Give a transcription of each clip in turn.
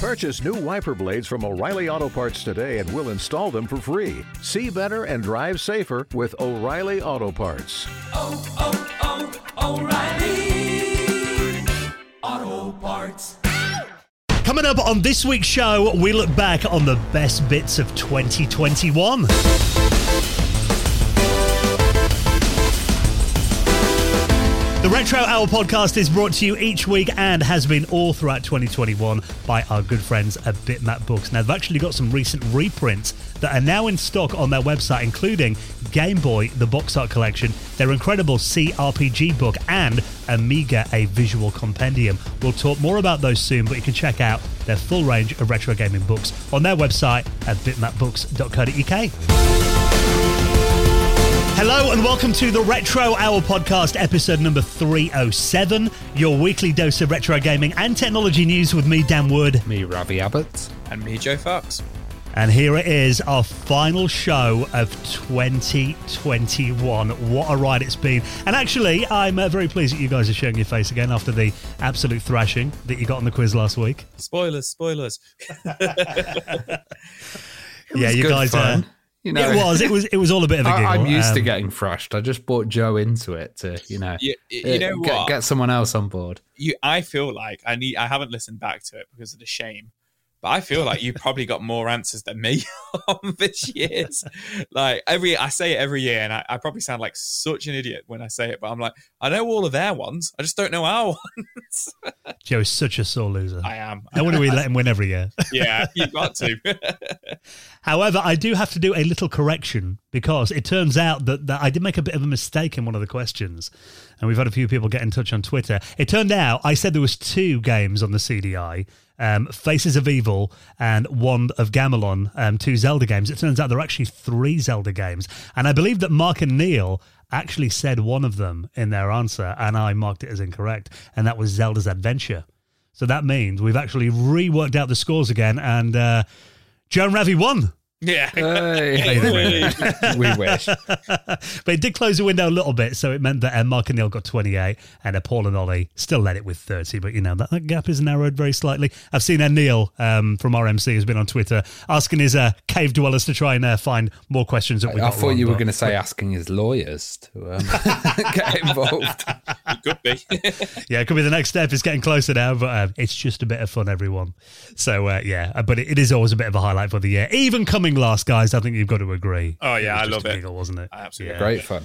Purchase new wiper blades from O'Reilly Auto Parts today and we'll install them for free. See better and drive safer with O'Reilly Auto Parts. oh, oh, oh O'Reilly Auto Parts. Coming up on this week's show, we look back on the best bits of 2021. The Retro Hour podcast is brought to you each week and has been all throughout 2021 by our good friends at Bitmap Books. Now, they've actually got some recent reprints that are now in stock on their website, including Game Boy, the box art collection, their incredible CRPG book, and Amiga, a visual compendium. We'll talk more about those soon, but you can check out their full range of retro gaming books on their website at bitmapbooks.co.uk. Hello and welcome to the Retro Hour podcast, episode number 307, your weekly dose of retro gaming and technology news with me, Dan Wood. Me, Ravi Abbott. And me, Joe Fox. And here it is, our final show of 2021. What a ride it's been. And actually, I'm uh, very pleased that you guys are showing your face again after the absolute thrashing that you got on the quiz last week. Spoilers, spoilers. yeah, you guys. fun. You know, it was. It was. It was all a bit of a giggle. I, am used to Um, getting thrashed. I just brought Joe into it to, you know, You, you uh, know get, what? get someone else on board. you, I feel like I need. I haven't listened back to it because of the shame, but I feel like you probably got more answers than me on this year's. Like every, I say it every year, and I, I probably sound like such an idiot when I say it, but I'm like, I know all of their ones. I just don't know our ones. Joe is such a sore loser. I am. I wonder we let him win every year. yeah, you've got to. However, I do have to do a little correction because it turns out that, that I did make a bit of a mistake in one of the questions, and we've had a few people get in touch on Twitter. It turned out I said there was two games on the CDI, um, Faces of Evil and Wand of Gamelon, um, two Zelda games. It turns out there are actually three Zelda games, and I believe that Mark and Neil actually said one of them in their answer, and I marked it as incorrect, and that was Zelda's Adventure. So that means we've actually reworked out the scores again, and uh, Joe and Ravi won. Yeah. Hey, we wish. but it did close the window a little bit, so it meant that uh, Mark and Neil got 28 and uh, Paul and Ollie still led it with 30. But, you know, that, that gap is narrowed very slightly. I've seen uh, Neil um, from RMC has been on Twitter asking his uh, cave dwellers to try and uh, find more questions that we I got thought wrong, you were going to say asking his lawyers to um, get involved. It could be. Yeah, it could be the next step. It's getting closer now, but uh, it's just a bit of fun, everyone. So, uh, yeah, uh, but it, it is always a bit of a highlight for the year. Even coming last, guys, I think you've got to agree. Oh, yeah, was I love a it. Giggle, wasn't it? Absolutely. Yeah. Great fun.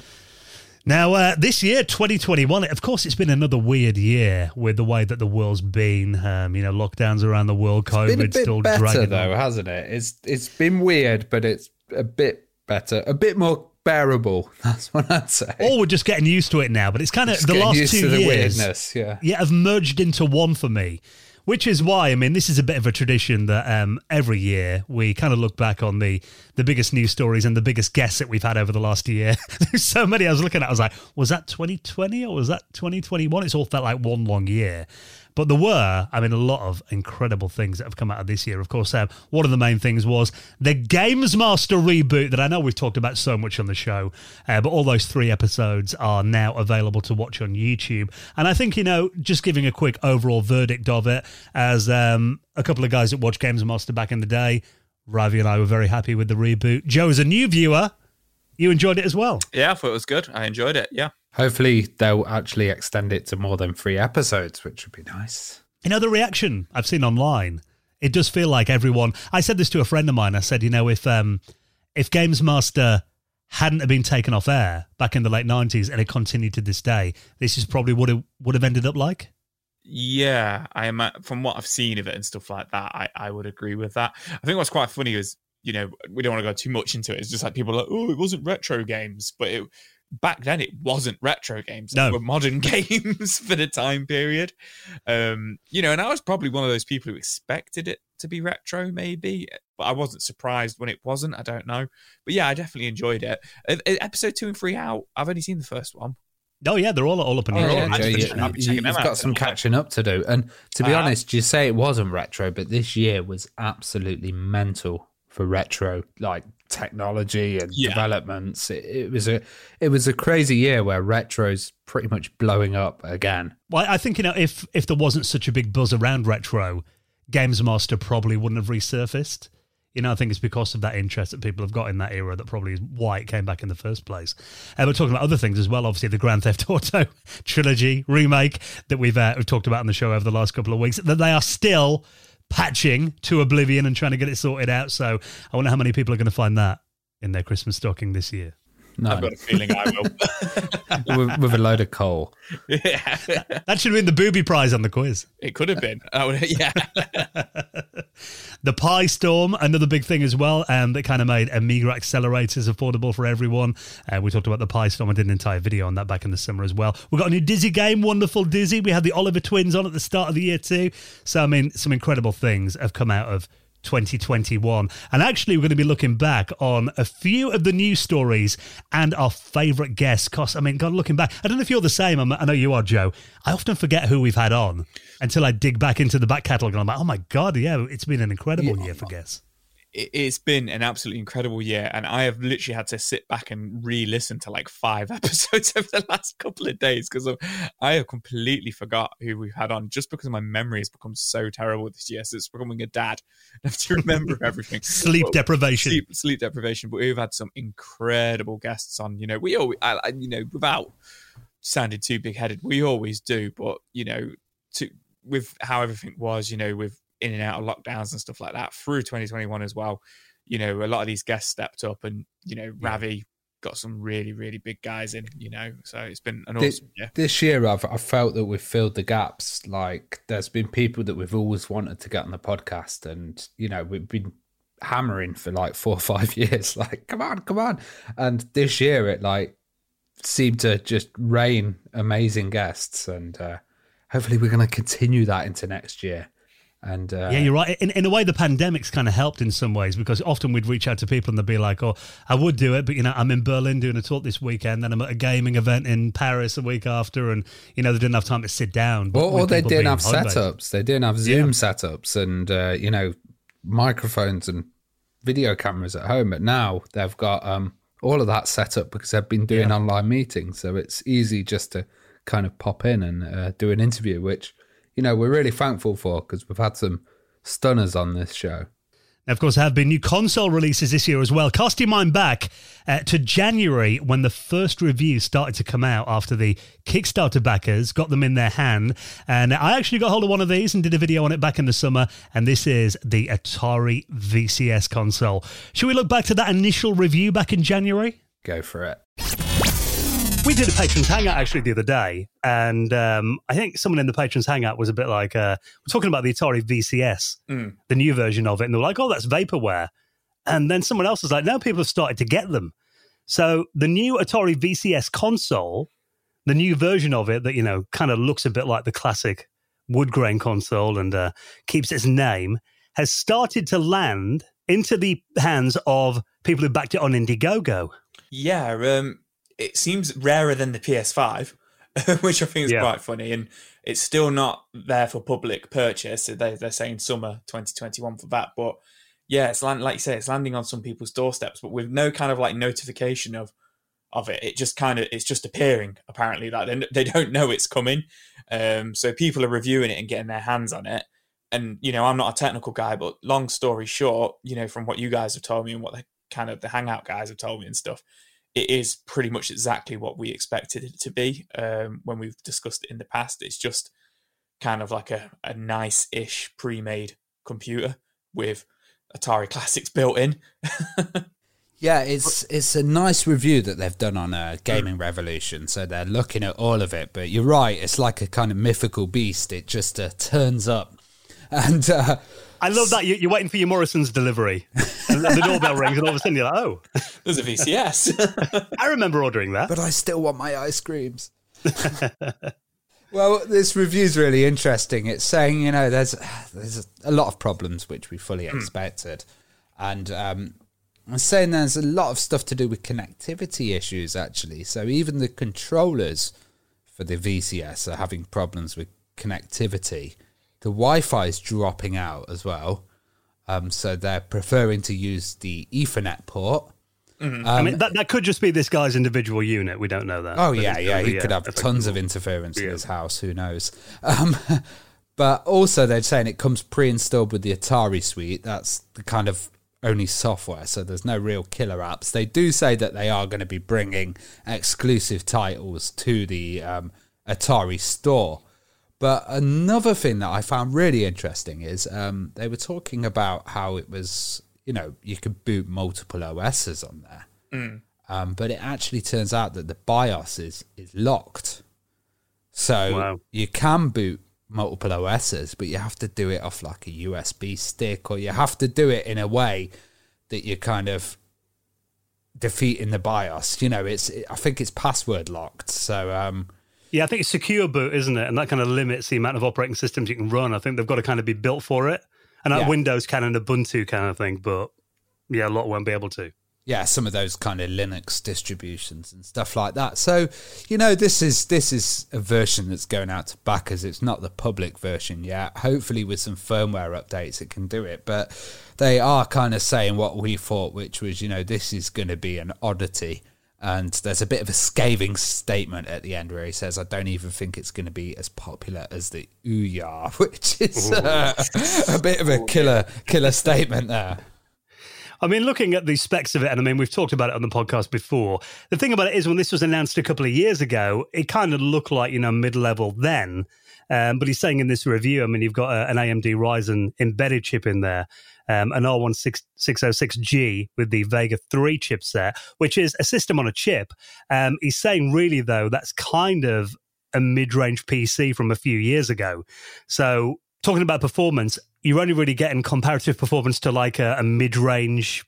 Now, uh, this year, 2021, of course, it's been another weird year with the way that the world's been. Um, you know, lockdowns around the world, COVID Been a bit still better dragging though, on. hasn't it? It's it's been weird, but it's a bit better, a bit more bearable. That's what I'd say. Or we're just getting used to it now, but it's kind of Just the last used two to the years. weirdness. Yeah. yeah, have merged into one for me. Which is why, I mean, this is a bit of a tradition that um, every year we kind of look back on the the biggest news stories and the biggest guests that we've had over the last year. There's so many I was looking at. I was like, was that 2020 or was that 2021? It's all felt like one long year. But there were, I mean, a lot of incredible things that have come out of this year. Of course, um, one of the main things was the Games Master reboot that I know we've talked about so much on the show. Uh, but all those three episodes are now available to watch on YouTube. And I think, you know, just giving a quick overall verdict of it, as um, a couple of guys that watched Games Master back in the day, Ravi and I were very happy with the reboot. Joe, as a new viewer, you enjoyed it as well. Yeah, I thought it was good. I enjoyed it. Yeah. Hopefully they'll actually extend it to more than three episodes, which would be nice. You know, the reaction I've seen online, it does feel like everyone. I said this to a friend of mine. I said, you know, if um, if Games Master hadn't have been taken off air back in the late nineties and it continued to this day, this is probably what it would have ended up like. Yeah, I am. From what I've seen of it and stuff like that, I, I would agree with that. I think what's quite funny is, you know, we don't want to go too much into it. It's just like people are like, oh, it wasn't retro games, but it back then it wasn't retro games. No. It were modern games for the time period. Um, you know, and I was probably one of those people who expected it to be retro, maybe, but I wasn't surprised when it wasn't. I don't know, but yeah, I definitely enjoyed it. Uh, uh, Episode two and three out. I've only seen the first one. Oh yeah, they're all all up and running. Oh, air. yeah, Joe, Joe, you, you- I'll be checking them have out got some catching up to do. And to be I have. honest, you say it wasn't retro, but this year was absolutely mental for retro, like technology and Yeah. developments. It, it was a it was a crazy year where retro's pretty much blowing up again. Well, I think you know if if there wasn't such a big buzz around retro, Games Master probably wouldn't have resurfaced. You know, I think it's because of that interest that people have got in that era that probably is why it came back in the first place. And we're talking about other things as well. Obviously, the Grand Theft Auto trilogy remake that we've, uh, we've talked about on the show over the last couple of weeks, that they are still patching to oblivion and trying to get it sorted out. So I wonder how many people are going to find that in their Christmas stocking this year. No, I've got a feeling I will. with, with a load of coal. yeah, That should win the booby prize on the quiz. it could have been. I would, yeah. The Pi Storm, another big thing as well, um, that kind of made Amiga accelerators affordable for everyone. Uh, we talked about the Pi Storm. I did an entire video on that back in the summer as well. We've got a new Dizzy game, Wonderful Dizzy. We had the Oliver Twins on at the start of the year too. So I mean, some incredible things have come out of 2021. And actually, we're going to be looking back on a few of the news stories and our favourite guests. Cause I mean, God, looking back, I don't know if you're the same. I'm, I know you are, Joe. I often forget who we've had on until I dig back into the back catalogue and I'm like, oh my God, yeah, it's been an incredible year for guests. It- it's been an absolutely incredible year, and I have literally had to sit back and re-listen to like five episodes over the last couple of days because I have completely forgot who we've had on just because my memory has become so terrible this year. So it's becoming a dad. I have to remember everything. Sleep But- deprivation. Sleep, sleep deprivation. But we've had some incredible guests on. You know, we always, I, I- you know, without sounding too big-headed, we always do. But you know, to with how everything was, you know, with in and out of lockdowns and stuff like that through 2021 as well. You know, a lot of these guests stepped up, and you know, Ravi got some really, really big guys in. You know, so it's been an This, awesome year. this year, I've, I've felt that we've filled the gaps. Like, there's been people that we've always wanted to get on the podcast, and you know, we've been hammering for like four or five years. Like, come on, come on! And this year, it like seemed to just rain amazing guests, and uh, hopefully, we're going to continue that into next year. And uh, Yeah, you're right. In, in a way, the pandemic's kind of helped in some ways because often we'd reach out to people and they'd be like, "Oh, I would do it, but you know, I'm in Berlin doing a talk this weekend, then I'm at a gaming event in Paris a week after, and you know, they didn't have time to sit down." But Or, or they didn't have setups. They didn't have Zoom setups and uh, you know microphones and video cameras at home. But now they've got um, all of that set up because they've been doing online meetings. So it's easy just to kind of pop in and uh, do an interview, which you know we're really thankful for because we've had some stunners on this show. Now, Of course, there have been new console releases this year as well. Cast your mind back uh, to January when the first reviews started to come out after the Kickstarter backers got them in their hand. And I actually got hold of one of these and did a video on it back in the summer. And this is the Atari VCS console. Should we look back to that initial review back in January? Go for it. We did a patrons hangout actually the other day, and um, I think someone in the patrons hangout was a bit like, uh, "We're talking about the Atari VCS, Mm. the new version of it," and they were like, "Oh, that's vaporware," and then someone else was like, "Now people have started to get them." So the new Atari VCS console, the new version of it that you know kind of looks a bit like the classic wood grain console and uh, keeps its name, has started to land into the hands of people who backed it on Indiegogo. Yeah, um, it seems rarer than the PS5, which I think is Yeah. quite funny, and it's still not there for public purchase. They, they're saying summer 2021 for that, but yeah, it's land, like you say, it's landing on some people's doorsteps, but with no kind of like notification of of it. It just kind of it's just appearing. Apparently, like they, they don't know it's coming, um, so people are reviewing it and getting their hands on it. And you know, I'm not a technical guy, but long story short, you know, from what you guys have told me and what the kind of the hangout guys have told me and stuff, it is pretty much exactly what we expected it to be um, when we've discussed it in the past. It's just kind of like a, a nice ish pre made computer with Atari Classics built in. Yeah, it's it's a nice review that they've done on uh, Gaming Revolution. So they're looking at all of it. But you're right, it's like a kind of mythical beast. It just uh, turns up, and uh, I love that you, you're waiting for your Morrison's delivery, and the doorbell rings, and all of a sudden you're like, "Oh, There's a VCS. I remember ordering that." but I still want my ice creams. well, this review's really interesting. It's saying you know there's there's a lot of problems which we fully expected, and um, I'm saying there's a lot of stuff to do with connectivity issues actually. So even the controllers for the VCS are having problems with connectivity. The Wi-Fi is dropping out as well. Um, so they're preferring to use the Ethernet port. I mean, that, that could just be this guy's individual unit. We don't know that. Oh yeah, yeah. He be, could have tons of interference in his house. Who knows? Um, But also, they're saying it comes pre-installed with the Atari suite. That's the kind of only software, so there's no real killer apps. They do say that they are going to be bringing exclusive titles to the um, Atari store. But another thing that I found really interesting is um, they were talking about how it was, you know, you could boot multiple OSs on there. Um, but it actually turns out that the BIOS is, is locked. So Wow. you can boot multiple OSs, but you have to do it off like a USB stick, or you have to do it in a way that you're kind of defeating the BIOS. You know, it's I think it's password locked. So um, Yeah, I think it's secure boot, isn't it? And that kind of limits the amount of operating systems you can run. I think they've got to kind of be built for it. And that Yeah. Windows can and Ubuntu kind of thing, but yeah, a lot won't be able to. yeah, some of those kind of Linux distributions and stuff like that. So, you know, this is this is a version that's going out to backers. It's not the public version yet. Hopefully, with some firmware updates, it can do it. But they are kind of saying what we thought, which was, you know, this is going to be an oddity. And there's a bit of a scathing statement at the end where he says, "I don't even think it's going to be as popular as the Ouya," which is uh, a bit of a killer killer statement there. I mean, looking at the specs of it, and I mean, we've talked about it on the podcast before. The thing about it is, when this was announced a couple of years ago, it kind of looked like, you know, mid level then. Um, but he's saying in this review, I mean, you've got a, an AMD Ryzen embedded chip in there, um, an R1606G with the Vega 3 chipset, which is a system on a chip. Um, he's saying, really, though, that's kind of a mid range PC from a few years ago. So, talking about performance, you're only really getting comparative performance to like a, a mid range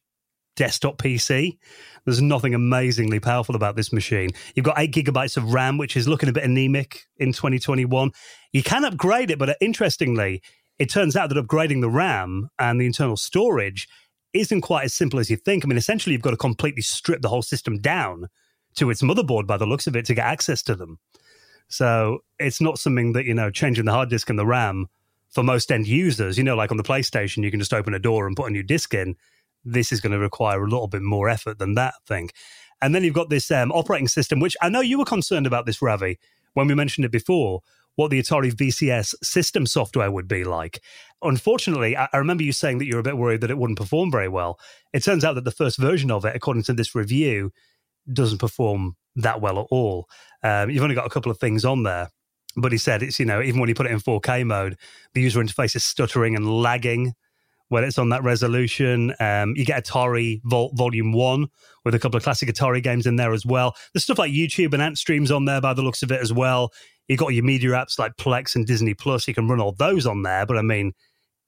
desktop PC. There's nothing amazingly powerful about this machine. You've got eight gigabytes of RAM, which is looking a bit anemic in 2021. You can upgrade it, but interestingly, it turns out that upgrading the RAM and the internal storage isn't quite as simple as you think. I mean, essentially, you've got to completely strip the whole system down to its motherboard by the looks of it to get access to them. So it's not something that, you know, changing the hard disk and the RAM for most end users, you know, like on the PlayStation, you can just open a door and put a new disc in. This is going to require a little bit more effort than that thing. And then you've got this um, operating system, which I know you were concerned about this, Ravi, when we mentioned it before, what the Atari VCS system software would be like. Unfortunately, I, remember you saying that you were a bit worried that it wouldn't perform very well. It turns out that the first version of it, according to this review, doesn't perform that well at all. Um, you've only got a couple of things on there. But he said it's, you know, even when you put it in 4K mode, the user interface is stuttering and lagging when it's on that resolution. Um, you get Atari Vol- Volume 1 with a couple of classic Atari games in there as well. There's stuff like YouTube and Antstream's on there by the looks of it as well. You've got your media apps like Plex and Disney Plus. You can run all those on there, but I mean,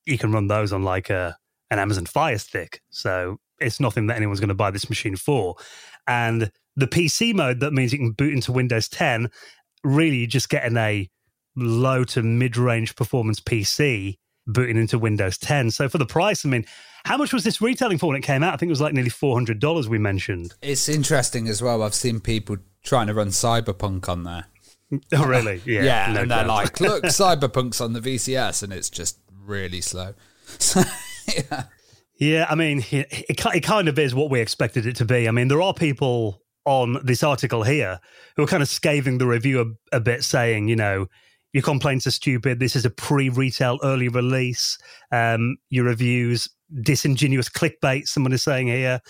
you can run those on like a, an Amazon Fire Stick. So it's nothing that anyone's going to buy this machine for. And the PC mode, that means you can boot into Windows 10 really you're just getting a low to mid range performance PC booting into Windows 10. So for the price, I mean, how much was this retailing for when it came out? I think it was like nearly $400 we mentioned. It's interesting as well. I've seen people trying to run Cyberpunk on there. Oh, really? Yeah, Yeah. no and they're doubt. like, look, Cyberpunk's on the VCS, and it's just really slow. So, yeah. Yeah, I mean, it, it, kind of is what we expected it to be. I mean, there are people on this article here who are kind of scathing the review a, a bit, saying, you know, your complaints are stupid. This is a pre-retail early release. Um, your reviews disingenuous clickbait. Someone is saying here.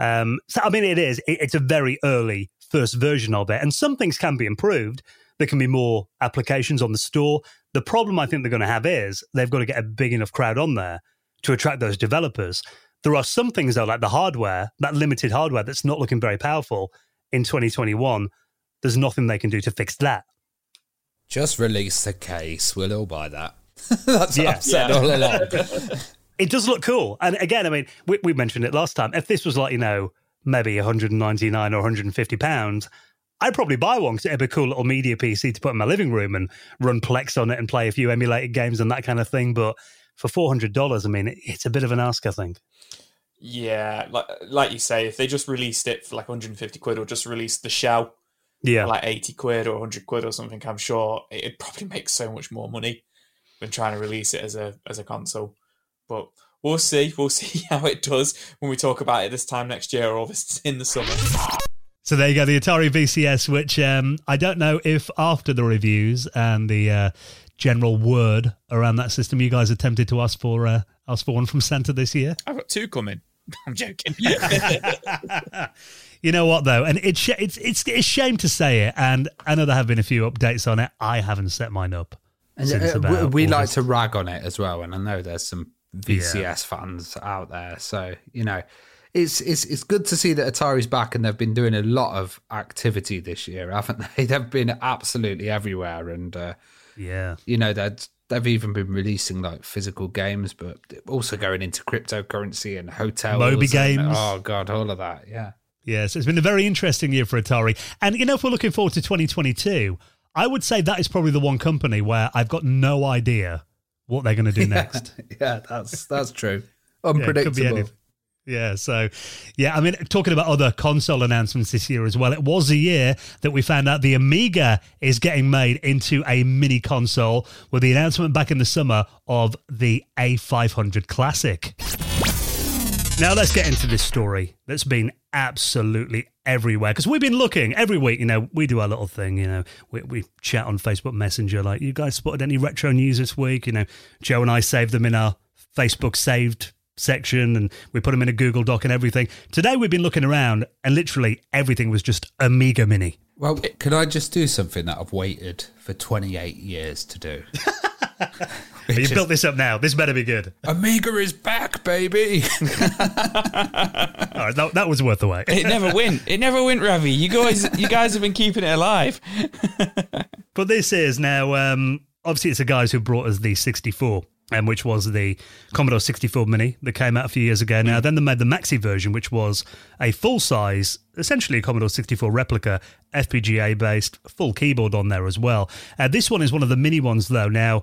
Um, so I mean, it is. It, it's a very early first version of it, and some things can be improved. There can be more applications on the store. The problem I think they're going to have is they've got to get a big enough crowd on there to attract those developers. There are some things though, like the hardware, that limited hardware that's not looking very powerful in 2021. There's nothing they can do to fix that. Just release the case. We'll all buy that. That's what Yeah. I've said all along. It does look cool. And again, I mean, we, we mentioned it last time. If this was like, you know, maybe 199 or 150 pounds, I'd probably buy one because it'd be a cool little media PC to put in my living room and run Plex on it and play a few emulated games and that kind of thing. But for $400, I mean, it's a bit of an ask, I think. Yeah, like like you say, if they just released it for like 150 quid or just released the shell Yeah. like 80 quid or 100 quid or something, I'm sure it'd probably make so much more money than trying to release it as a as a console. But we'll see. We'll see how it does when we talk about it this time next year or this in the summer. So there you go, the Atari VCS, which um, I don't know if after the reviews and the uh, general word around that system, you guys attempted to ask for uh, ask for one from Santa this year. I've got two coming. I'm joking. You know what though, and it's sh- it's it's it's a shame to say it, and I know there have been a few updates on it. I haven't set mine up. And since uh, about we, we like to rag on it as well, and I know there's some VCS fans out there. So you know, it's it's it's good to see that Atari's back, and they've been doing a lot of activity this year, haven't they? They've been absolutely everywhere, and uh, Yeah, you know they've they've even been releasing like physical games, but also going into cryptocurrency and hotels, Moby and- games. oh god, all of that, yeah. Yes, it's been a very interesting year for Atari. And, you know, if we're looking forward to 2022, I would say that is probably the one company where I've got no idea what they're going to do next. yeah, that's that's true. Yeah, it could be Unpredictable. anything. Yeah, so yeah, I mean, talking about other console announcements this year as well, it was a year that we found out the Amiga is getting made into a mini console with the announcement back in the summer of the A500 Classic. Now let's get into this story that's been absolutely everywhere because we've been looking every week. You know, we do our little thing. You know, we, we chat on Facebook Messenger like, "You guys spotted any retro news this week?" You know, Joe and I saved them in our Facebook saved section and we put them in a Google Doc and everything. Today we've been looking around and literally everything was just Amiga Mini. Well, can I just do something that I've waited for 28 years to do? you built this up now. This better be good. Amiga is back, baby. All right, that, that was worth the wait. it never went. It never went, Ravi. You guys, you guys have been keeping it alive. But this is now, um, obviously, it's the guys who brought us the 64, um, which was the Commodore 64 Mini that came out a few years ago now. Then they made the Maxi version, which was a full size, essentially a Commodore 64 replica, FPGA based, full keyboard on there as well. Uh, this one is one of the mini ones, though. Now,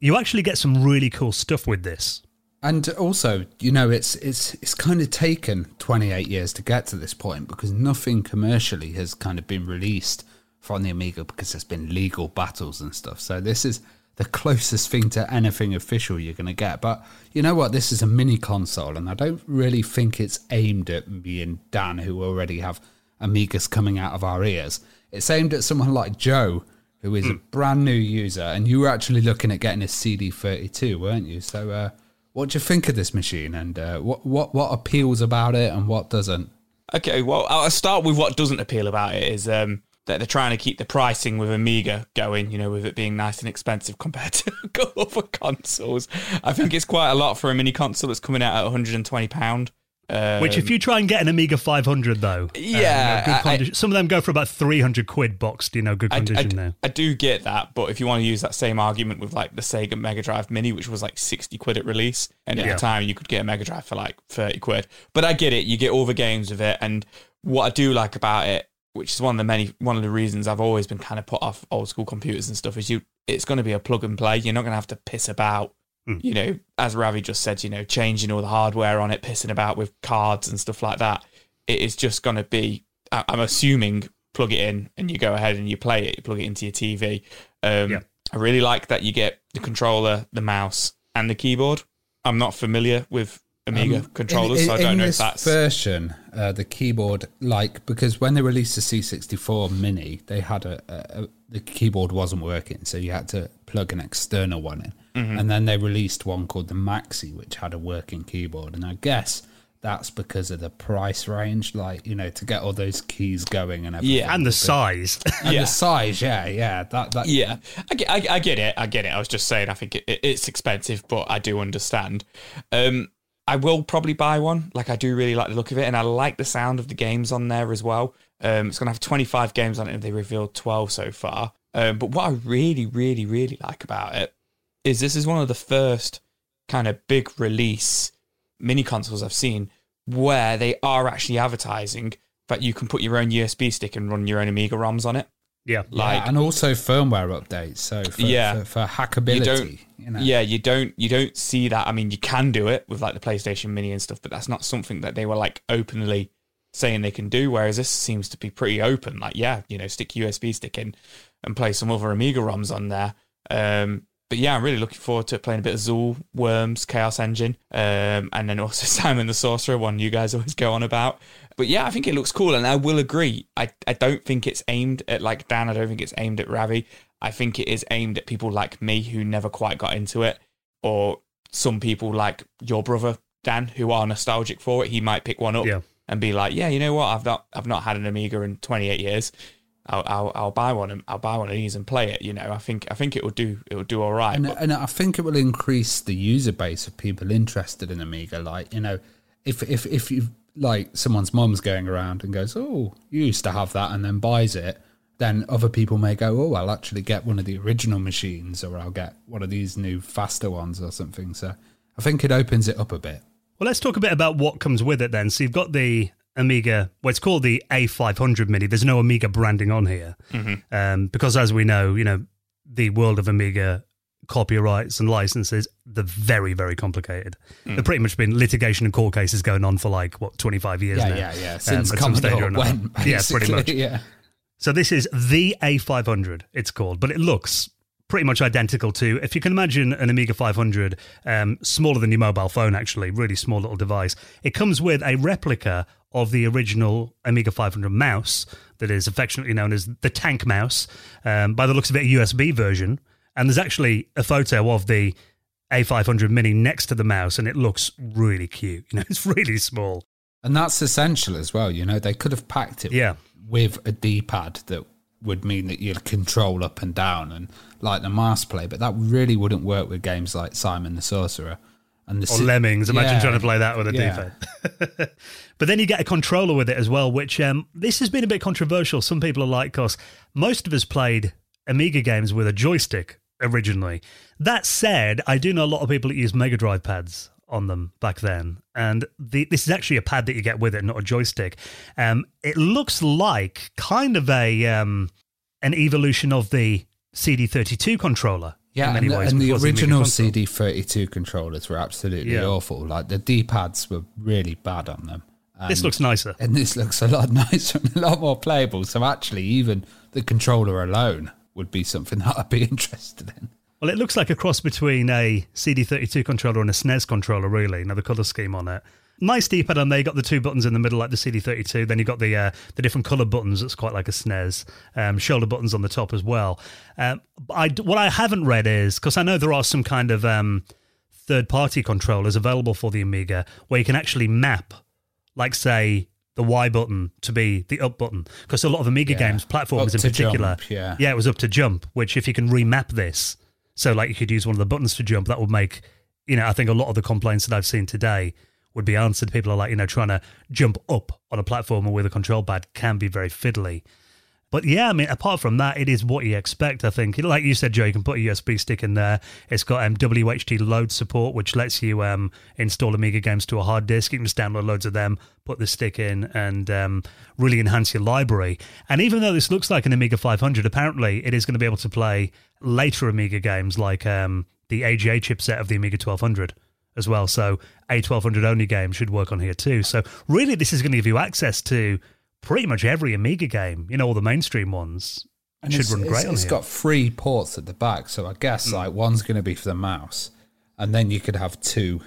you actually get some really cool stuff with this. and also, you know, it's it's it's kind of taken 28 years to get to this point because nothing commercially has kind of been released from the Amiga because there's been legal battles and stuff. So this is the closest thing to anything official you're going to get. But you know what? This is a mini console, and I don't really think it's aimed at me and Dan, who already have Amigas coming out of our ears. It's aimed at someone like Joe, who is a brand new user, and you were actually looking at getting a CD32, weren't you? So, uh, what do you think of this machine, and uh, what what what appeals about it, and what doesn't? Okay, well, I'll start with what doesn't appeal about it is um, that they're trying to keep the pricing with Amiga going, you know, with it being nice and expensive compared to other consoles. I think it's quite a lot for a mini console that's coming out at £120. Um, Which, if you try and get an Amiga 500, though, uh, you know, Yeah, good I- some of them go for about 300 quid boxed, you know, good I, condition I- now. I do get that, but if you want to use that same argument with like the Sega Mega Drive Mini, which was like 60 quid at release, and at the time you could get a Mega Drive for like 30 quid. But I get it, you get all the games of it, and what I do like about it, which is one of the many one of the reasons I've always been kind of put off old school computers and stuff, is you it's going to be a plug and play. You're not going to have to piss about. You know, as Ravi just said, you know, changing all the hardware on it, pissing about with cards and stuff like that. It is just going to be. I'm assuming plug it in and you go ahead and you play it. You plug it into your TV. Um, Yeah. I really like that you get the controller, the mouse, and the keyboard. I'm not familiar with Amiga Um, controllers, in, so I don't know if this that's. version, uh, the keyboard, like because when they released the C64 Mini, they had a, a, a the keyboard wasn't working, so you had to plug an external one in, Mm-hmm. and then they released one called the Maxi, which had a working keyboard, and I guess that's because of the price range, like you know, to get all those keys going and everything. Yeah. And the size. and Yeah. the size, yeah, yeah, that that Yeah, I get, I, I get it. I get it. I was just saying, I think it, it's expensive, but I do understand. Um, I will probably buy one. Like, I do really like the look of it, and I like the sound of the games on there as well. Um, it's going to have 25 games on it, they revealed 12 so far. Um, but what I really, really, really like about it is this is one of the first kind of big release mini consoles I've seen where they are actually advertising that you can put your own USB stick and run your own Amiga ROMs on it. Yeah. Like, yeah, and also firmware updates. So for, Yeah. for, for you hackability, don't you know. yeah you don't you don't see that i mean you can do it with like the playstation mini and stuff but that's not something that they were like openly saying they can do whereas this seems to be pretty open like yeah you know stick usb stick in and play some other amiga roms on there um but yeah, I'm really looking forward to playing a bit of Zool, Worms, Chaos Engine, um, and then also Simon the Sorcerer, one you guys always go on about. But yeah, I think it looks cool, and I will agree. I, I don't think it's aimed at like Dan. I don't think it's aimed at Ravi. I think it is aimed at people like me who never quite got into it, or some people like your brother Dan who are nostalgic for it. He might pick one up Yeah. and be like, "Yeah, you know what? I've not I've not had an Amiga in 28 years. I'll I'll, I'll buy one and I'll buy one of these and play it." You know, I think I think it will do it will do all right. And, But- and I think it will increase the user base of people interested in Amiga. Like, you know, if if if you like someone's mom's going around and goes, "Oh, you used to have that," and then buys it, then other people may go, "Oh, I'll actually get one of the original machines, or I'll get one of these new faster ones or something." So, I think it opens it up a bit. Well, let's talk a bit about what comes with it then. So you've got the Amiga, well, it's called the A500 Mini. There's no Amiga branding on here um, because, as we know, you know, the world of Amiga copyrights and licenses, they're very, very complicated. There've pretty much been litigation and court cases going on for like, what, 25 years Yeah, now? yeah, yeah. um, Since at some stage Commodore or went, Yeah, pretty much. Yeah. So this is the A500, it's called, but it looks pretty much identical to, if you can imagine an Amiga 500, um, smaller than your mobile phone, actually, really small little device. It comes with a replica of the original Amiga 500 mouse that is affectionately known as the tank mouse. Um, by the looks of it, a USB version. And there's actually a photo of the A500 Mini next to the mouse, and it looks really cute. You know, it's really small. And that's essential as well. You know, they could have packed it Yeah. with a D pad that would mean that you'd control up and down and like the mouse play, but that really wouldn't work with games like Simon the Sorcerer. And the Or si- Lemmings. Imagine Yeah. trying to play that with a Yeah. D-pad. but then you get a controller with it as well, which um, this has been a bit controversial. Some people are like, because most of us played Amiga games with a joystick originally. That said, I do know a lot of people that use Mega Drive pads on them back then. And the, this is actually a pad that you get with it, not a joystick. Um, it looks like kind of a um, an evolution of the CD32 controller. in Yeah, many and, the, ways, and the which was Amiga original. CD32 controllers were absolutely Yeah. awful. Like the D pads were really bad on them. This looks nicer. and this looks a lot nicer and a lot more playable. So actually, even the controller alone would be something that I'd be interested in. Well, it looks like a cross between a CD32 controller and a SNES controller, really. Now, the colour scheme on it. Nice D-pad on there. You got the two buttons in the middle, like the CD32. Then you got the uh, the different colour buttons. That's quite like a SNES. Um, shoulder buttons on the top as well. Um, I, what I haven't read is because I know there are some kind of um, third-party controllers available for the Amiga where you can actually map, like say the Y button to be the up button. Because a lot of Amiga Yeah. games, platforms Up in particular, jump, yeah. yeah, it was up to jump. Which if you can remap this, so like you could use one of the buttons to jump, that would make, you know, I think a lot of the complaints that I've seen today would be answered. People are like, you know, trying to jump up on a platform with a control pad can be very fiddly. But yeah, I mean, apart from that, it is what you expect. I think, like you said, Joe, you can put a USB stick in there. It's got um, WHDLoad support, which lets you um, install Amiga games to a hard disk. You can just download loads of them, put the stick in, and um, really enhance your library. And even though this looks like an Amiga 500, apparently it is going to be able to play later Amiga games like um, the AGA chipset of the Amiga 1200 as well. So A1200 only games should work on here too. So really, this is going to give you access to pretty much every Amiga game. You know, all the mainstream ones And should it's, run it's- great on It's here. got three ports at the back, so I guess Hmm. like one's going to be for the mouse, and then you could have two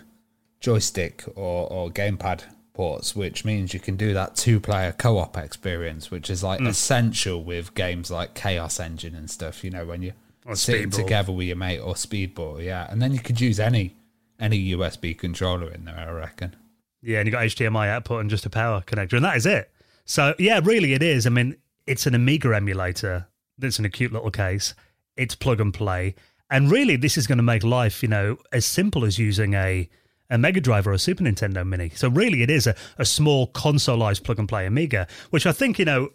joystick or, or gamepad ports, which means you can do that two-player co-op experience, which is like essential with games like Chaos Engine and stuff. You know, when you're Or sitting Speedball. together with your mate or Speedball, yeah, and then you could use any any USB controller in there. I reckon. Yeah, and you got HDMI output and just a power connector, and that is it. So yeah, really, it is. I mean, it's an Amiga emulator that's in a cute little case. It's plug and play, and really, this is going to make life, you know, as simple as using a a Mega Drive or a Super Nintendo Mini. So really, it is a, a small consoleized plug and play Amiga, which I think you know.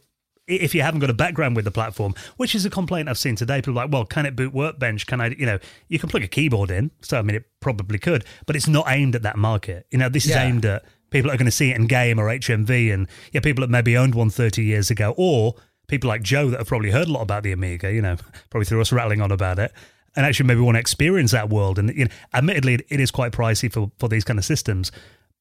If you haven't got a background with the platform, which is a complaint I've seen today, people are like, well, can it boot Workbench? Can I, you know, you can plug a keyboard in. So, I mean, it probably could, but it's not aimed at that market. You know, this is aimed at people that are going to see it in game or HMV and yeah, people that maybe owned one 30 years ago or people like Joe that have probably heard a lot about the Amiga, you know, probably through us rattling on about it and actually maybe want to experience that world. And, you know, admittedly, it- is quite pricey for, for these kind of systems.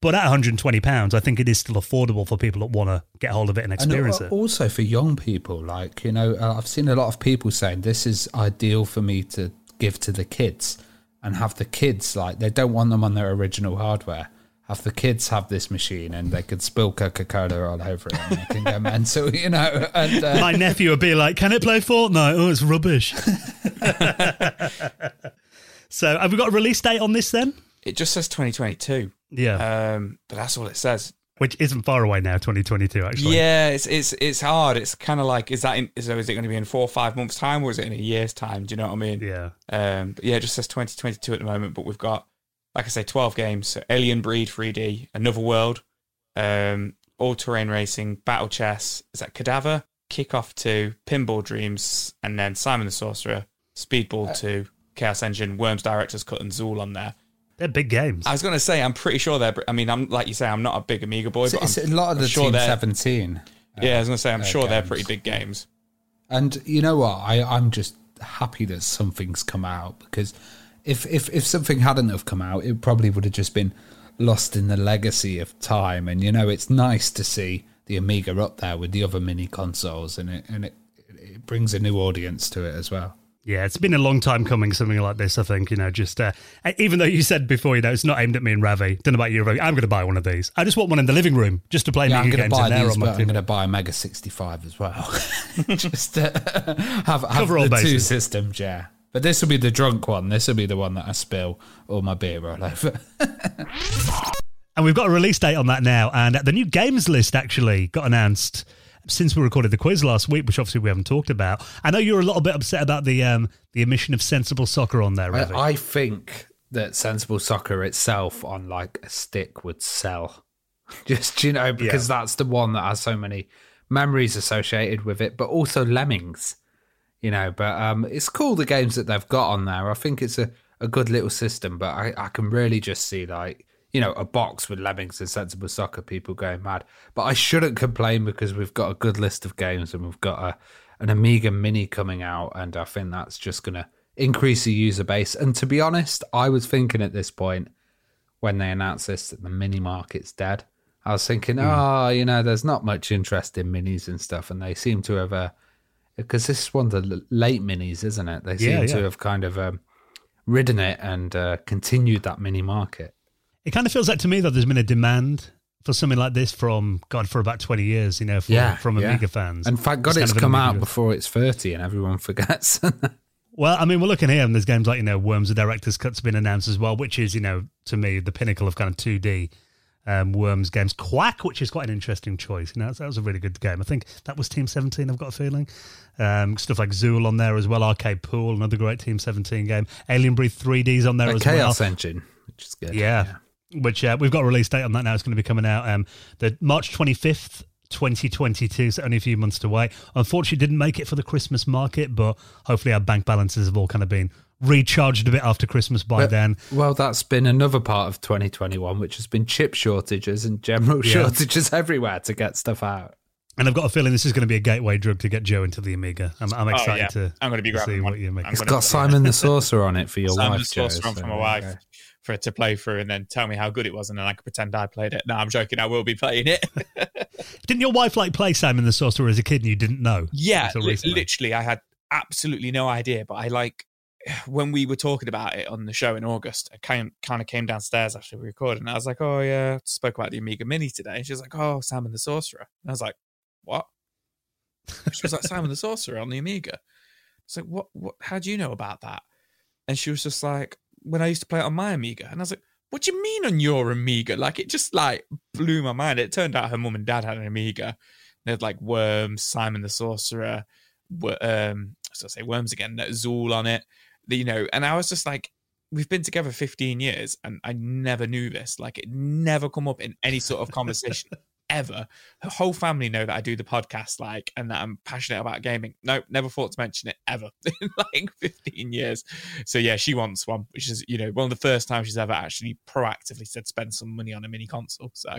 But at 120 pounds, I think it is still affordable for people that want to get hold of it and And experience al- it. also for young people, like you know, uh, I've seen a lot of people saying this is ideal for me to give to the kids and have the kids like they don't want them on their original hardware. Have the kids have this machine and they could spill Coca Cola all over it and they can go mental, you know. And uh, My nephew would be like, "Can it play Fortnite? Oh, it's rubbish." so, have we got a release date on this then? It just says 2022, Yeah, um, but that's all it says. which isn't far away now, 2022. Actually, Yeah, it's it's it's hard. It's kind of like is that in, is, is it going to be in four or five months time or is it in a year's time? Do you know what I mean? yeah. Um, but yeah, it just says 2022 at the moment, but we've got, like I say, 12 games. So Alien Breed 3D, Another World, um, All Terrain Racing, Battle Chess, is that Cadaver, Kickoff 2, Pinball Dreams, and then Simon the Sorcerer, Speedball 2, Chaos Engine, Worms Director's Cut, and Zool on there. They're big games. I was going to say, I'm pretty sure they're, I mean, I'm like you say, I'm not a big Amiga boy, it's, but it's I'm, a lot of I'm the sure Team they're, 17. yeah, I was going to say, I'm uh, sure they're pretty big games. And you know what? I, I'm just happy that something's come out because if, if if something hadn't have come out, it probably would have just been lost in the legacy of time. And you know, it's nice to see the Amiga up there with the other mini consoles, and it and it, it brings a new audience to it as well. Yeah, it's been a long time coming, something like this, I think. You know, just uh, even though you said before, you know, it's not aimed at me and Ravi. Don't know about you, Ravi. I'm going to buy one of these. I just want one in the living room just to play Yeah, I'm going to games buy in there these, on my I'm going to buy a Mega 65 as well, just to have, have Cover all the two systems. Yeah, but this will be the drunk one. This will be the one that I spill all my beer all over. And we've got a release date on that now. And the new games list actually got announced since we recorded the quiz last week, which obviously we haven't talked about. I know you're a little bit upset about the um, the omission of Sensible Soccer on there, Ravi. I, I think that sensible soccer itself on like a stick would sell. Just you know, because that's the one that has so many memories associated with it, but also lemmings. You know, but um it's cool the games that they've got on there. I think it's a, a good little system, but I, I can really just see like you know, a box with lemmings and sensible soccer people going mad. But I shouldn't complain because we've got a good list of games and we've got a an Amiga Mini coming out, and I think that's just gonna increase the user base. And to be honest, I was thinking at this point when they announced this that the mini market's dead. I was thinking, Hmm. oh, you know, there's not much interest in minis and stuff, and they seem to have, uh, because this is one of the late minis, isn't it? They seem Yeah, to have kind of um, ridden it and uh, continued that mini market. It kind of feels like to me that there's been a demand for something like this from God for about 20 years, you know, from, from yeah. Amiga fans. And thank God It's it's come out before it's 30 and everyone forgets. Well, I mean, we're looking here, and there's games like you know, Worms: The Director's Cut's been announced as well, which is you know, to me, the pinnacle of kind of 2D um, Worms games. Qwak, which is quite an interesting choice. You know, that was a really good game. I think that was Team 17. I've got a feeling. Um, stuff like Zool on there as well. Arcade Pool, another great Team 17 game. Alien Breed 3Ds on there a as Chaos well. Chaos Engine, which is good. Yeah. Which uh, we've got a release date on that now. It's going to be coming out um, the March 25th, 2022. So only a few months to wait. Unfortunately, didn't make it for the Christmas market, but hopefully our bank balances have all kind of been recharged a bit after Christmas by But- then. Well, that's been another part of 2021, which has been chip shortages and general Yeah. shortages everywhere to get stuff out. And I've got a feeling this is going to be a gateway drug to get Joe into the Amiga. I'm, I'm Oh, excited yeah. to, I'm going to be to see grabbing what one. you make. I'm It's gonna- got Simon the Sorcerer on it for your Simon wife, the Joe. Sorcerer on so for my wife go. for it to play through and then tell me how good it was, and then I could pretend I played it. No, I'm joking. I will be playing it. Didn't your wife like play Simon the Sorcerer as a kid and you didn't know? yeah, li- literally, I had absolutely no idea. But I like when we were talking about it on the show in August. I came kind of came downstairs after we recorded, and I was like, "Oh yeah, spoke about the Amiga Mini today." And she was like, "Oh, Simon the Sorcerer," and I was like, "What?" She was like, "Simon the Sorcerer on the Amiga." It's like, "What? What? How do you know about that?" And she was just like, "When I used to play it on my Amiga," and I was like. What do you mean on your Amiga? Like it just like blew my mind. It turned out her mum and dad had an Amiga. They had like Worms, Simon the Sorcerer, um, so I say Worms again, Zool on it. The- You know, and I was just like, we've been together 15 years, and I never knew this. Like it never come up in any sort of conversation ever. Her whole family know that I do the podcast, like, and that I'm passionate about gaming. No, never thought to mention it ever in like 15 years. So yeah, she wants one, which is you know one of the first times she's ever actually proactively said spend some money on a mini console. So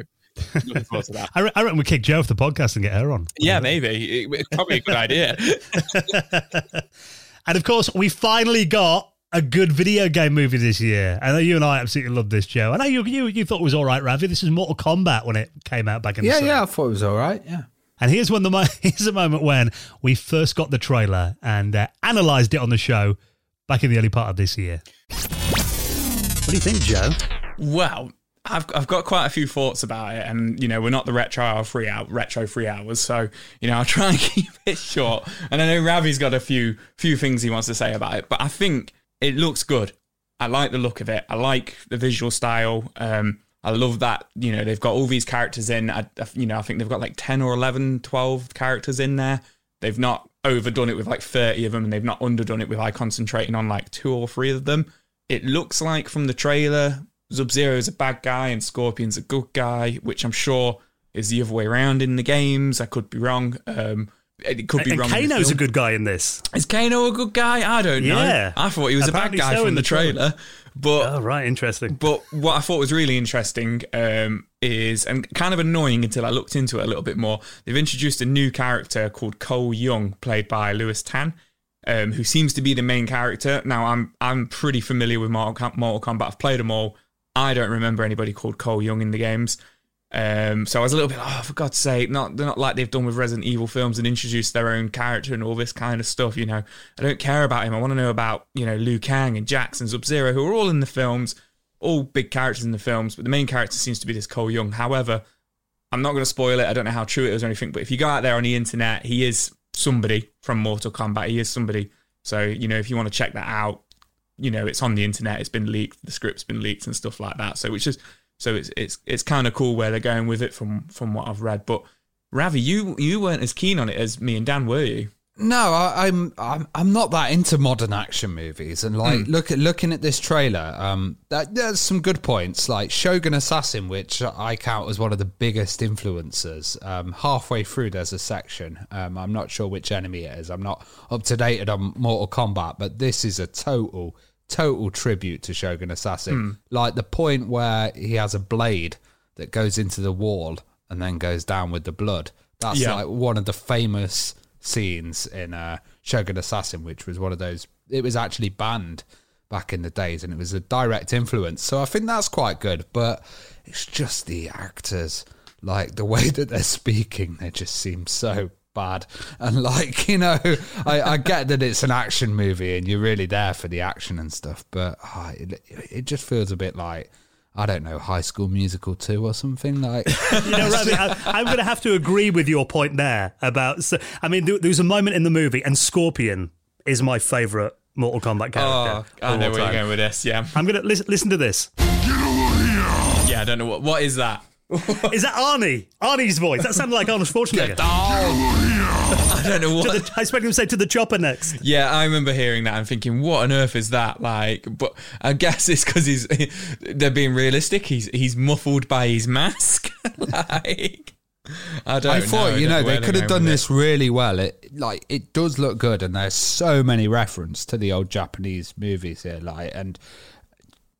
looking forward to that. I, re- I reckon we kick Joe off the podcast and get her on. Yeah, maybe. It- it's probably a good idea. And of course, we finally got a good video game movie this year. I know you and I absolutely love this, Joe. I know you you, you thought it was all right, Ravi. This is Mortal Kombat when it came out back in the Yeah, yeah, I thought it was all right. Yeah. And here's when the mo- here's a moment when we first got the trailer and uh, analysed it on the show back in the early part of this year. What do you think, Joe? Well, I've I've got quite a few thoughts about it, and you know we're not the retro hour free hour retro free hours, so you know I'll try and keep it short. And I know Ravi's got a few few things he wants to say about it, but I think it looks good. I like the look of it. I like the visual style. Um, I love that you know they've got all these characters in. I, you know I think they've got like ten or 11, 12 characters in there. They've not overdone it with like thirty of them, and they've not underdone it with like concentrating on like two or three of them. It looks like from the trailer Sub Zero is a bad guy and Scorpion's a good guy, which I'm sure is the other way around in the games. I could be wrong. Um, it could be and wrong. Kano's a good guy in this. Is Kano a good guy? I don't know. Yeah. I thought he was Apparently a bad guy so from in the trailer. But Oh, right, interesting. but what I thought was really interesting um, is, and kind of annoying until I looked into it a little bit more, they've introduced a new character called Cole Young, played by Lewis Tan, um, who seems to be the main character. Now, I'm I'm pretty familiar with Mortal Kombat. I've played them all. I don't remember anybody called Cole Young in the games. Um, so I was a little bit, oh, for God's sake, not they're not like they've done with Resident Evil films and introduced their own character and all this kind of stuff. You know, I don't care about him. I want to know about you know Liu Kang and and Sub Zero, who are all in the films, all big characters in the films. But the main character seems to be this Cole Young. However, I'm not going to spoil it. I don't know how true it is or anything. But if you go out there on the internet, he is somebody from Mortal Kombat. He is somebody. So you know, if you want to check that out, you know, it's on the internet. It's been leaked. The script's been leaked and stuff like that. So which is so it's it's it's kind of cool where they're going with it from from what I've read. But Ravi, you you weren't as keen on it as me and Dan, were you? No, I, I'm I'm I'm not that into modern action movies, and like look at looking at this trailer, um, that, there's some good points like Shogun Assassin, which I count as one of the biggest influencers. Um, halfway through, there's a section. Um, I'm not sure which enemy it is. I'm not up to date on Mortal Kombat, but this is a total total tribute to Shogun Assassin. Like the point where he has a blade that goes into the wall and then goes down with the blood. That's Yeah. like one of the famous scenes in uh, Shogun Assassin, which was one of those. It was actually banned back in the days, and it was a direct influence. So I think that's quite good. But it's just the actors, like the way that they're speaking, they just seem so bad. And like you know, I, I get that it's an action movie, and you're really there for the action and stuff. But ah, it, it just feels a bit like. I don't know, High School Musical 2 or something like. You know, Ravi, I, I'm going to have to agree with your point there about. So, I mean, there, there was a moment in the movie, and Scorpion is my favourite Mortal Kombat character. I of know all where you're going with this. Yeah, I'm going to listen, listen to this. yeah. I don't know what what is that. Is that Arnie? Arnie's voice. That sounded like Arnold Schwarzenegger. I don't know what. the, I expect him to say to the chopper next. Yeah, I remember hearing that and thinking, "What on earth is that?" Like, but I guess it's because he's they're being realistic. He's he's muffled by his mask. like, I don't. I thought, know. you I know, they could have done with this really well. It like it does look good, and there's so many reference to the old Japanese movies here, like and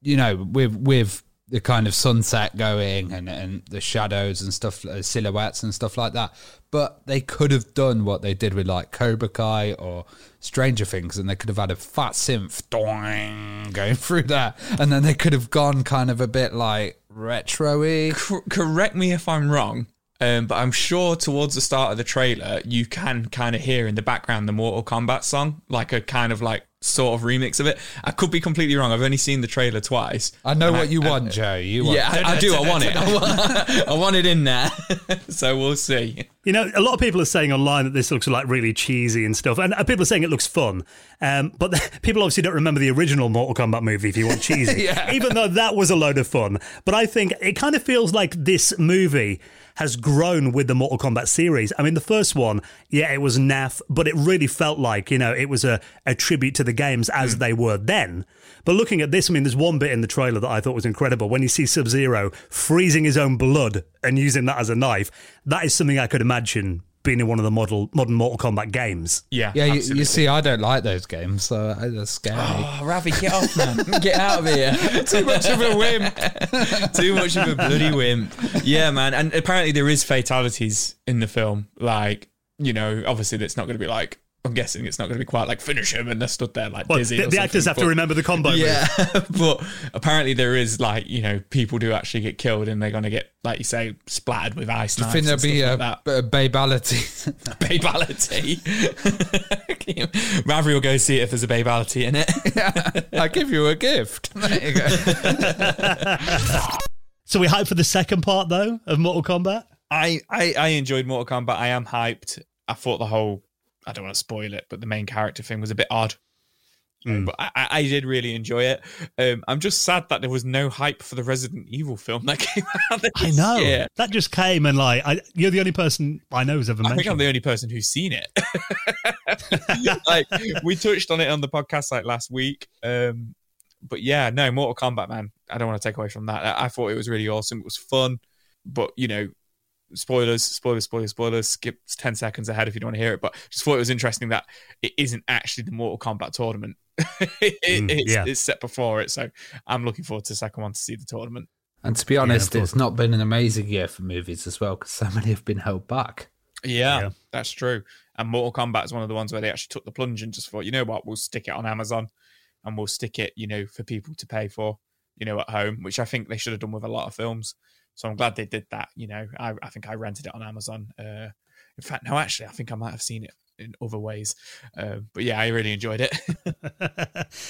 you know, with with the kind of sunset going and and the shadows and stuff, uh, silhouettes and stuff like that. But they could have done what they did with like Cobra Kai or Stranger Things, and they could have had a fat synth doing going through that, and then they could have gone kind of a bit like retro-y. Cor- correct me if I'm wrong, um, but I'm sure towards the start of the trailer, you can kind of hear in the background the Mortal Kombat song, like a kind of like sort of remix of it. I could be completely wrong. I've only seen the trailer twice. I know And what you want, Joe. You want Yeah, I, I do. I want it. I want, I want it in there. so we'll see. You know, a lot of people are saying online that this looks like really cheesy and stuff, and uh, people are saying it looks fun. Um, but people obviously don't remember the original Mortal Kombat movie. If you want cheesy, even though that was a load of fun, but I think it kind of feels like this movie has grown with the Mortal Kombat series. I mean, the first one, yeah, it was naff, but it really felt like you know it was a, a tribute to the games as hmm. they were then. But looking at this, I mean, there's one bit in the trailer that I thought was incredible when you see Sub Zero freezing his own blood and using that as a knife. That is something I could imagine being in one of the model, modern Mortal Kombat games. Yeah, Yeah, you, you see, I don't like those games, so uh, they're scary. Oh, Ravi, get off, man. Get out of here. Too much of a wimp. Too much of a bloody wimp. Yeah, man. And apparently there is fatalities in the film. Like, you know, obviously that's not going to be like I'm guessing it's not going to be quite like finish him and they're stood there like Well, dizzy. the, the actors something, have to remember the combo. Yeah, but apparently there is like you know people do actually get killed and they're going to get like you say splattered with ice I knives. think there'll be stuff a, like that. a babality. babality. Ravi will go see if there's a babality in it. I give you a gift. There you go. So we hype for the second part though of Mortal Kombat. I, I I enjoyed Mortal Kombat. I am hyped. I thought the whole I don't want to spoil it, but the main character thing was a bit odd. Mm. But I, I did really enjoy it. Um, I'm just sad that there was no hype for the Resident Evil film that came out. I know year. that just came and like I, you're the only person I know who's ever I mentioned. think I'm the only person who's seen it. like we touched on it on the podcast like last week. Um, but yeah, no, Mortal Kombat, man. I don't want to take away from that. I, I thought it was really awesome. It was fun, but you know, spoilers, spoilers, spoilers, spoilers. Skip ten seconds ahead if you don't want to hear it. But just thought it was interesting that it isn't actually the Mortal Kombat tournament. it, Mm, it's, yeah. it's set before it, so I'm looking forward to the second one to see the tournament. And to be honest, course. it's not been an amazing year for movies as well because so many have been held back. Yeah, Yeah. that's true. And Mortal Kombat is one of the ones where they actually took the plunge and just thought, you know what, we'll stick it on Amazon and we'll stick it, you know, for people to pay for, you know, at home, which I think they should have done with a lot of films. So I'm glad they did that. You know, I, I think I rented it on Amazon. Uh, in fact, no, actually, I think I might have seen it in other ways. Uh, but yeah, I really enjoyed it.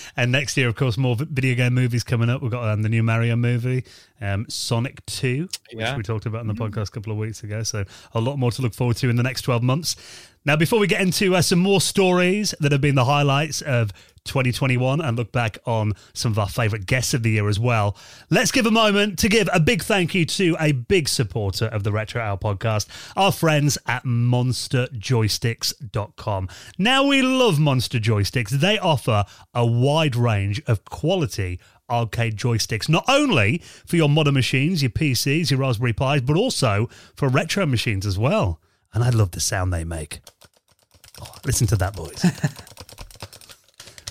and next year, of course, more video game movies coming up. We've got um, the new Mario movie, um, Sonic 2, which we talked about in the podcast a couple of weeks ago. So a lot more to look forward to in the next 12 months. Now, before we get into uh, some more stories that have been the highlights of 2021 and look back on some of our favourite guests of the year as well, let's give a moment to give a big thank you to a big supporter of the Retro Hour podcast, our friends at monsterjoysticks.com. Now, we love Monster Joysticks. They offer a wide range of quality arcade joysticks, not only for your modern machines, your PCs, your Raspberry Pis, but also for retro machines as well. And I love the sound they make. Oh, listen to that, boys.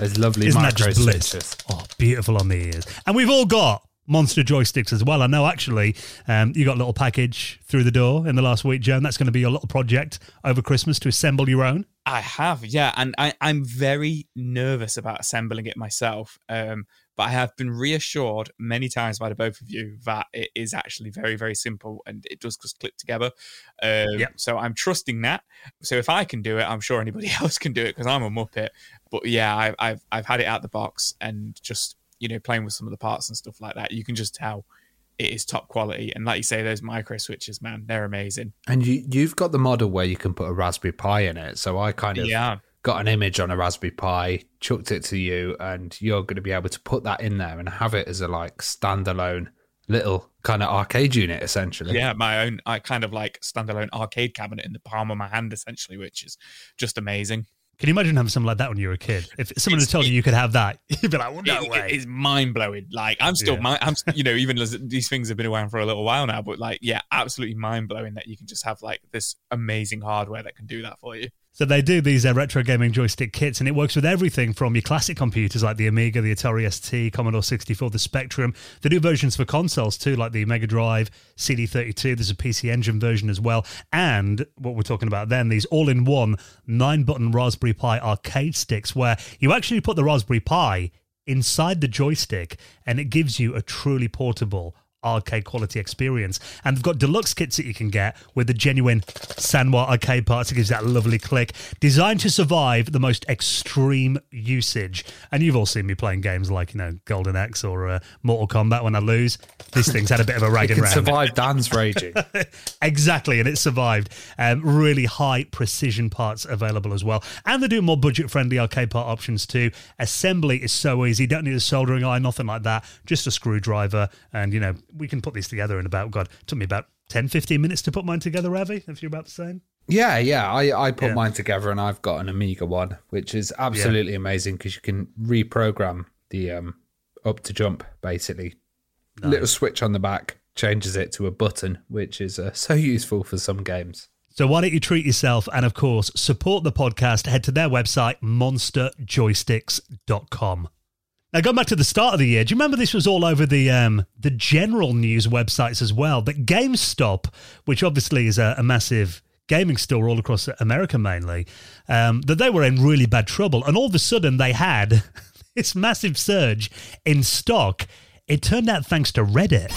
Those lovely Isn't that micro just bliss? switches. Oh, beautiful on the ears. And we've all got monster joysticks as well. I know actually um, you got a little package through the door in the last week, Joan. That's going to be your little project over Christmas to assemble your own. I have, yeah, and I, I'm very nervous about assembling it myself. Um, but I have been reassured many times by the both of you that it is actually very, very simple and it does just clip together. Um, Yep. So I'm trusting that. So if I can do it, I'm sure anybody else can do it because I'm a muppet. But yeah, I've, I've I've had it out the box and just you know playing with some of the parts and stuff like that. You can just tell it is top quality. And like you say, those micro switches, man, they're amazing. And you, you've got the model where you can put a Raspberry Pi in it. So I kind of Yeah. Got an image on a Raspberry Pi, chucked it to you, and you're going to be able to put that in there and have it as a like standalone little kind of arcade unit, essentially. yeah, my own, I kind of like standalone arcade cabinet in the palm of my hand, essentially, which is just amazing. Can you imagine having something like that when you were a kid? If someone had It's- told you you could have that, you'd be like, well, no It- way. It's mind blowing. Like I'm still, Yeah. mi- I'm, you know, even as these things have been around for a little while now, but like, yeah, absolutely mind blowing that you can just have like this amazing hardware that can do that for you. So they do these uh, retro gaming joystick kits, and it works with everything from your classic computers like the Amiga, the Atari ST, Commodore 64, the Spectrum. They do versions for consoles too, like the Mega Drive, CD32. There's a PC Engine version as well, and what we're talking about then, these all-in-one nine-button Raspberry Pi arcade sticks, where you actually put the Raspberry Pi inside the joystick, and it gives you a truly portable arcade quality experience. And they've got deluxe kits that you can get with the genuine Sanwa arcade parts. It gives that lovely click. Designed to survive the most extreme usage. And you've all seen me playing games like, you know, Golden Axe or uh, Mortal Kombat when I lose. This thing's had a bit of a can round. survive Dan's raging. Exactly, and it survived. Um, really high precision parts available as well. And they do more budget friendly arcade part options too. Assembly is so easy. Don't need a soldering iron, nothing like that. Just a screwdriver. And, you know, we can put these together in about, God, it took me about 10, 15 minutes to put mine together, Ravi, if you're about the same. Yeah, yeah. I, I put Yeah. mine together and I've got an Amiga one, which is absolutely amazing because you can reprogram the um, up to jump basically. Little switch on the back changes it to a button, which is uh, so useful for some games. So why don't you treat yourself and, of course, support the podcast? Head to their website, monsterjoysticks.com. Now, going back to the start of the year, do you remember this was all over the um, the general news websites as well? But GameStop, which obviously is a, a massive gaming store all across America mainly, um, that they were in really bad trouble. And all of a sudden, they had this massive surge in stock. It turned out thanks to Reddit.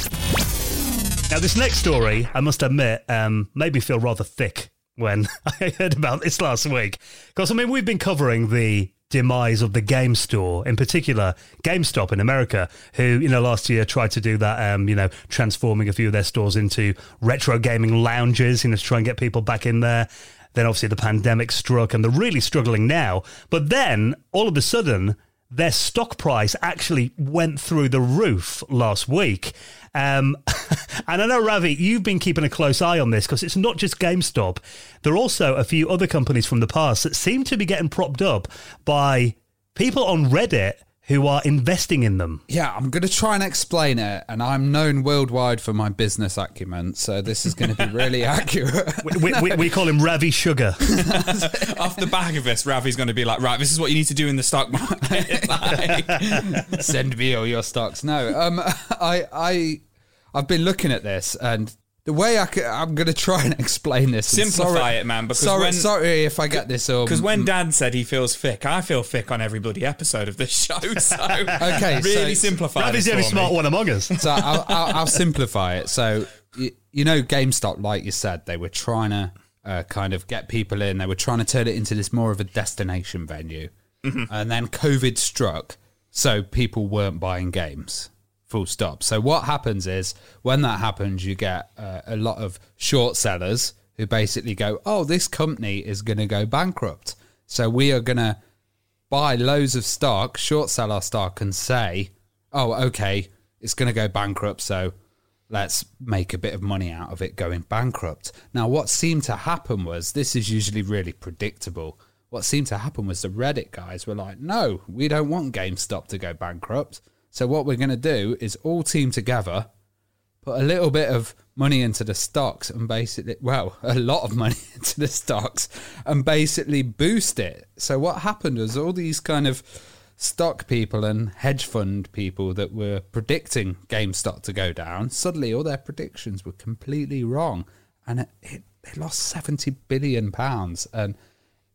Now, this next story, I must admit, um, made me feel rather thick when I heard about this last week. Because, I mean, we've been covering the demise of the game store, in particular GameStop in America, who, you know, last year tried to do that, um, you know, transforming a few of their stores into retro gaming lounges, you know, to try and get people back in there. Then obviously the pandemic struck and they're really struggling now. But then all of a sudden, their stock price actually went through the roof last week. Um, and I know, Ravi, you've been keeping a close eye on this because it's not just GameStop. There are also a few other companies from the past that seem to be getting propped up by people on Reddit who are investing in them. Yeah, I'm going to try and explain it, and I'm known worldwide for my business acumen, so this is going to be really accurate. We, we, we call him Ravi Sugar. Off the back of this, Ravi's going to be like, right, this is what you need to do in the stock market. Like- Send me all your stocks. No, um, I, I, I've been looking at this, and the way I am going to try and explain this. Simplify sorry- it, man, because sorry, when- sorry if I get this all. Because when Dan said he feels thick, I feel thick on every bloody episode of this show. So Okay, really so- simplify Ravi's this the only smart me. one among us. so I'll, I'll, I'll simplify it. So you, you know, GameStop, like you said, they were trying to uh, kind of get people in. They were trying to turn it into this more of a destination venue, and then COVID struck, so people weren't buying games. Full stop. So what happens is when that happens, you get uh, a lot of short sellers who basically go, "Oh, this company is going to go bankrupt, so we are going to." buy loads of stock, short sell our stock, and say, oh, okay, it's going to go bankrupt, so let's make a bit of money out of it going bankrupt. Now, what seemed to happen was this is usually really predictable. What seemed to happen was the Reddit guys were like, no, we don't want GameStop to go bankrupt. So, what we're going to do is all team together put a little bit of money into the stocks and basically, well, a lot of money into the stocks and basically boost it. So what happened was all these kind of stock people and hedge fund people that were predicting GameStop to go down, suddenly all their predictions were completely wrong, and it, it, they lost seventy billion pounds, and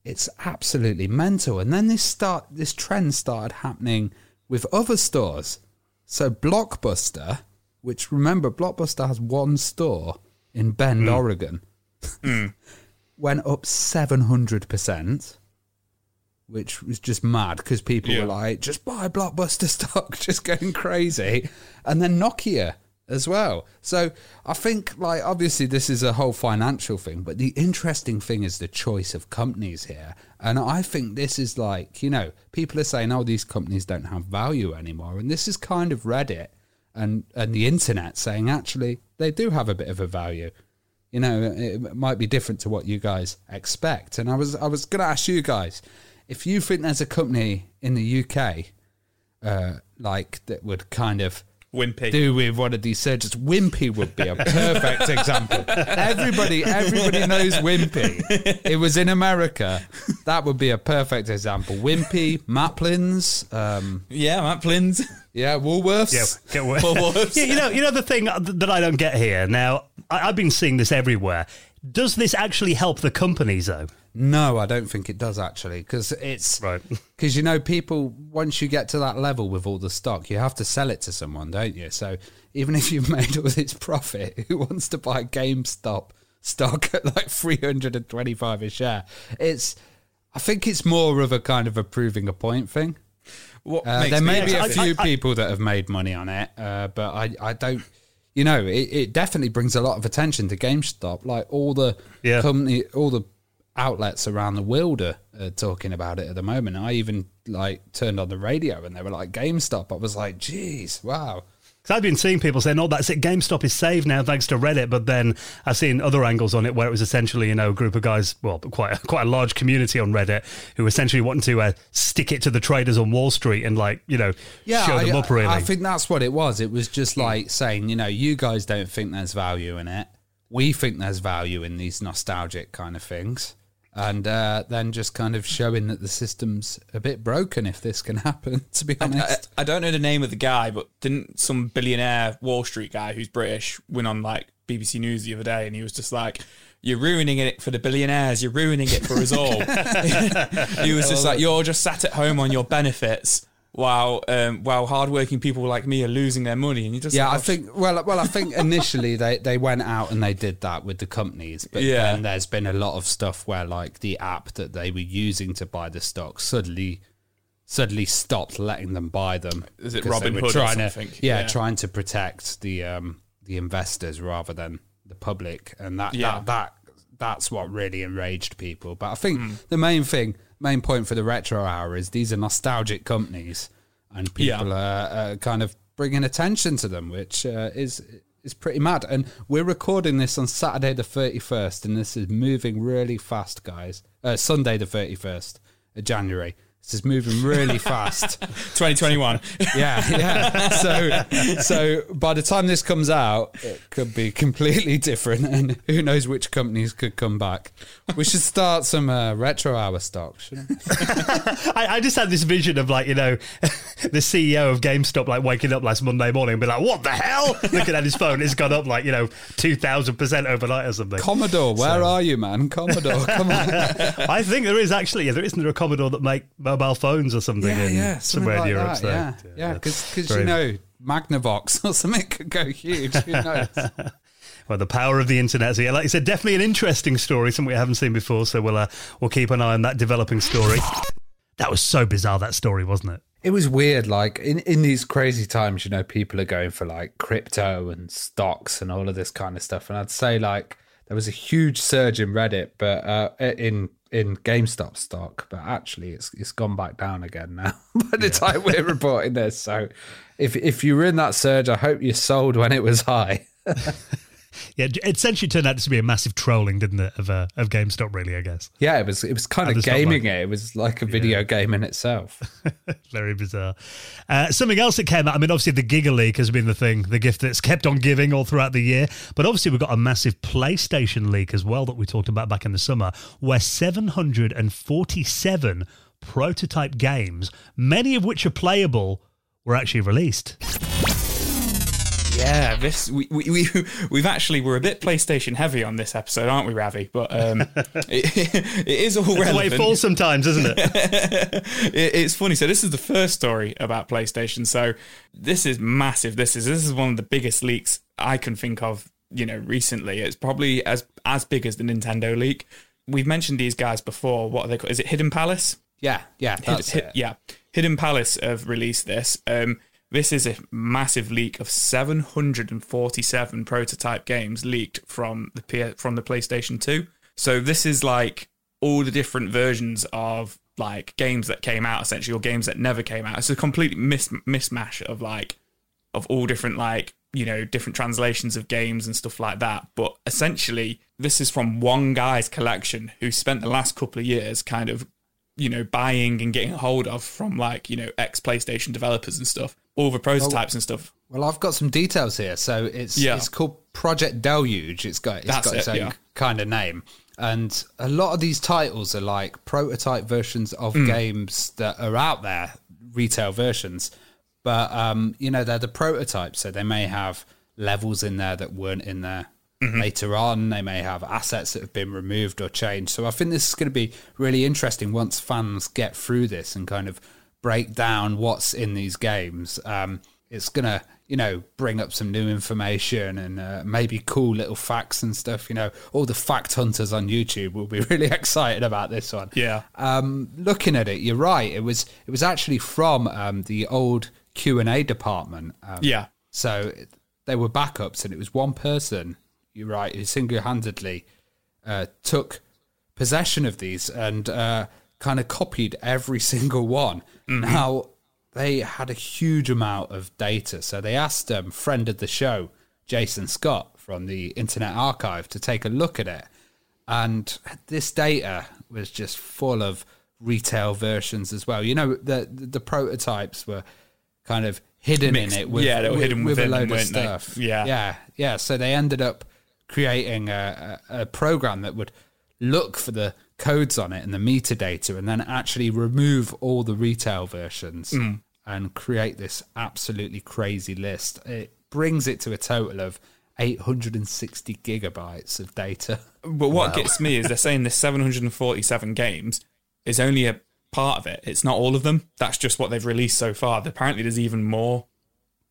it's absolutely mental. And then this start, this trend started happening with other stores. So Blockbuster, which remember Blockbuster has one store in Bend, hmm. Oregon, hmm. went up seven hundred percent, which was just mad because people Yeah. were like, "Just buy Blockbuster stock," just going crazy, and then Nokia as well. So I think, like, obviously this is a whole financial thing, but the interesting thing is the choice of companies here, and I think this is like, you know, people are saying, "Oh, these companies don't have value anymore," and this is kind of Reddit and and the internet saying actually they do have a bit of a value. You know it might be different to what you guys expect. And i was i was going to ask you guys if you think there's a company in the uk uh, like that would kind of Wimpy. do with one of these surgeons wimpy would be a perfect example everybody everybody knows wimpy it was in america that would be a perfect example wimpy maplins um, Yeah, Maplin's. yeah woolworths Yeah, get away. Yeah, you know, you know the thing that I don't get here. Now, I, I've been seeing this everywhere. Does this actually help the companies, though? No, I don't think it does actually, because it's Right. Because you know, people once you get to that level with all the stock, you have to sell it to someone, don't you? So even if you've made all this profit, who wants to buy GameStop stock at like three hundred and twenty-five a share? It's, I think it's more of a kind of a proving a point thing. What Uh, makes there may be a I- few I- people that have made money on it, uh, but I, I don't. You know, it, it definitely brings a lot of attention to GameStop. Like all the Yeah. company, all the outlets around the world are uh, talking about it at the moment. I even like turned on the radio and they were like GameStop. I was like, geez, wow. Because I've been seeing people saying, "Oh, that's it. GameStop is saved now thanks to Reddit." But then I've seen other angles on it where it was essentially, you know, a group of guys, well, quite a, quite a large community on Reddit who essentially wanting to uh, stick it to the traders on Wall Street and like, you know, show them I, up. Really, I think that's what it was. It was just like saying, you know, you guys don't think there's value in it. We think there's value in these nostalgic kind of things. And uh, then just kind of showing that the system's a bit broken if this can happen, to be I, honest. I don't know the name of the guy, but didn't some billionaire Wall Street guy who's British win on like BBC News the other day, and he was just like, you're ruining it for the billionaires. You're ruining it for us all. he was just like, you're just sat at home on your benefits while um, while hardworking people like me are losing their money. And you just Yeah, I think. Well, well, I think initially they, they went out and they did that with the companies, but Yeah. then there's been a lot of stuff where like the app that they were using to buy the stock suddenly suddenly stopped letting them buy them. Is it Robinhood trying to- yeah, Yeah. trying to protect the um the investors rather than the public, and that Yeah. that that that's what really enraged people. But I think Hmm. the main thing, main point for the retro hour is these are nostalgic companies, and people are, are kind of bringing attention to them, which uh, is is pretty mad. And we're recording this on Saturday the thirty first, and this is moving really fast, guys. Uh, Sunday the thirty first of January. This is moving really fast. 2021. Yeah, yeah. So, so by the time this comes out, it could be completely different, and who knows which companies could come back. We should start some uh, retro hour stock. I, I just had this vision of like you know the CEO of GameStop like waking up last Monday morning and be like, "What the hell?" Looking at his phone, it's gone up like you know two thousand percent overnight or something. Commodore, where are you, man? Commodore, come on. I think there is actually. Yeah, there isn't there a Commodore that make mobile phones or something Yeah, in yeah, somewhere like in Europe. so, yeah, yeah, because Very- you know Magnavox or something could go huge. Who knows? Well, the power of the internet. So yeah, like you said, definitely an interesting story, something we haven't seen before. So we'll uh, we'll keep an eye on that developing story. That was so bizarre that story, wasn't it? It was weird. Like in, in these crazy times, you know, people are going for like crypto and stocks and all of this kind of stuff. And I'd say like there was a huge surge in Reddit, but uh, in in GameStop stock, but actually it's it's gone back down again now. By the time we're reporting this, so if if you were in that surge, I hope you sold when it was high. Yeah, it essentially turned out to be a massive trolling, didn't it, of uh, of GameStop? Really, I guess. Yeah, it was it was kind I of gaming like- it. It was like a video game in itself. Very bizarre. Uh, something else that came out. I mean, obviously the Giga Leak has been the thing, the gift that's kept on giving all throughout the year. But obviously we've got a massive PlayStation leak as well that we talked about back in the summer, where 747 prototype games, many of which are playable, were actually released. Yeah, this we we we we've actually we're a bit PlayStation heavy on this episode, aren't we, Ravi? But um, it, it is all That's the way relevant. it falls sometimes, isn't it? It- it's funny. So this is the first story about PlayStation. So this is massive. This is this is one of the biggest leaks I can think of. You know, recently it's probably as as big as the Nintendo leak. We've mentioned these guys before. What are they called? Is it Hidden Palace? yeah, yeah, that's Hid- it. yeah, Hidden Palace have released this. Um, this is a massive leak of 747 prototype games leaked from the P- from the PlayStation 2. So this is like all the different versions of like games that came out essentially or games that never came out. It's a complete mis- mismatch of like of all different like you know different translations of games and stuff like that but essentially this is from one guy's collection who spent the last couple of years kind of you know buying and getting a hold of from like you know ex PlayStation developers and stuff all the prototypes and stuff Well, I've got some details here. So it's Yeah. it's called Project Deluge. It's got it's That's got its it, own yeah. kind of name, and a lot of these titles are like prototype versions of Hmm. games that are out there, retail versions. But um, you know, they're the prototypes, so they may have levels in there that weren't in there. Mm-hmm. Later on, they may have assets that have been removed or changed. So I think this is going to be really interesting once fans get through this and kind of break down what's in these games. Um, it's gonna, you know, bring up some new information and uh, maybe cool little facts and stuff. You know, all the fact hunters on YouTube will be really excited about this one. Yeah. Um, looking at it, you're right. It was it was actually from um, the old Q and A department. Um, yeah so they were backups, and it was one person. You're right. Who single-handedly uh, took possession of these and uh, kind of copied every single one. Now they had a huge amount of data, so they asked um, friend of the show, Jason Scott from the Internet Archive, to take a look at it, and this data was just full of retail versions as well. You know, the the, the prototypes were kind of hidden Mixed- in it. With, yeah, they were with, hidden with a within them, load of weren't they? stuff. Yeah. yeah, yeah. So they ended up creating a, a, a program that would look for the codes on it and the metadata, and then actually remove all the retail versions mm. and create this absolutely crazy list. It brings it to a total of 860 gigabytes of data. But what gets me is they're saying the 747 games is only a part of it. It's not all of them. That's just what they've released so far. Apparently, there's even more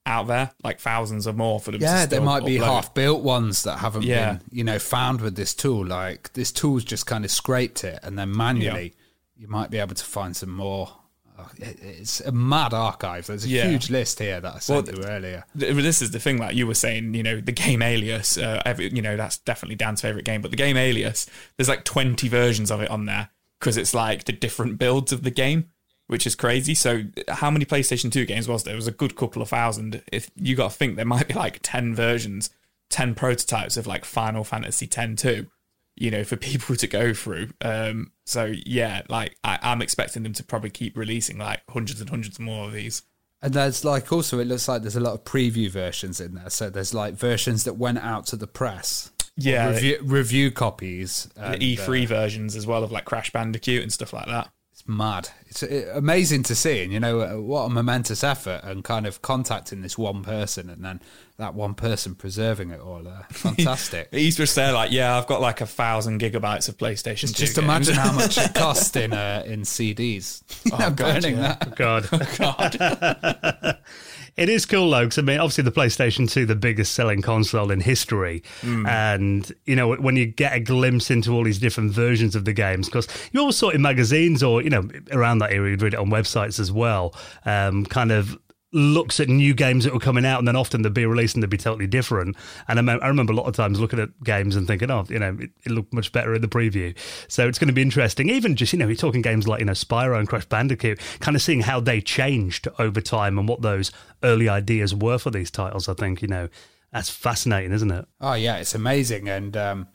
out there, like thousands of more for them. Yeah, there might be half built ones that haven't Yeah. been, you know, found with this tool. Like this tool's just kind of scraped it, and then manually, you might be able to find some more. Oh, It's a mad archive. There's a Yeah. huge list here that I sent Well, you earlier. Th- This is the thing that you were saying, you know, the game Alias, uh, every, you know, that's definitely Dan's favorite game, but the game Alias, there's like 20 versions of it on there because it's like the different builds of the game, which is crazy. So, how many PlayStation 2 games was there? It was a good couple of thousand. If you got to think there might be like 10 versions, 10 prototypes of like Final Fantasy 10 2, you know, for people to go through. Um, so, yeah, like I, I'm expecting them to probably keep releasing like hundreds and hundreds more of these. And there's like also, it looks like there's a lot of preview versions in there. So there's like versions that went out to the press. Yeah, review, review copies. the E3 uh, versions as well of like Crash Bandicoot and stuff like that. It's mad. It's uh, amazing to see, and you know uh, what a momentous effort, and kind of contacting this one person, and then that one person preserving it all. Uh, fantastic. He's just there like, yeah, I've got like a thousand gigabytes of PlayStation. just 2 just games. imagine how much it cost in uh, in CDs. Oh, You God, burning yeah. that. God. It is cool though, because I mean, obviously the PlayStation 2, the biggest selling console in history. And, you know, when you get a glimpse into all these different versions of the games, because you always saw it in magazines or, you know, around that era, you'd read it on websites as well, um, kind of looks at new games that were coming out and then often they'd be released and they'd be totally different and I, me- I remember a lot of times looking at games and thinking oh you know it, it looked much better in the preview so it's going to be interesting even just you know you're talking games like you know Spyro and Crash Bandicoot kind of seeing how they changed over time and what those early ideas were for these titles I think you know that's fascinating isn't it Oh yeah, it's amazing, and um,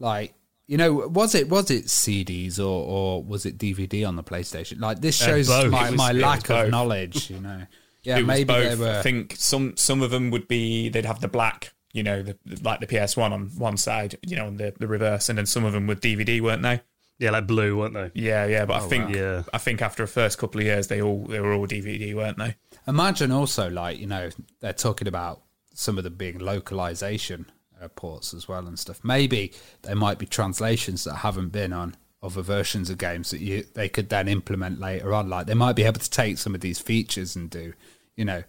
like you know, was it was it CDs or or was it DVD on the PlayStation? Like this Uh, shows both. my, was- my lack of knowledge. You know, yeah, it was maybe both. they were. I think some some of them would be they'd have the black, you know, the, like the PS1 on one side, you know, on the, the reverse, and then some of them were DVD, weren't they? yeah like Blue weren't they Yeah, yeah. But I think wow. Yeah. I think after the first couple of years, they all they were all DVD, weren't they? Imagine also, like, you know, they're talking about some of them being localization uh, ports as well and stuff. Maybe there might be translations that haven't been on other versions of games that you they could then implement later on. Like, they might be able to take some of these features and do, you know,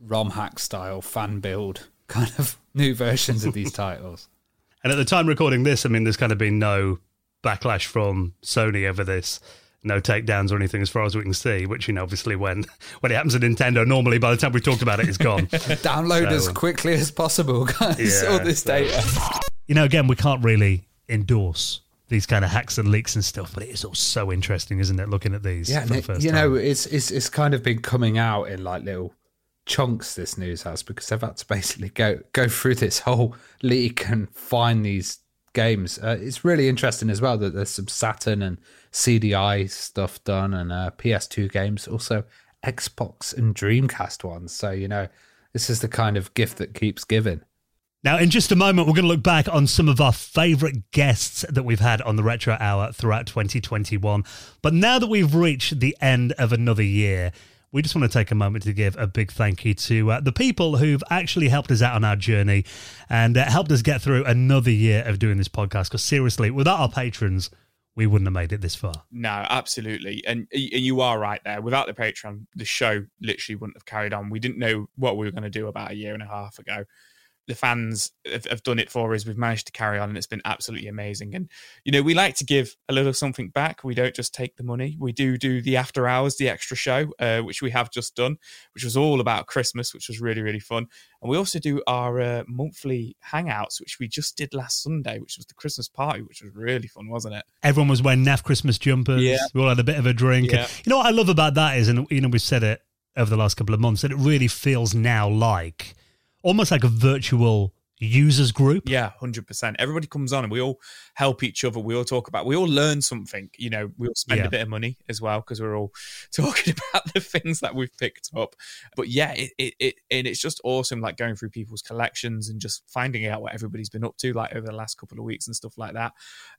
ROM hack style fan build kind of new versions of these titles. And at the time recording this, I mean, there's kind of been no backlash from Sony over this, no takedowns or anything as far as we can see. Which you know, obviously, when when it happens to Nintendo, normally by the time we've talked about it, it's gone. Download as quickly as possible, guys. Yeah, all this so- data. you know, again, we can't really endorse these kind of hacks and leaks and stuff, but it is all so interesting, isn't it? Looking at these, Yeah, for the you time. know, it's it's it's kind of been coming out in like little chunks. This news has because they've had to basically go go through this whole leak and find these games. Uh, it's really interesting as well that there's some Saturn and CDI stuff done and uh, PS2 games, also Xbox and Dreamcast ones. So you know, this is the kind of gift that keeps giving. Now, in just a moment, we're going to look back on some of our favourite guests that we've had on the Retro Hour throughout 2021. But now that we've reached the end of another year, we just want to take a moment to give a big thank you to uh, the people who've actually helped us out on our journey and uh, helped us get through another year of doing this podcast. Because seriously, without our patrons, we wouldn't have made it this far. No, absolutely, and and you are right there. Without the Patreon, the show literally wouldn't have carried on. We didn't know what we were going to do about a year and a half ago. The fans have, have done it for us. We've managed to carry on, and it's been absolutely amazing. And you know, we like to give a little something back. We don't just take the money. We do do the after hours, the extra show, uh, which we have just done, which was all about Christmas, which was really really fun. And we also do our uh, monthly hangouts, which we just did last Sunday, which was the Christmas party, which was really fun, wasn't it? Everyone was wearing naff Christmas jumpers. Yeah. We all had a bit of a drink. Yeah. And you know what I love about that is, and you know, we've said it over the last couple of months, that it really feels now like almost like a virtual users group. Yeah, hundred percent. Everybody comes on and we all help each other. We all talk about. We all learn something. You know, we all spend Yeah. a bit of money as well because we're all talking about the things that we've picked up. But yeah, it, it it and it's just awesome. Like going through people's collections and just finding out what everybody's been up to, like over the last couple of weeks and stuff like that.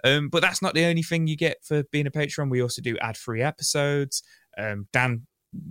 Um, but that's not the only thing you get for being a patron. We also do ad free episodes. Um, Dan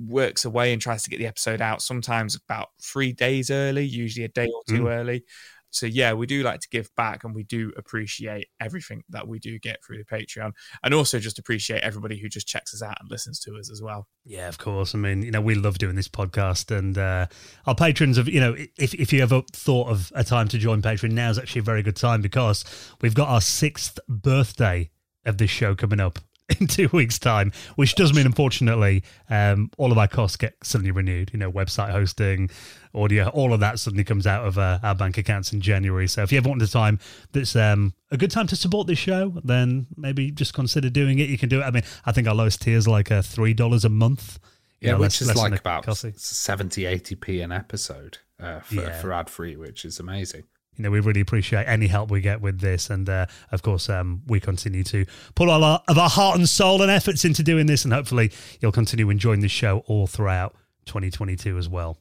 works away and tries to get the episode out sometimes about three days early, usually a day or two early. So yeah, we do like to give back, and we do appreciate everything that we do get through the Patreon, and also just appreciate everybody who just checks us out and listens to us as well. Yeah, of course. I mean, you know, we love doing this podcast, and uh, our patrons have, you know, if if you ever thought of a time to join Patreon, now is actually a very good time because we've got our sixth birthday of this show coming up in two weeks' time, which does mean, unfortunately, um, all of our costs get suddenly renewed. You know, website hosting, audio, all of that suddenly comes out of uh, our bank accounts in January. So if you ever want a time that's um, a good time to support this show, then maybe just consider doing it. You can do it. I mean, I think our lowest tier is like uh, $3 a month. You yeah, know, which less, is less like about 70, 80p an episode uh, for, yeah. for ad free, which is amazing you know, we really appreciate any help we get with this. And uh, of course, um, we continue to put all our, of our heart and soul and efforts into doing this. And hopefully, you'll continue enjoying the show all throughout 2022 as well.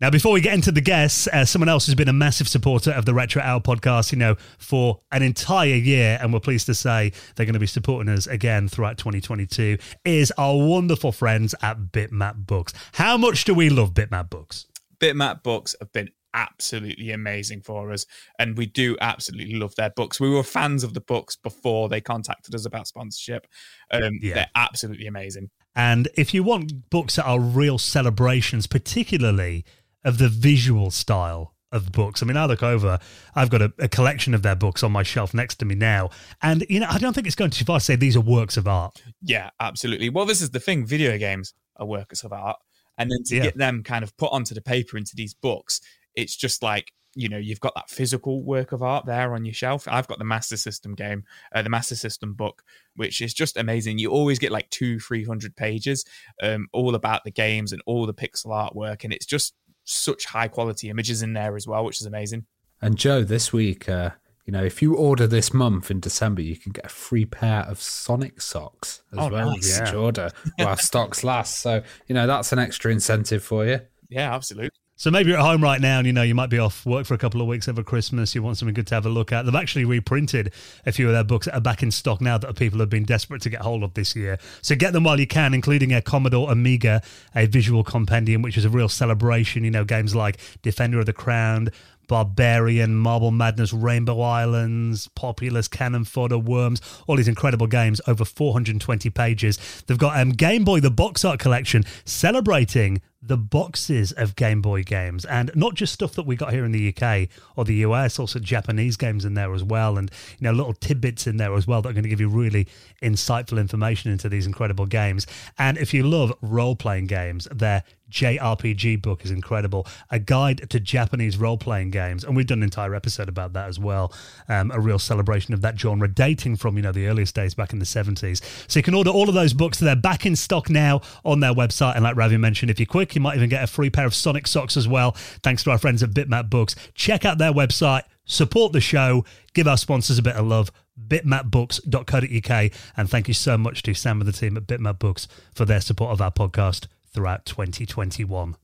Now, before we get into the guests, uh, someone else has been a massive supporter of the Retro Hour podcast, you know, for an entire year, and we're pleased to say they're going to be supporting us again throughout 2022, is our wonderful friends at Bitmap Books. How much do we love Bitmap Books? Bitmap Books have been absolutely amazing for us. And we do absolutely love their books. We were fans of the books before they contacted us about sponsorship. Um, yeah. They're absolutely amazing. And if you want books that are real celebrations, particularly of the visual style of books. I mean, I look over, I've got a, a, collection of their books on my shelf next to me now. And, you know, I don't think it's going too far to say these are works of art. Yeah, absolutely. Well, this is the thing video games are works of art. And then to yeah. get them kind of put onto the paper into these books it's just like you know you've got that physical work of art there on your shelf. I've got the master system game uh, the master system book which is just amazing. You always get like two 300 pages um, all about the games and all the pixel artwork and it's just such high quality images in there as well which is amazing. And joe this week uh, you know if you order this month in december you can get a free pair of sonic socks as oh, well nice. yeah. order. While stocks last so you know that's an extra incentive for you. Yeah absolutely so maybe you're at home right now and you know you might be off work for a couple of weeks over Christmas. You want something good to have a look at. They've actually reprinted a few of their books that are back in stock now that people have been desperate to get hold of this year. So get them while you can, including a Commodore Amiga, a visual compendium, which is a real celebration. You know, games like Defender of the Crown, Barbarian, Marble Madness, Rainbow Islands, Populous, Cannon Fodder, Worms, all these incredible games, over 420 pages. They've got um, Game Boy, the box art collection, celebrating the boxes of Game Boy games and not just stuff that we got here in the UK or the US, also Japanese games in there as well, and you know little tidbits in there as well that are going to give you really insightful information into these incredible games. And if you love role playing games, their JRPG book is incredible. A guide to Japanese role playing games, and we've done an entire episode about that as well. Um, a real celebration of that genre, dating from you know the earliest days back in the seventies. So you can order all of those books. They're back in stock now on their website, and like Ravi mentioned, if you're quick you might even get a free pair of Sonic socks as well, thanks to our friends at Bitmap Books. Check out their website, support the show, give our sponsors a bit of love. bitmapbooks.co.uk and thank you so much to Sam and the team at Bitmap Books for their support of our podcast throughout 2021.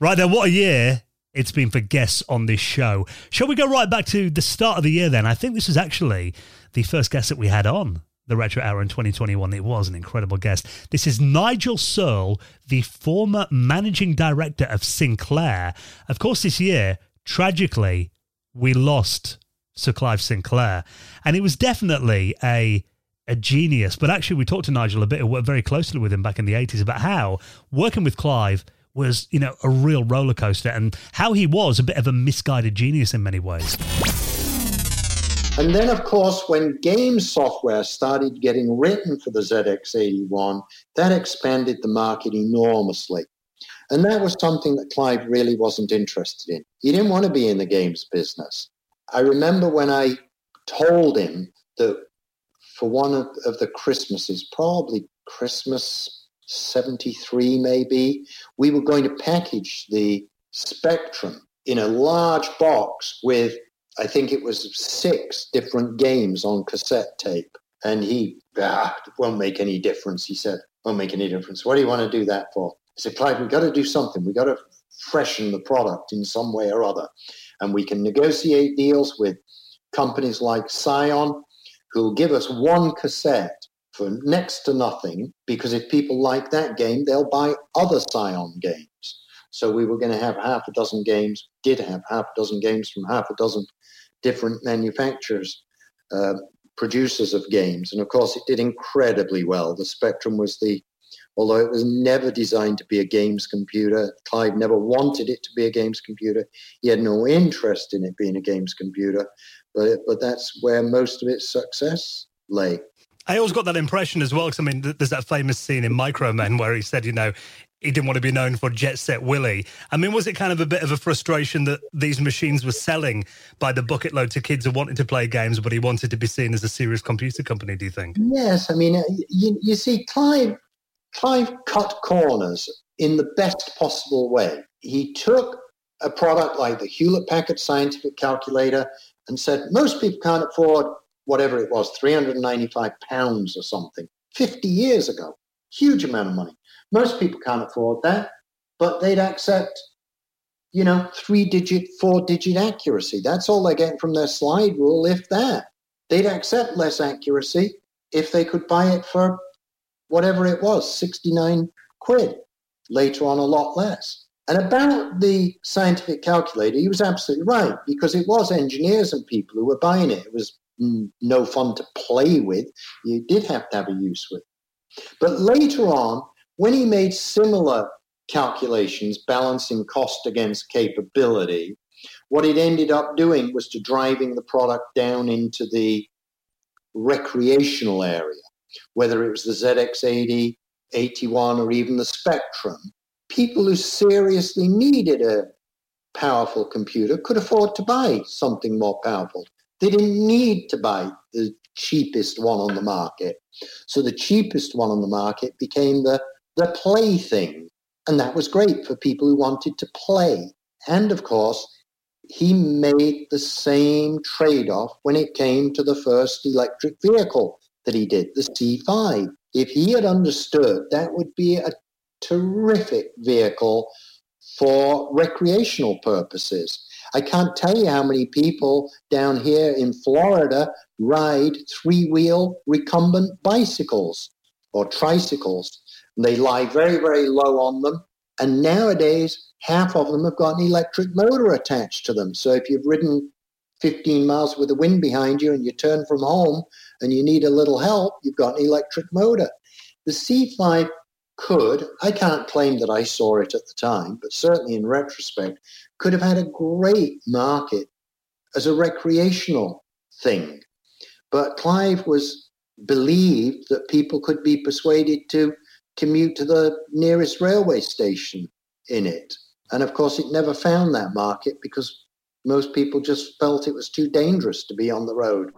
Right then, what a year it's been for guests on this show. Shall we go right back to the start of the year then? I think this was actually the first guest that we had on the Retro Hour in 2021. It was an incredible guest. This is Nigel Searle, the former managing director of Sinclair. Of course, this year, tragically, we lost Sir Clive Sinclair, and it was definitely a a genius. But actually, we talked to Nigel a bit, we worked very closely with him back in the 80s about how working with Clive was, you know, a real roller coaster and how he was a bit of a misguided genius in many ways. And then, of course, when game software started getting written for the ZX81, that expanded the market enormously. And that was something that Clive really wasn't interested in. He didn't want to be in the games business. I remember when I told him that for one of, of the Christmases, probably Christmas 73 maybe, we were going to package the Spectrum in a large box with I think it was six different games on cassette tape. And he, ah, won't make any difference, he said. Won't make any difference. What do you want to do that for? I said, Clive, we've got to do something. We've got to freshen the product in some way or other. And we can negotiate deals with companies like Psion, who'll give us one cassette for next to nothing, because if people like that game, they'll buy other Psion games. So we were going to have half a dozen games, did have half a dozen games from half a dozen different manufacturers, uh, producers of games. And of course, it did incredibly well. The Spectrum was the, although it was never designed to be a games computer, Clive never wanted it to be a games computer. He had no interest in it being a games computer, but, but that's where most of its success lay. I always got that impression as well. Because I mean, there's that famous scene in Micro Men where he said, you know, he didn't want to be known for Jet Set Willy. I mean, was it kind of a bit of a frustration that these machines were selling by the bucket load to kids who wanted to play games, but he wanted to be seen as a serious computer company? Do you think? Yes, I mean, uh, you, you see, Clive Clive cut corners in the best possible way. He took a product like the Hewlett Packard Scientific Calculator and said most people can't afford whatever it was, 395 pounds or something, 50 years ago. Huge amount of money. Most people can't afford that, but they'd accept, you know, three digit, four digit accuracy. That's all they're getting from their slide rule, if that. They'd accept less accuracy if they could buy it for whatever it was, 69 quid. Later on, a lot less. And about the scientific calculator, he was absolutely right because it was engineers and people who were buying it. It was no fun to play with. You did have to have a use with. But later on, when he made similar calculations balancing cost against capability, what it ended up doing was to driving the product down into the recreational area, whether it was the ZX80, 81, or even the Spectrum. People who seriously needed a powerful computer could afford to buy something more powerful. They didn't need to buy the cheapest one on the market. So the cheapest one on the market became the, the plaything. And that was great for people who wanted to play. And of course, he made the same trade off when it came to the first electric vehicle that he did, the C5. If he had understood that would be a terrific vehicle for recreational purposes. I can't tell you how many people down here in Florida ride three wheel recumbent bicycles or tricycles. They lie very, very low on them. And nowadays, half of them have got an electric motor attached to them. So if you've ridden 15 miles with the wind behind you and you turn from home and you need a little help, you've got an electric motor. The C5 could, I can't claim that I saw it at the time, but certainly in retrospect, could have had a great market as a recreational thing. But Clive was believed that people could be persuaded to commute to the nearest railway station in it. And of course, it never found that market because most people just felt it was too dangerous to be on the road.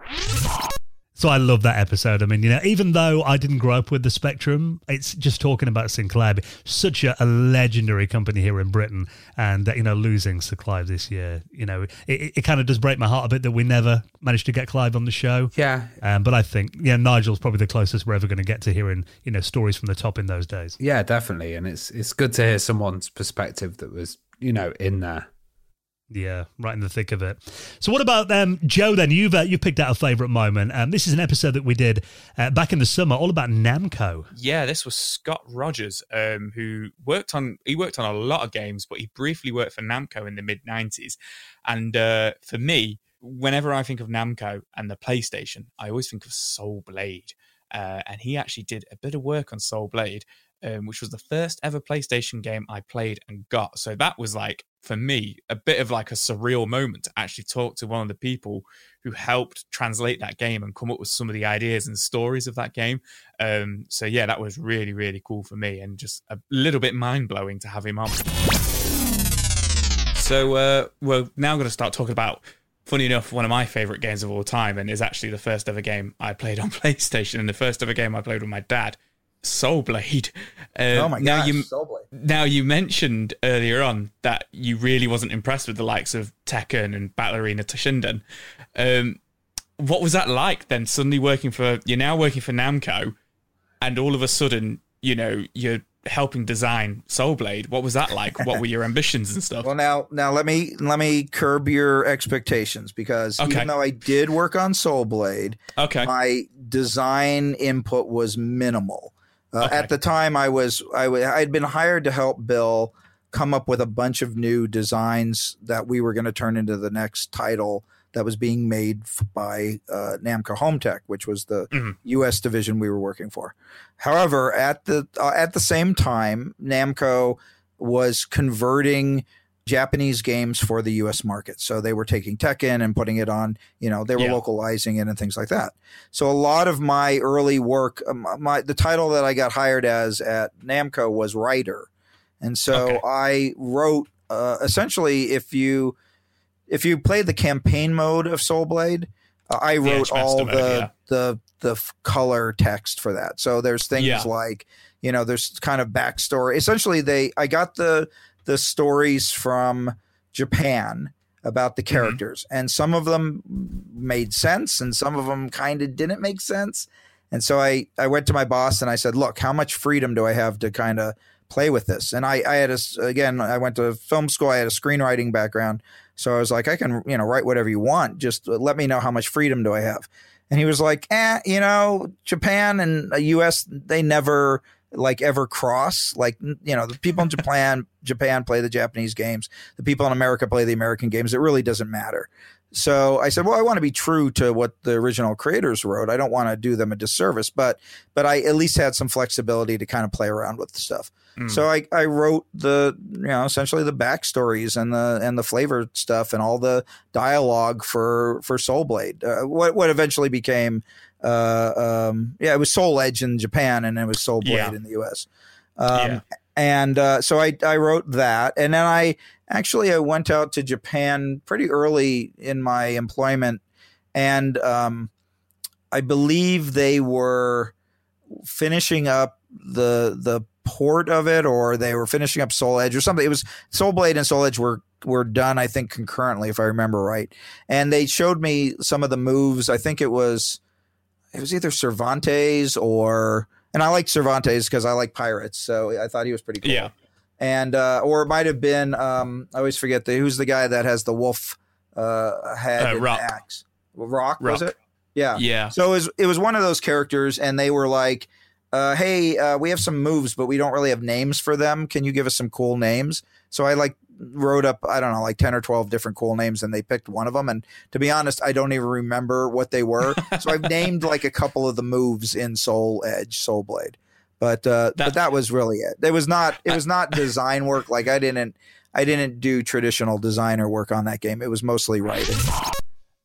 So I love that episode. I mean, you know, even though I didn't grow up with the Spectrum, it's just talking about Sinclair, such a, a legendary company here in Britain, and uh, you know, losing Sir Clive this year, you know, it, it kind of does break my heart a bit that we never managed to get Clive on the show. Yeah. Um, but I think, yeah, Nigel's probably the closest we're ever going to get to hearing, you know, stories from the top in those days. Yeah, definitely, and it's it's good to hear someone's perspective that was, you know, in there. Yeah, right in the thick of it. So, what about um, Joe? Then you've uh, you picked out a favourite moment. Um, this is an episode that we did uh, back in the summer, all about Namco. Yeah, this was Scott Rogers, um, who worked on he worked on a lot of games, but he briefly worked for Namco in the mid '90s. And uh, for me, whenever I think of Namco and the PlayStation, I always think of Soul Blade. Uh, and he actually did a bit of work on Soul Blade, um, which was the first ever PlayStation game I played and got. So that was like for me a bit of like a surreal moment to actually talk to one of the people who helped translate that game and come up with some of the ideas and stories of that game. Um, so yeah, that was really really cool for me and just a little bit mind blowing to have him on. So uh, we're now going to start talking about funny enough, one of my favorite games of all time, and is actually the first ever game I played on PlayStation, and the first ever game I played with my dad. Soul Blade. Uh, oh my now you, Now you mentioned earlier on that you really wasn't impressed with the likes of Tekken and Battle Arena Toshinden. Um, what was that like then? Suddenly working for you're now working for Namco, and all of a sudden, you know, you're helping design Soul Blade. What was that like? what were your ambitions and stuff? Well, now, now let me let me curb your expectations because Okay. even though I did work on Soul Blade, Okay. my design input was minimal. Uh, Okay. At the time, I was I w- I'd been hired to help Bill come up with a bunch of new designs that we were going to turn into the next title that was being made f- by uh, Namco Hometek, which was the U.S. division we were working for. However, at the uh, at the same time, Namco was converting Japanese games for the U.S. market. So they were taking Tekken and putting it on. You know, they were Yeah. localizing it and things like that. So a lot of my early work, um, my the title that I got hired as at Namco was writer, and so Okay. I wrote uh, essentially if you if you played the campaign mode of Soul Blade, uh, I wrote all mode, the yeah. the the color text for that. So there's things like you know there's kind of backstory. Essentially, they I got the the stories from Japan about the Mm-hmm. characters, and some of them made sense, and some of them kind of didn't make sense. And so I I went to my boss and I said, look, how much freedom do I have to kind of play with this? And I I had a again I went to film school. I had a screenwriting background, so I was like, I can you know write whatever you want. Just let me know how much freedom do I have. And he was like, eh, you know, Japan and the U.S. they never like ever cross. Like you know, the people in Japan Japan play the Japanese games. The people in America play the American games. It really doesn't matter. So I said, well, I want to be true to what the original creators wrote. I don't want to do them a disservice, but but I at least had some flexibility to kind of play around with the stuff. So I, I wrote the you know essentially the backstories and the and the flavor stuff and all the dialogue for for Soul Blade. Uh, what what eventually became uh, um, yeah it was Soul Edge in Japan and it was Soul Blade Yeah. in the U.S. Um, Yeah. And uh, so I I wrote that and then I actually I went out to Japan pretty early in my employment and um, I believe they were finishing up the the port of it or they were finishing up Soul Edge or something. It was Soul Blade and Soul Edge were were done, I think, concurrently, if I remember right. And they showed me some of the moves. I think it was it was either Cervantes or and I like Cervantes because I like pirates, so I thought he was pretty cool. Yeah. And uh, or it might have been um, I always forget the who's the guy that has the wolf uh, head Uh, and Rock. axe. Rock, was it? Yeah. Yeah. So it was it was one of those characters, and they were like, uh, "Hey, uh, we have some moves, but we don't really have names for them. Can you give us some cool names?" So I like wrote up I don't know like ten or twelve different cool names, and they picked one of them. And to be honest, I don't even remember what they were. so I've named like a couple of the moves in Soul Edge, Soul Blade, but uh, but That- that was really it. It was not it was not design work. Like I didn't. I didn't do traditional designer work on that game. It was mostly writing.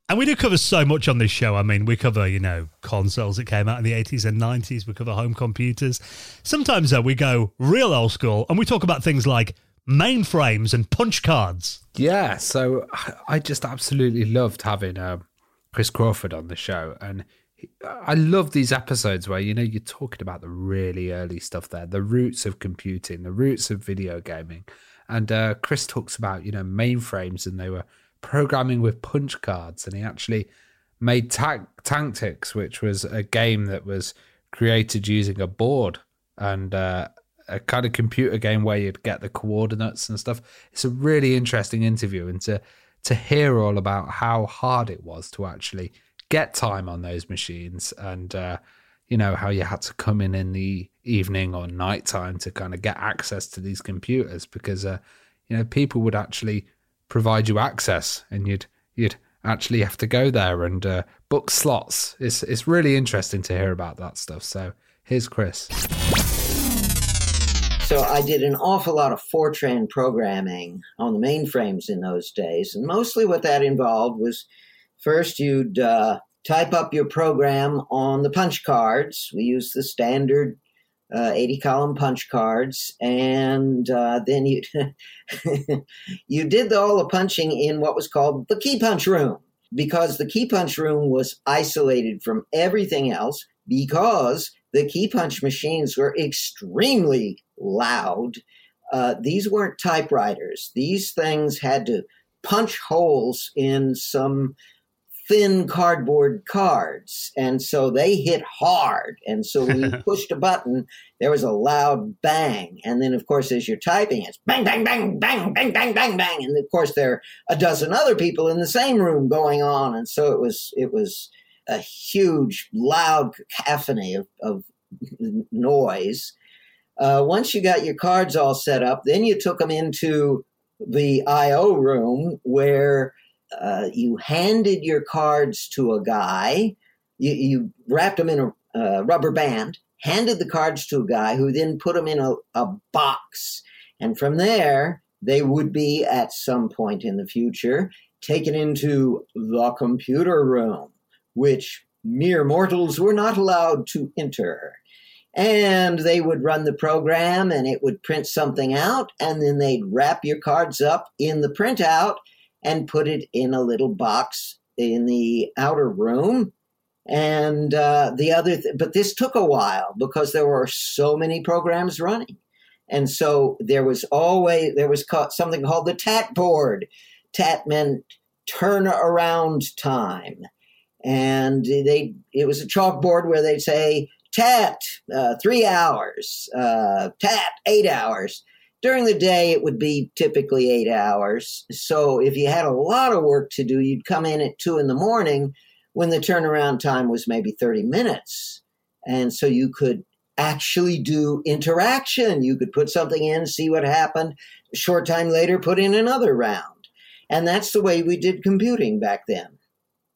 And we do cover so much on this show. I mean, we cover, you know, consoles that came out in the 80s and 90s. We cover home computers. Sometimes, though, we go real old school and we talk about things like mainframes and punch cards. Yeah, so I- just absolutely loved having um, Chris Crawford on the show, and he, I love these episodes where you know you're talking about the really early stuff there, the roots of computing, the roots of video gaming, and uh, Chris talks about you know mainframes, and they were programming with punch cards, and he actually made Ta- Tactics, which was a game that was created using a board and uh, a kind of computer game where you'd get the coordinates and stuff. It's a really interesting interview, and to to hear all about how hard it was to actually get time on those machines, and uh, you know how you had to come in in the evening or night time to kind of get access to these computers because uh, you know people would actually provide you access, and you'd you'd actually have to go there and uh, book slots. It's it's really interesting to hear about that stuff. So here's Chris. So I did an awful lot of Fortran programming on the mainframes in those days, and mostly what that involved was first you'd uh, type up your program on the punch cards. We used the standard uh, 80 column punch cards, and uh, then you you did all the punching in what was called the key punch room because the key punch room was isolated from everything else because the key punch machines were extremely loud. Uh, these weren't typewriters. These things had to punch holes in some thin cardboard cards. And so they hit hard. And so when you pushed a button, there was a loud bang. And then, of course, as you're typing, it's bang, bang, bang, bang, bang, bang, bang, bang. And of course, there are a dozen other people in the same room going on. And so it was, it was a huge, loud cacophony of, of noise. Uh, once you got your cards all set up, then you took them into the I/O room where uh, you handed your cards to a guy, you, you wrapped them in a uh, rubber band, handed the cards to a guy who then put them in a, a box. And from there, they would be at some point in the future taken into the computer room, which mere mortals were not allowed to enter. And they would run the program and it would print something out, and then they'd wrap your cards up in the printout and put it in a little box in the outer room. And uh, the other, th- but this took a while because there were so many programs running. And so there was always, there was ca- something called the TAT board. TAT meant turn around time. And they, it was a chalkboard where they'd say, TAT, uh, three hours, uh, TAT, eight hours. During the day, it would be typically eight hours. So if you had a lot of work to do, you'd come in at two in the morning when the turnaround time was maybe 30 minutes. And so you could actually do interaction. You could put something in, see what happened. A short time later, put in another round. And that's the way we did computing back then.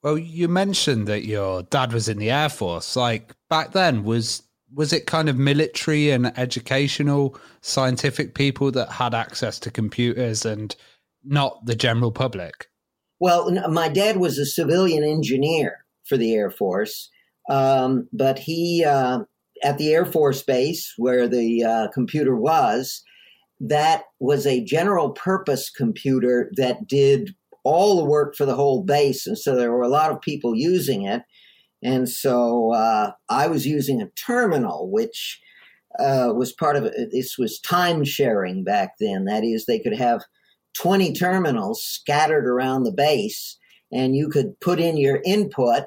Well, you mentioned that your dad was in the Air Force. Like back then, was was it kind of military and educational scientific people that had access to computers and not the general public? Well, my dad was a civilian engineer for the Air Force, um, but he, uh, at the Air Force Base where the uh, computer was, that was a general purpose computer that did all the work for the whole base. And so there were a lot of people using it. And so uh, I was using a terminal, which uh, was part of it. This was time sharing back then. That is, they could have 20 terminals scattered around the base, and you could put in your input,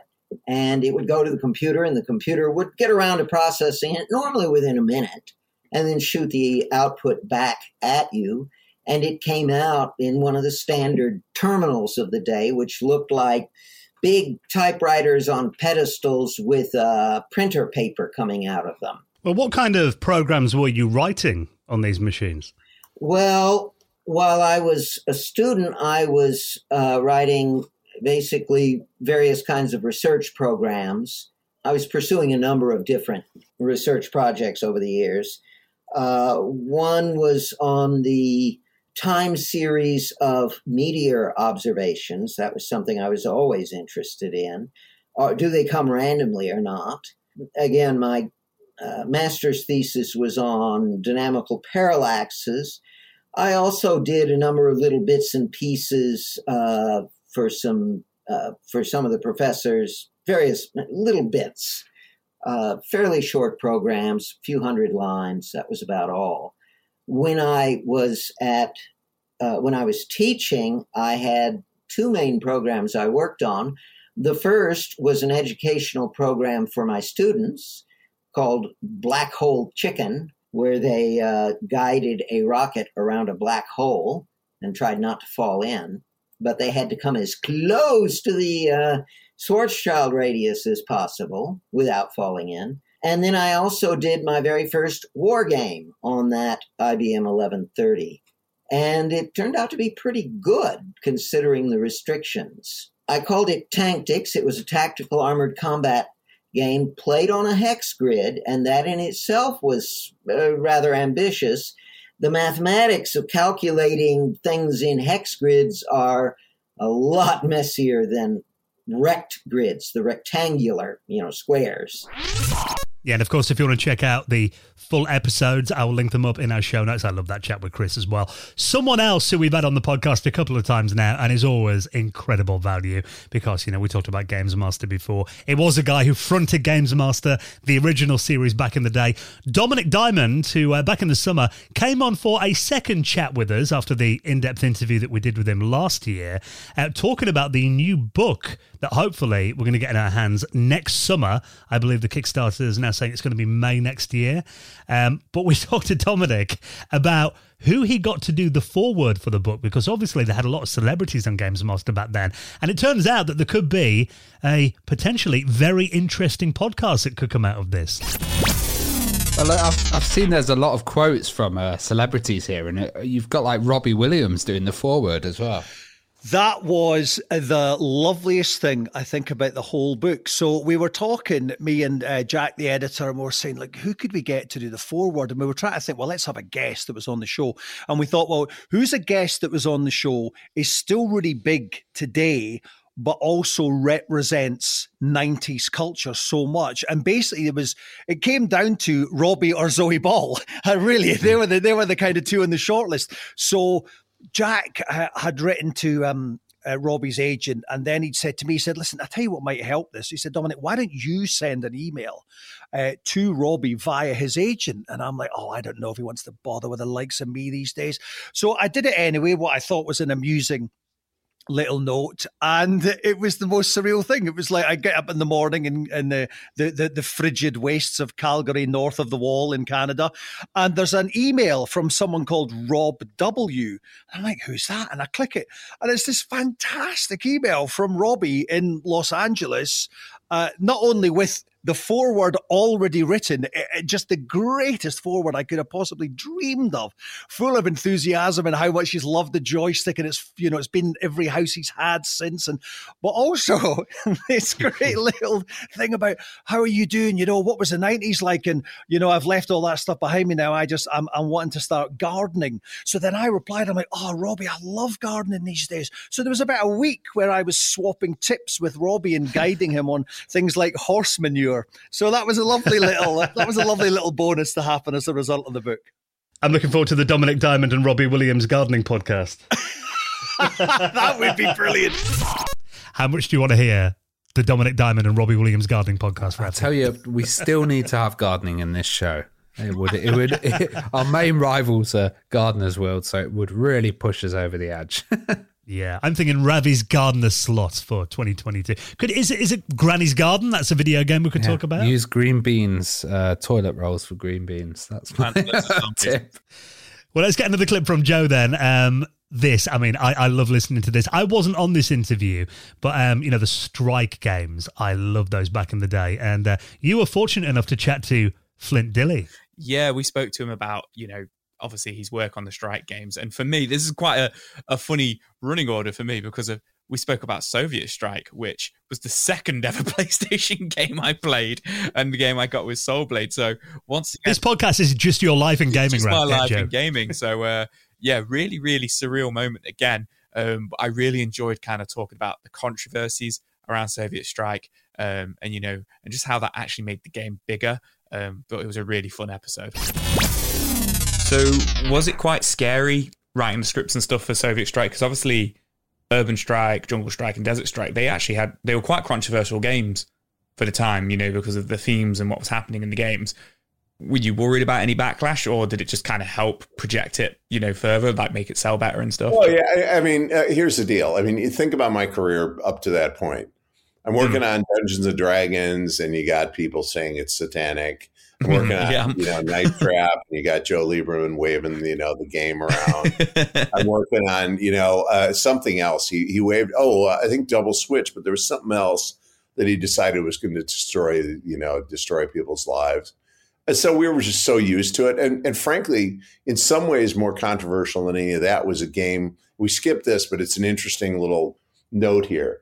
and it would go to the computer, and the computer would get around to processing it normally within a minute, and then shoot the output back at you. And it came out in one of the standard terminals of the day, which looked like big typewriters on pedestals with uh, printer paper coming out of them. Well, what kind of programs were you writing on these machines? Well, while I was a student, I was uh, writing basically various kinds of research programs. I was pursuing a number of different research projects over the years. Uh, one was on the time series of meteor observations. That was something I was always interested in. Or do they come randomly or not? Again, my uh, master's thesis was on dynamical parallaxes. I also did a number of little bits and pieces uh, for some uh, for some of the professors, various little bits, uh, fairly short programs, few hundred lines. That was about all. When I was at uh, when I was teaching, I had two main programs I worked on. The first was an educational program for my students called Black Hole Chicken, where they uh, guided a rocket around a black hole and tried not to fall in, but they had to come as close to the uh, Schwarzschild radius as possible without falling in. And then I also did my very first war game on that IBM 1130. And it turned out to be pretty good considering the restrictions. I called it Tactics. It was a tactical armored combat game played on a hex grid, and that in itself was uh, rather ambitious. The mathematics of calculating things in hex grids are a lot messier than rect grids, the rectangular, you know, squares. Yeah, and of course, if you want to check out the full episodes, I will link them up in our show notes. I love that chat with Chris as well. Someone else who we've had on the podcast a couple of times now and is always incredible value because, you know, we talked about Games Master before. It was a guy who fronted Games Master, the original series back in the day. Dominik Diamond, who uh, back in the summer came on for a second chat with us after the in depth interview that we did with him last year, uh, talking about the new book that hopefully we're going to get in our hands next summer. I believe the Kickstarter is now saying it's going to be May next year. Um, but we talked to Dominik about who he got to do the foreword for the book because obviously they had a lot of celebrities on Games Master back then. And it turns out that there could be a potentially very interesting podcast that could come out of this. Well, I've, I've seen there's a lot of quotes from uh, celebrities here, and uh, you've got like Robbie Williams doing the foreword as well. That was the loveliest thing I think about the whole book. So we were talking, me and uh, Jack, the editor, and we were saying, like, who could we get to do the foreword? And we were trying to think, well, let's have a guest that was on the show. And we thought, well, who's a guest that was on the show is still really big today, but also represents 90s culture so much. And basically it was it came down to Robbie or Zoe Ball. really, they were the they were the kind of two in the shortlist. So Jack uh, had written to um, uh, Robbie's agent, and then he'd said to me, he said, "Listen, I tell you what might help this." He said, "Dominik, why don't you send an email uh, to Robbie via his agent?" And I'm like, "Oh, I don't know if he wants to bother with the likes of me these days." So I did it anyway. What I thought was an amusing little note and it was the most surreal thing. It was like i get up in the morning in, in the, the, the, the, frigid wastes of calgary north of the wall in canada and there's an email from someone called rob w. I'm like who's that? And i click it and it's this fantastic email from robbie in los angeles uh, not only with the foreword already written, eh, eh, just the greatest foreword I could have possibly dreamed of, full of enthusiasm and how much he's loved the joystick and it's you know it's been every house he's had since, and but also this great little thing about how are you doing? You know what was the nineties like, and you know I've left all that stuff behind me now. I just I'm, I'm wanting to start gardening. So then I replied, I'm like, oh Robbie, I love gardening these days. So there was about a week where I was swapping tips with Robbie and guiding him on things like horse manure. So that was a lovely little that was a lovely little bonus to happen as a result of the book. I'm looking forward to the Dominik Diamond and Robbie Williams gardening podcast. that would be brilliant. How much do you want to hear the Dominik Diamond and Robbie Williams gardening podcast? I tell you, we still need to have gardening in this show. It would, it would. It, our main rivals are Gardener's World, so it would really push us over the edge. Yeah, I'm thinking Ravi's Gardener slots for 2022. Could is it is it Granny's Garden? That's a video game we could yeah. talk about. Use green beans, uh, toilet rolls for green beans. That's my tip. Well, let's get another clip from Joe then. Um, this, I mean, I, I love listening to this. I wasn't on this interview, but um, you know, the strike games, I loved those back in the day. And uh, you were fortunate enough to chat to Flint Dille. Yeah, we spoke to him about, you know, obviously his work on the strike games. And for me, this is quite a, a funny running order for me because of we spoke about Soviet Strike, which was the second ever PlayStation game I played, and the game I got was Soul Blade. So once again, this podcast is just your life in gaming, just right? My life in gaming. So uh, yeah, really, really surreal moment again. Um, I really enjoyed kind of talking about the controversies around Soviet Strike, um, and you know, and just how that actually made the game bigger. Um, but it was a really fun episode. So, was it quite scary writing the scripts and stuff for Soviet Strike? Because obviously, Urban Strike, Jungle Strike, and Desert Strike, they actually had they were quite controversial games for the time, you know, because of the themes and what was happening in the games. Were you worried about any backlash, or did it just kind of help project it, you know, further, like make it sell better and stuff? Well, yeah, I, I mean, uh, here's the deal. I mean, you think about my career up to that point. I'm working mm. on Dungeons and Dragons, and you got people saying it's satanic. Working on yeah. you know Night Trap, and you got Joe Lieberman waving you know the game around. I'm working on you know uh, something else. He he waved. Oh, uh, I think Double Switch, but there was something else that he decided was going to destroy you know destroy people's lives. And so we were just so used to it, and and frankly, in some ways, more controversial than any of that was a game. We skipped this, but it's an interesting little note here.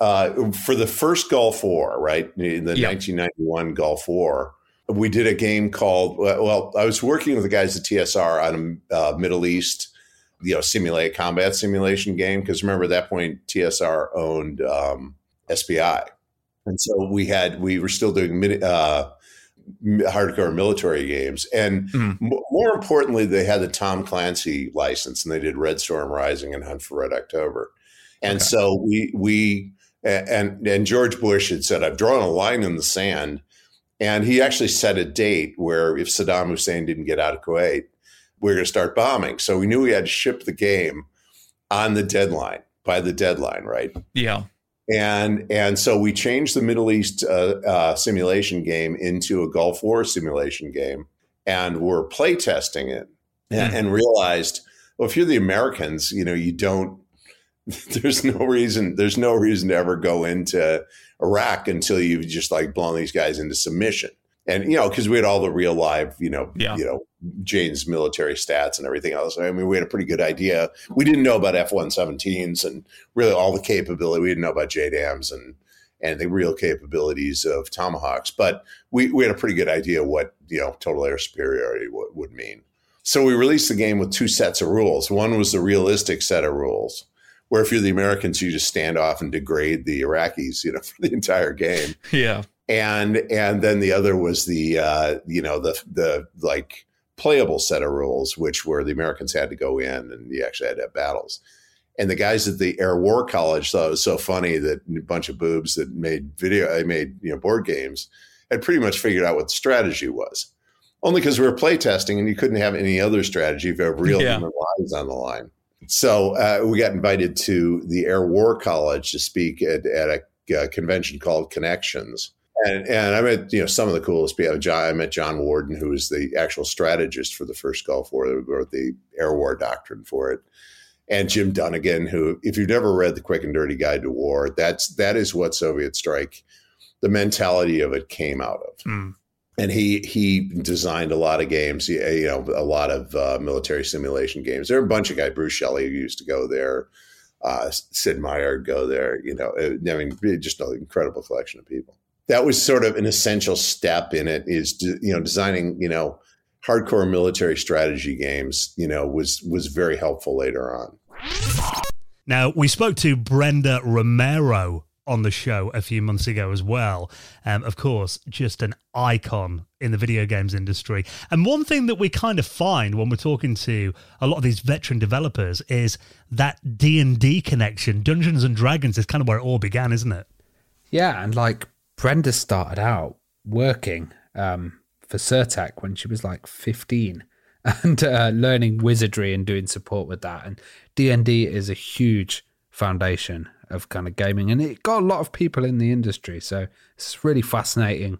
Uh, for the first Gulf War, right, in the 1991 Gulf War, we did a game called well i was working with the guys at tsr on a uh, middle east you know simulate combat simulation game because remember at that point tsr owned um, spi and so we had we were still doing uh, hardcore military games and mm. m- more importantly they had the tom clancy license and they did red storm rising and hunt for red october and okay. so we we and and george bush had said i've drawn a line in the sand and he actually set a date where if Saddam Hussein didn't get out of Kuwait, we are going to start bombing. So we knew we had to ship the game on the deadline, by the deadline, right? Yeah. And and so we changed the Middle East uh, uh, simulation game into a Gulf War simulation game, and we're play testing it, mm. and, and realized, well, if you're the Americans, you know, you don't. There's no reason. There's no reason to ever go into Iraq until you've just like blown these guys into submission. and you know because we had all the real live you know Yeah. you know Jane's military stats and everything else. I mean, we had a pretty good idea. We didn't know about F one seventeens and really all the capability. We didn't know about JDAMs and and the real capabilities of tomahawks, but we, we had a pretty good idea what you know total air superiority would, would mean. So we released the game with two sets of rules. One was the realistic set of rules, where if you're the Americans, you just stand off and degrade the Iraqis, you know, for the entire game Yeah. and and then the other was the uh, you know the the like playable set of rules, which were the Americans had to go in and you actually had to have battles. And the guys at the Air War College thought it was so funny that a bunch of boobs that made video, I made you know board games, had pretty much figured out what the strategy was. Only because we were playtesting and you couldn't have any other strategy if you have real Yeah. human lives on the line. So uh, we got invited to the Air War College to speak at, at a uh, convention called Connections. And, and I met you know some of the coolest people. I met John Warden, who was the actual strategist for the first Gulf War, who wrote the Air War Doctrine for it, and Jim Dunnigan, who, if you've never read the Quick and Dirty Guide to War, that's that is what Soviet Strike, the mentality of it came out of Mm. And he he designed a lot of games. You know, a lot of uh, military simulation games. There are a bunch of guys. Bruce Shelley used to go there. Uh, Sid Meier go there. You know, Uh, I mean, just an incredible collection of people. That was sort of an essential step in it. Is de- you know designing you know hardcore military strategy games. You know, was was very helpful later on. Now, we spoke to Brenda Romero on the show a few months ago as well. Um, of course, just an icon in the video games industry. And one thing that we kind of find when we're talking to a lot of these veteran developers is that D&D connection. Dungeons and Dragons is kind of where it all began, isn't it? Yeah, and like Brenda started out working um, for Sir-tech when she was like 15 and uh, learning wizardry and doing support with that. And D&D is a huge foundation of kind of gaming and it got a lot of people in the industry. So it's really fascinating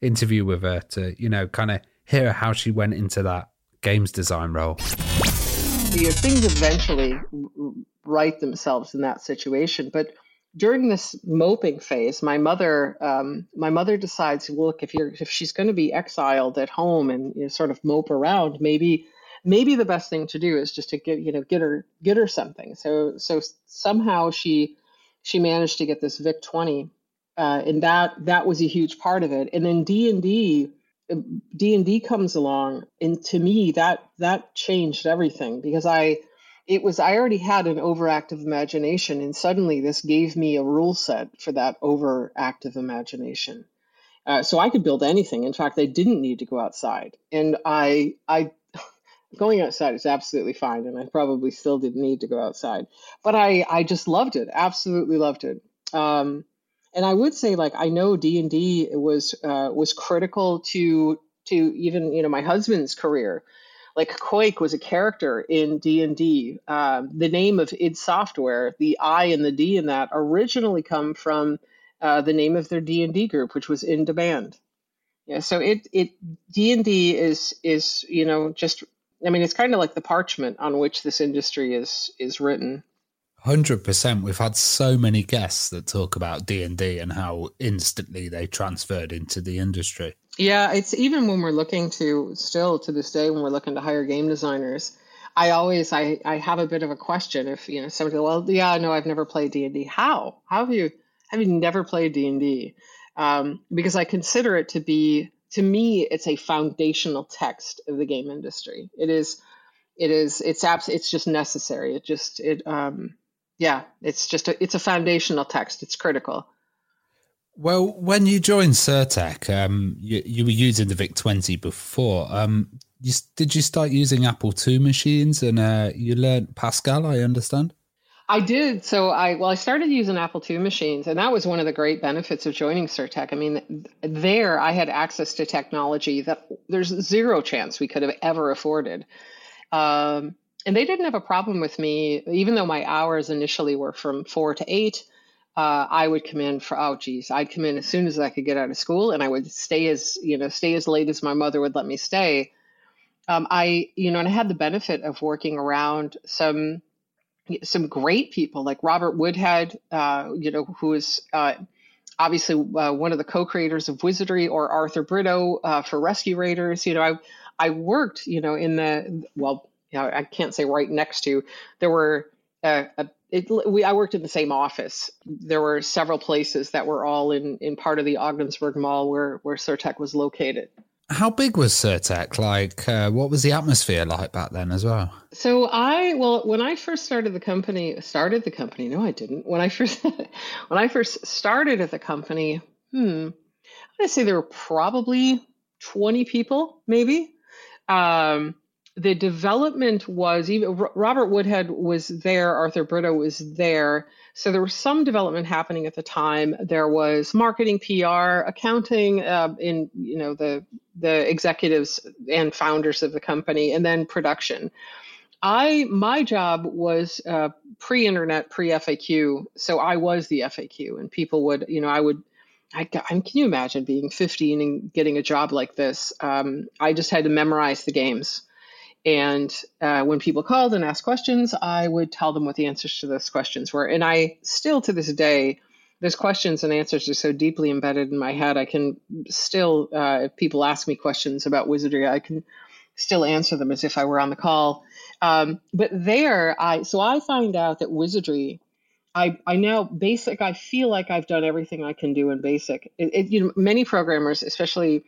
interview with her to, you know, kind of hear how she went into that games design role. you know, things eventually right themselves in that situation. But during this moping phase, my mother, um, my mother decides, well, look, if you're if she's going to be exiled at home and you know, sort of mope around, maybe maybe the best thing to do is just to get you know get her get her something. So so somehow she she managed to get this Vic twenty, uh, and that that was a huge part of it. And then D and D. D and D comes along, and to me that that changed everything because I it was I already had an overactive imagination, and suddenly this gave me a rule set for that overactive imagination. Uh, so I could build anything. In fact, I didn't need to go outside, and I I going outside is absolutely fine, and I probably still didn't need to go outside, but I I just loved it, absolutely loved it. Um, and I would say like I know D and D was uh, was critical to to even you know my husband's career. Like Quake was a character in D and D. Um, The name of id Software, the I and the D in that originally come from uh, the name of their D and D group, which was In Demand. Yeah, so it it D and D is is you know just I mean it's kind of like the parchment on which this industry is is written. Hundred percent. We've had so many guests that talk about D and D and how instantly they transferred into the industry. Yeah, it's even when we're looking to still to this day when we're looking to hire game designers, I always I I have a bit of a question if you know somebody well yeah no I've never played D and D how how have you have you never played D and D um, because I consider it to be to me it's a foundational text of the game industry it is it is it's abs it's just necessary it just it um yeah it's just a it's a foundational text it's critical Well, when you joined Sir-tech, um, you, you were using the VIC twenty before. Um, you, did you start using Apple II machines and uh, you learned Pascal? I understand. I did. So I well, I started using Apple II machines, and that was one of the great benefits of joining Sir-tech. I mean, there I had access to technology that there's zero chance we could have ever afforded. Um, and they didn't have a problem with me, even though my hours initially were from four to eight. Uh, I would come in for oh geez, I'd come in as soon as I could get out of school, and I would stay as you know stay as late as my mother would let me stay. Um, I you know, and I had the benefit of working around some some great people like Robert Woodhead, uh, you know, who is uh, obviously uh, one of the co-creators of Wizardry or Arthur Brito uh, for Rescue Raiders. You know, I I worked, you know, in the well, you know, I can't say right next to. There were uh, a, it, we I worked in the same office. There were several places that were all in in part of the Ogdensburg Mall where where Sir-tech was located. How big was Sir-tech? Like, uh, what was the atmosphere like back then as well? So I, well, when I first started the company, started the company. No, I didn't. When I first, when I first started at the company, hmm, I'd say there were probably twenty people, maybe. Um, the development was even Robert Woodhead was there, Arthur Brito was there. So there was some development happening at the time. There was marketing, PR, accounting, uh, in you know the the executives and founders of the company, and then production. I my job was uh, pre-internet, pre-FAQ, so I was the FAQ, and people would you know I would I, can you imagine being 15 and getting a job like this? Um, I just had to memorize the games. And uh, when people called and asked questions, I would tell them what the answers to those questions were. And I still, to this day, those questions and answers are so deeply embedded in my head. I can still, uh, if people ask me questions about wizardry, I can still answer them as if I were on the call. Um, but there, I so I find out that wizardry, I I now basic. I feel like I've done everything I can do in basic. It, it, you know, many programmers, especially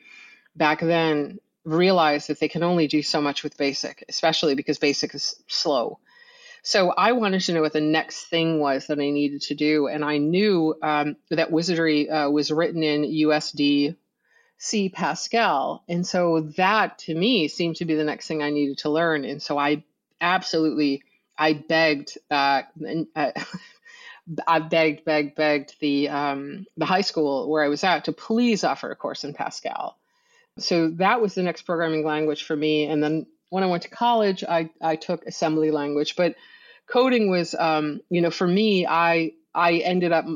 back then, realize that they can only do so much with basic, especially because basic is slow. So I wanted to know what the next thing was that I needed to do, and I knew um, that Wizardry uh, was written in USD C Pascal, and so that to me seemed to be the next thing I needed to learn. And so I absolutely I begged. Uh, uh, I begged, begged, begged the um, the high school where I was at to please offer a course in Pascal. So that was the next programming language for me. And then when I went to college, I, I took assembly language. But coding was, um, you know, for me, I I ended up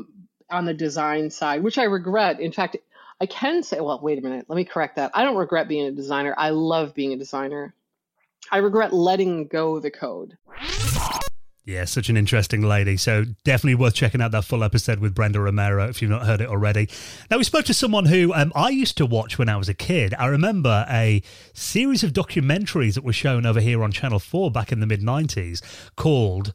on the design side, which I regret. In fact, I can say, well, wait a minute, let me correct that. I don't regret being a designer. I love being a designer. I regret letting go the code. Yeah, such an interesting lady. So definitely worth checking out that full episode with Brenda Romero if you've not heard it already. Now, we spoke to someone who um, I used to watch when I was a kid. I remember a series of documentaries that were shown over here on Channel 4 back in the mid 90s called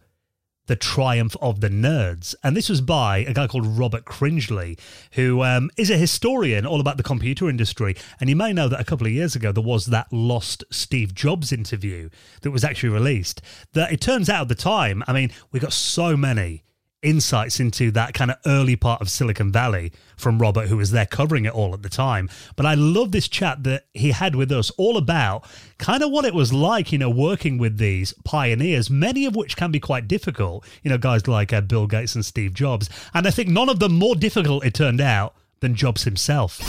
the Triumph of the Nerds. And this was by a guy called Robert Cringely, who um, is a historian all about the computer industry. And you may know that a couple of years ago there was that lost Steve Jobs interview that was actually released. That it turns out at the time, I mean, we got so many insights into that kind of early part of Silicon Valley from Robert, who was there covering it all at the time. But I love this chat that he had with us all about kind of what it was like, you know, working with these pioneers, many of which can be quite difficult, you know, guys like uh, Bill Gates and Steve Jobs. And I think none of them more difficult, it turned out, than Jobs himself.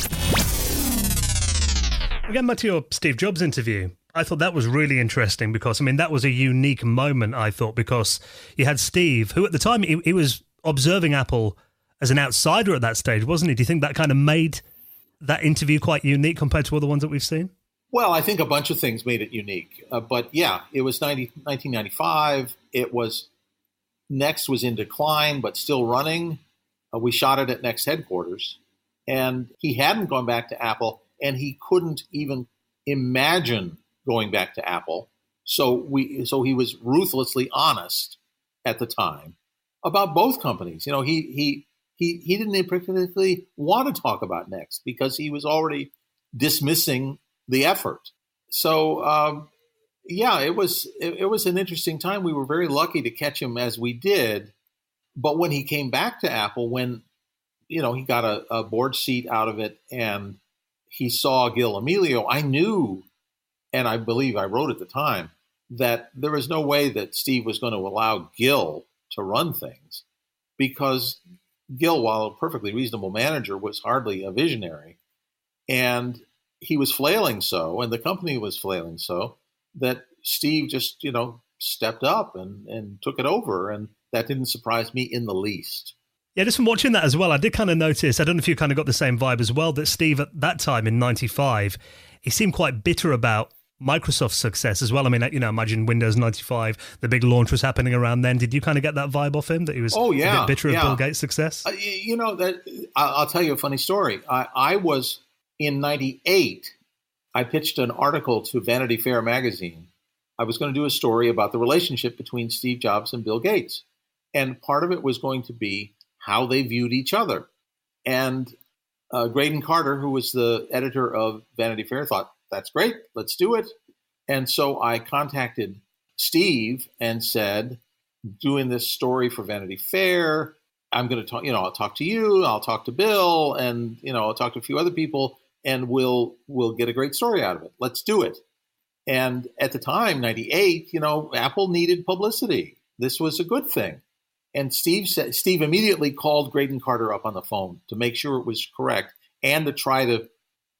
Again, back to your Steve Jobs interview. I thought that was really interesting because I mean that was a unique moment. I thought because you had Steve, who at the time he, he, was observing Apple as an outsider at that stage, wasn't he? Do you think that kind of made that interview quite unique compared to other ones that we've seen? Well, I think a bunch of things made it unique, uh, but yeah, it was 90, 1995. It was Next was in decline, but still running. Uh, we shot it at Next headquarters, and he hadn't gone back to Apple, and he couldn't even imagine going back to Apple. So we so he was ruthlessly honest at the time about both companies. You know, he he he he didn't particularly want to talk about Next because he was already dismissing the effort. So um, yeah, it was it, it was an interesting time. We were very lucky to catch him as we did. But when he came back to Apple, when you know he got a, a board seat out of it and he saw Gil Amelio, I knew and I believe I wrote at the time that there was no way that Steve was going to allow Gil to run things because Gil, while a perfectly reasonable manager, was hardly a visionary. And he was flailing so, and the company was flailing so, that Steve just, you know, stepped up and, and took it over. And that didn't surprise me in the least. Yeah, just from watching that as well, I did kind of notice, I don't know if you kind of got the same vibe as well, that Steve at that time in 95, he seemed quite bitter about Microsoft's success as well. I mean, you know, imagine Windows 95, the big launch was happening around then. Did you kind of get that vibe off him that he was oh, yeah, a bit bitter yeah. of Bill Gates' success? Uh, you know, that I'll tell you a funny story. I, I was in 98, I pitched an article to Vanity Fair magazine. I was going to do a story about the relationship between Steve Jobs and Bill Gates. And part of it was going to be how they viewed each other. And uh, Graydon Carter, who was the editor of Vanity Fair, thought, that's great, let's do it. And so I contacted Steve and said, doing this story for Vanity Fair. I'm going to talk, you know, I'll talk to you, I'll talk to Bill, and, you know, I'll talk to a few other people, and we'll, we'll get a great story out of it. Let's do it. And at the time, 98, you know, Apple needed publicity. This was a good thing. And Steve said, Steve immediately called Graydon Carter up on the phone to make sure it was correct and to try to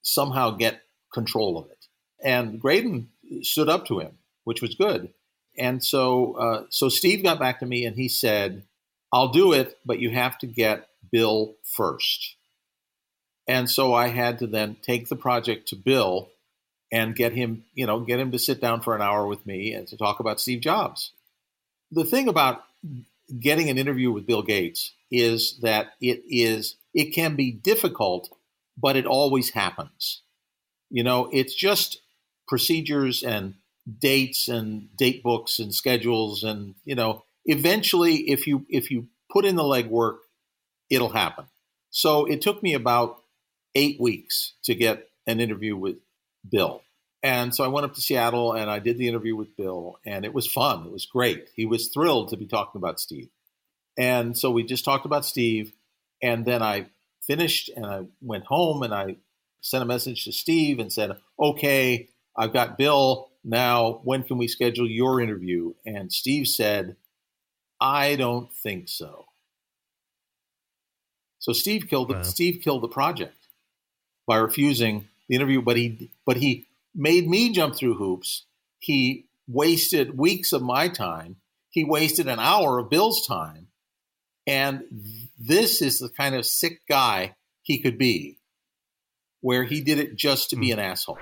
somehow get control of it. And Graydon stood up to him, which was good. And so, uh, so Steve got back to me and he said, "I'll do it, but you have to get Bill first. And so I had to then take the project to Bill and get him, you know, get him to sit down for an hour with me and to talk about Steve Jobs. The thing about getting an interview with Bill Gates is that it is it can be difficult, but it always happens. You know, it's just procedures and dates and date books and schedules and you know, eventually if you if you put in the legwork, it'll happen. So it took me about 8 weeks to get an interview with Bill. And so I went up to Seattle and I did the interview with Bill, and it was fun. It was great. He was thrilled to be talking about Steve. And so we just talked about Steve. And then I finished and I went home and I sent a message to Steve and said, okay, I've got Bill. Now, when can we schedule your interview? And Steve said, I don't think so. So Steve killed wow. Steve killed the project by refusing the interview, but he but he made me jump through hoops. He wasted weeks of my time. He wasted an hour of Bill's time. And this is the kind of sick guy he could be, where he did it just to be hmm. an asshole.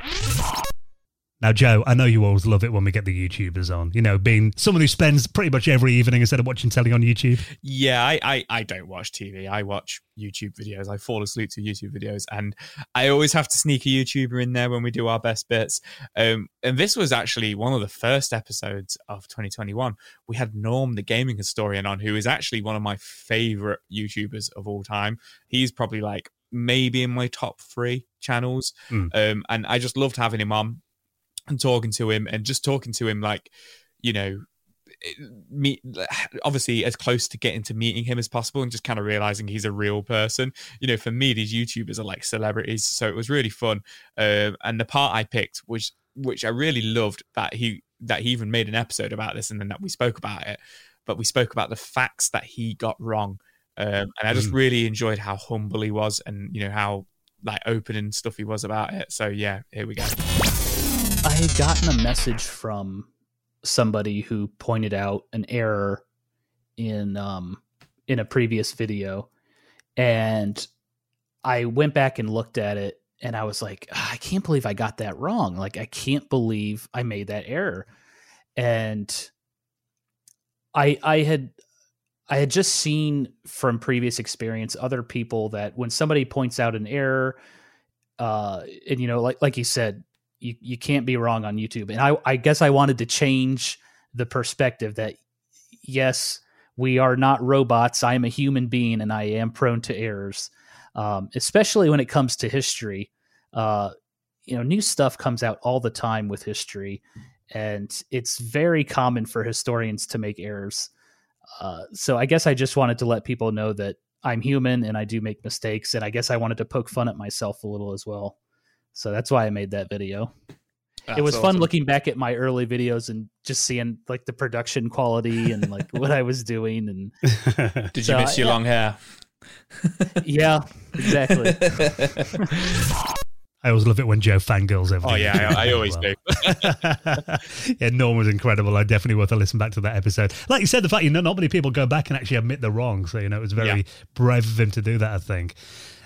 Now, Joe, I know you always love it when we get the YouTubers on. You know, being someone who spends pretty much every evening instead of watching telly on YouTube. Yeah, I, I, I don't watch TV. I watch YouTube videos. I fall asleep to YouTube videos, and I always have to sneak a YouTuber in there when we do our best bits. Um, and this was actually one of the first episodes of 2021. We had Norm, the gaming historian, on, who is actually one of my favorite YouTubers of all time. He's probably like maybe in my top three channels. Mm. Um, and I just loved having him on and talking to him and just talking to him like you know me obviously as close to getting to meeting him as possible and just kind of realizing he's a real person you know for me these youtubers are like celebrities so it was really fun um, and the part i picked was which i really loved that he that he even made an episode about this and then that we spoke about it but we spoke about the facts that he got wrong um, and i just mm. really enjoyed how humble he was and you know how like open and stuff he was about it. So yeah here we go. I had gotten a message from somebody who pointed out an error in um in a previous video. And I went back and looked at it and I was like ah, I can't believe I got that wrong. Like I can't believe I made that error. And I I had I had just seen from previous experience other people that when somebody points out an error uh and you know like like you said you, you can't be wrong on YouTube. And I, I guess I wanted to change the perspective that yes, we are not robots. I am a human being and I am prone to errors, um, especially when it comes to history. Uh, you know, new stuff comes out all the time with history, and it's very common for historians to make errors. Uh, so I guess I just wanted to let people know that I'm human and I do make mistakes, and I guess I wanted to poke fun at myself a little as well. So that's why I made that video. That's it was awesome. fun looking back at my early videos and just seeing like the production quality and like what I was doing. And did so, you miss your yeah. long hair? yeah, exactly. I always love it when Joe fangirls over. Oh yeah, I, I always do. yeah, Norm was incredible. I definitely worth a listen back to that episode. Like you said, the fact you know not many people go back and actually admit they're wrong. So you know it was very yeah. brave of him to do that. I think.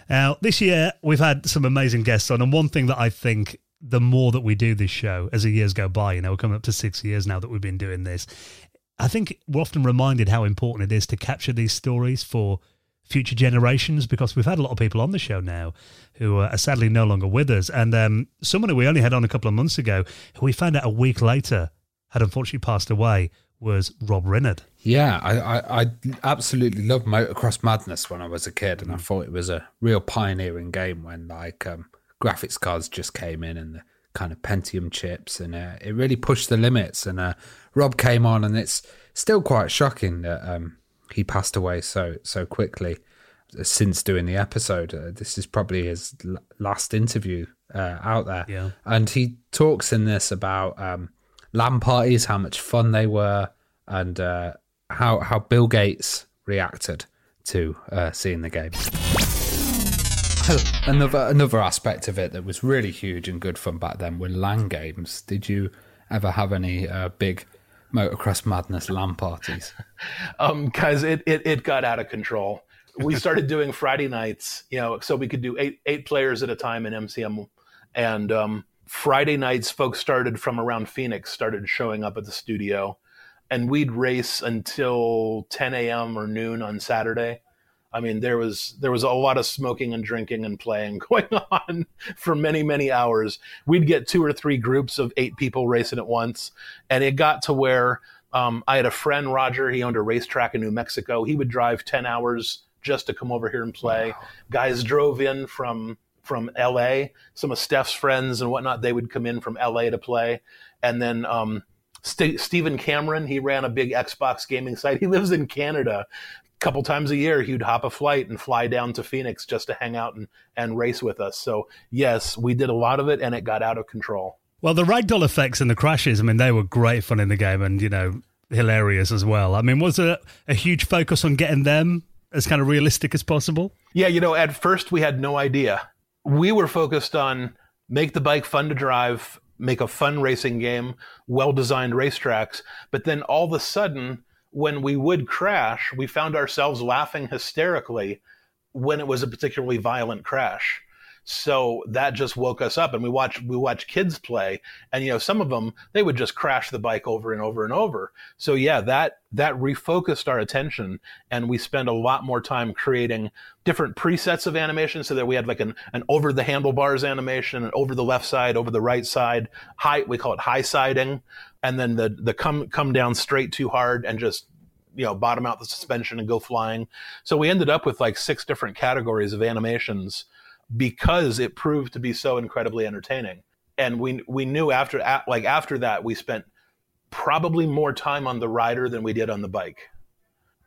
Now, this year we've had some amazing guests on, and one thing that I think the more that we do this show as the years go by, you know, we're coming up to six years now that we've been doing this. I think we're often reminded how important it is to capture these stories for future generations because we've had a lot of people on the show now who are sadly no longer with us. And um, someone who we only had on a couple of months ago, who we found out a week later had unfortunately passed away, was Rob Rinard. Yeah, I, I, I absolutely loved Motocross Madness when I was a kid, and I thought it was a real pioneering game when like um, graphics cards just came in and the kind of Pentium chips, and uh, it really pushed the limits. And uh, Rob came on, and it's still quite shocking that um, he passed away so so quickly since doing the episode. Uh, this is probably his l- last interview uh, out there, Yeah. and he talks in this about um, LAN parties, how much fun they were, and uh, how how Bill Gates reacted to uh, seeing the game. Another another aspect of it that was really huge and good fun back then were LAN games. Did you ever have any uh, big motocross madness LAN parties? um, guys, it, it it got out of control. We started doing Friday nights, you know, so we could do eight eight players at a time in MCM, and um, Friday nights, folks started from around Phoenix started showing up at the studio, and we'd race until 10 a.m. or noon on Saturday. I mean, there was there was a lot of smoking and drinking and playing going on for many many hours. We'd get two or three groups of eight people racing at once, and it got to where um, I had a friend Roger. He owned a racetrack in New Mexico. He would drive ten hours just to come over here and play. Guys drove in from from L.A. Some of Steph's friends and whatnot. They would come in from L.A. to play, and then. Um, St- Stephen Cameron, he ran a big Xbox gaming site. He lives in Canada couple times a year he'd hop a flight and fly down to Phoenix just to hang out and, and race with us. So yes, we did a lot of it and it got out of control. Well, the ragdoll effects and the crashes, I mean, they were great fun in the game and, you know, hilarious as well. I mean, was there a huge focus on getting them as kind of realistic as possible? Yeah, you know, at first we had no idea. We were focused on make the bike fun to drive, make a fun racing game, well designed racetracks. But then all of a sudden, when we would crash, we found ourselves laughing hysterically when it was a particularly violent crash. So that just woke us up, and we watch we watch kids play, and you know some of them they would just crash the bike over and over and over. So yeah, that that refocused our attention, and we spent a lot more time creating different presets of animation, so that we had like an an over the handlebars animation, and over the left side, over the right side, high we call it high siding, and then the the come come down straight too hard and just you know bottom out the suspension and go flying. So we ended up with like six different categories of animations because it proved to be so incredibly entertaining. And we we knew after like after that we spent probably more time on the rider than we did on the bike.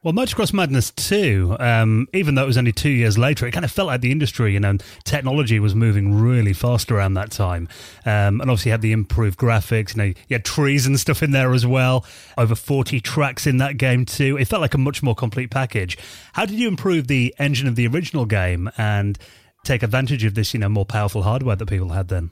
Well, Motocross Madness 2, um, even though it was only two years later, it kind of felt like the industry, you know, technology was moving really fast around that time. Um, and obviously, had the improved graphics, you know, you had trees and stuff in there as well. Over 40 tracks in that game, too. It felt like a much more complete package. How did you improve the engine of the original game and take advantage of this, you know, more powerful hardware that people had then?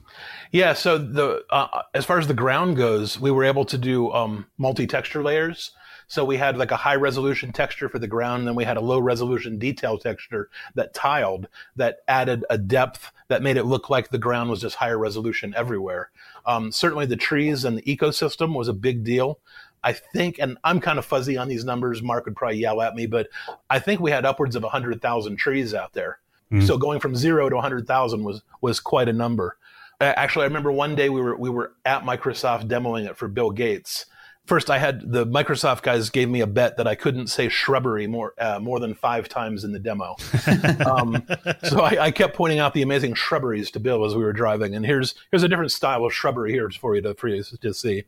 Yeah, so the uh, as far as the ground goes, we were able to do um, multi-texture layers. So we had like a high resolution texture for the ground, and then we had a low resolution detail texture that tiled, that added a depth that made it look like the ground was just higher resolution everywhere. Um, certainly, the trees and the ecosystem was a big deal. I think, and I'm kind of fuzzy on these numbers. Mark would probably yell at me, but I think we had upwards of 100,000 trees out there. Mm. So going from zero to 100,000 was was quite a number. Uh, Actually, I remember one day we were we were at Microsoft demoing it for Bill Gates. First, I had the Microsoft guys gave me a bet that I couldn't say shrubbery more uh, more than five times in the demo. um, so I, I kept pointing out the amazing shrubberies to Bill as we were driving. And here's here's a different style of shrubbery here for you to for you to see.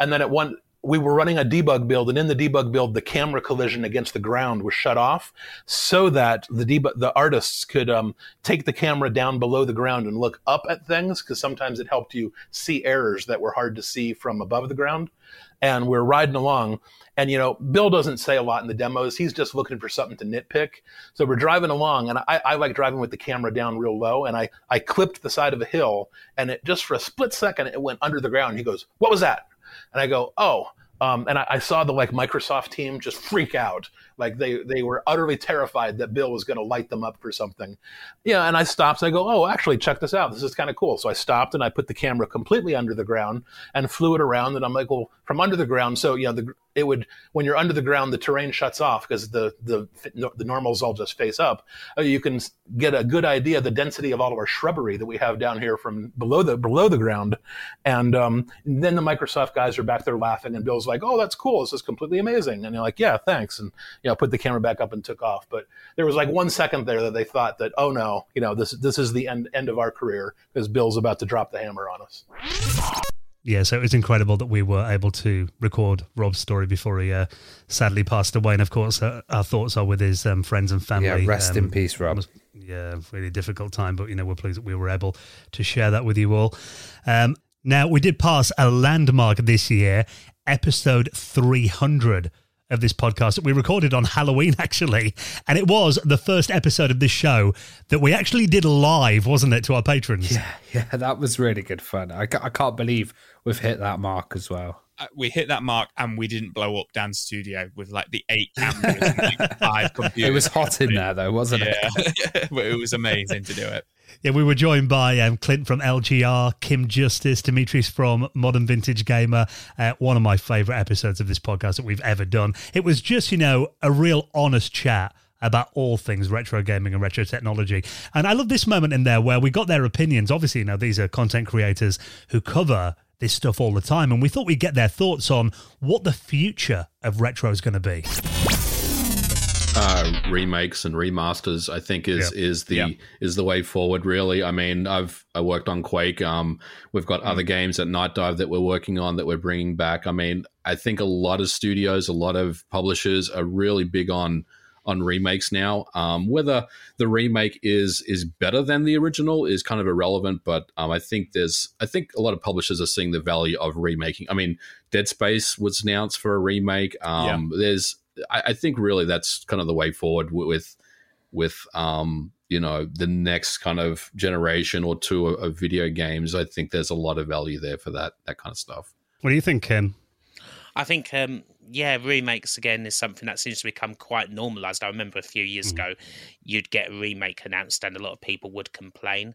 And then at one we were running a debug build, and in the debug build, the camera collision against the ground was shut off, so that the debug the artists could um, take the camera down below the ground and look up at things, because sometimes it helped you see errors that were hard to see from above the ground. And we're riding along, and you know, Bill doesn't say a lot in the demos. He's just looking for something to nitpick. So we're driving along, and I, I like driving with the camera down real low, and I I clipped the side of a hill, and it just for a split second it went under the ground. He goes, "What was that?" And I go, oh, Um, and I, I, saw the like Microsoft team just freak out, like they they were utterly terrified that Bill was going to light them up for something. Yeah, and I stopped. And I go, oh, actually, check this out. This is kind of cool. So I stopped and I put the camera completely under the ground and flew it around. And I'm like, well, from under the ground. So you know, the it would when you're under the ground, the terrain shuts off because the the the normals all just face up. Uh, you can get a good idea of the density of all of our shrubbery that we have down here from below the below the ground, and, um, then the Microsoft guys are back there laughing, and Bill's like, "Oh, that's cool. This is completely amazing," and they're like, "Yeah, thanks," and you know, put the camera back up and took off. But there was like one second there that they thought that, "Oh no, you know, this this is the end end of our career because Bill's about to drop the hammer on us." Yeah, so it was incredible that we were able to record Rob's story before he uh, sadly passed away. And of course, uh, our thoughts are with his um, friends and family. Yeah, rest um, in peace, Rob. Was, yeah, really difficult time, but you know we're pleased that we were able to share that with you all. Um, now we did pass a landmark this year, episode three hundred of this podcast that we recorded on Halloween, actually. And it was the first episode of this show that we actually did live, wasn't it, to our patrons? Yeah, yeah, that was really good fun. I, I can't believe we've hit that mark as well. Uh, we hit that mark and we didn't blow up Dan's studio with like the eight cameras and like five computers. It was hot in there though, wasn't yeah. it? but it was amazing to do it. Yeah, we were joined by um, Clint from LGR, Kim Justice, Dimitris from Modern Vintage Gamer. Uh, one of my favorite episodes of this podcast that we've ever done. It was just, you know, a real honest chat about all things retro gaming and retro technology. And I love this moment in there where we got their opinions. Obviously, you know, these are content creators who cover this stuff all the time. And we thought we'd get their thoughts on what the future of retro is going to be uh, remakes and remasters, I think is yep. is the yep. is the way forward. Really, I mean, I've I worked on Quake. Um, we've got mm. other games at Nightdive that we're working on that we're bringing back. I mean, I think a lot of studios, a lot of publishers are really big on on remakes now. Um, whether the remake is is better than the original is kind of irrelevant, but um, I think there's I think a lot of publishers are seeing the value of remaking. I mean, Dead Space was announced for a remake. Um, yeah. There's I, I, think really that's kind of the way forward with with um, you know the next kind of generation or two of, of, video games. I think there's a lot of value there for that that kind of stuff. What do you think, Kim? I think um, yeah, remakes again is something that seems to become quite normalized. I remember a few years mm. ago, you'd get a remake announced, and a lot of people would complain.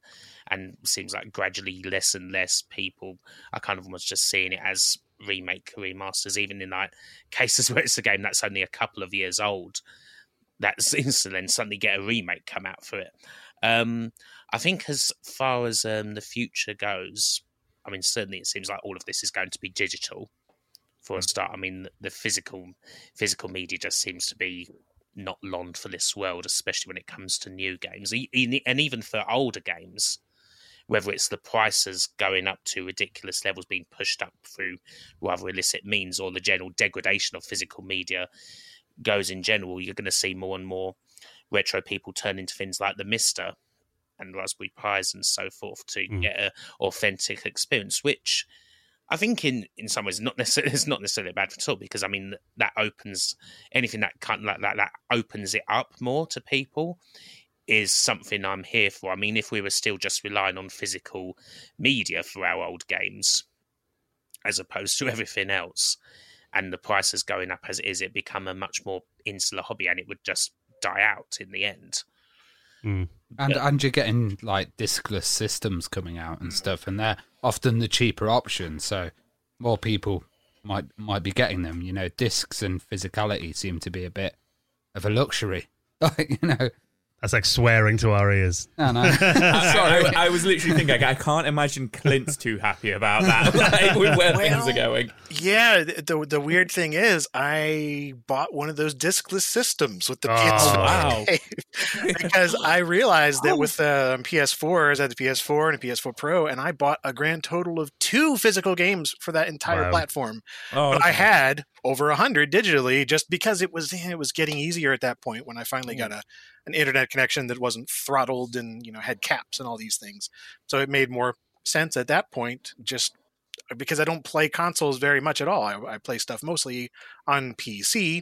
And seems like gradually less and less people are kind of almost just seeing it as remake remasters, even in like cases where it's a game that's only a couple of years old. That seems to then suddenly get a remake come out for it. Um, I think as far as um, the future goes, I mean, certainly it seems like all of this is going to be digital for a start. I mean, the physical physical media just seems to be not long for this world, especially when it comes to new games, and even for older games whether it's the prices going up to ridiculous levels being pushed up through rather illicit means or the general degradation of physical media goes in general, you're going to see more and more retro people turn into things like the MiSTer and Raspberry Pis and so forth to mm. get an authentic experience, which I think in in some ways not necessarily it's not necessarily bad at all because I mean that opens anything that kind like that that opens it up more to people is something I'm here for. I mean, if we were still just relying on physical media for our old games, as opposed to everything else, and the prices going up as it is, it become a much more insular hobby, and it would just die out in the end. Mm. And but, and you're getting like diskless systems coming out and stuff, and they're often the cheaper option. So more people might might be getting them. You know, discs and physicality seem to be a bit of a luxury. Like you know, that's like swearing to our ears. Oh, no. Sorry, I, I, was literally thinking, I can't imagine Clint's too happy about that, like, with where well, things are going. Yeah, the the weird thing is, I bought one of those discless systems with the oh, PS4 wow. because I realized that with the um, PS4, I had the PS4 and a PS4 Pro, and I bought a grand total of two physical games for that entire wow. platform. Oh, but okay. I had over a hundred digitally, just because it was it was getting easier at that point when I finally got a an internet connection that wasn't throttled and you know had caps and all these things. So it made more sense at that point just because I don't play consoles very much at all. I, I play stuff mostly on PC,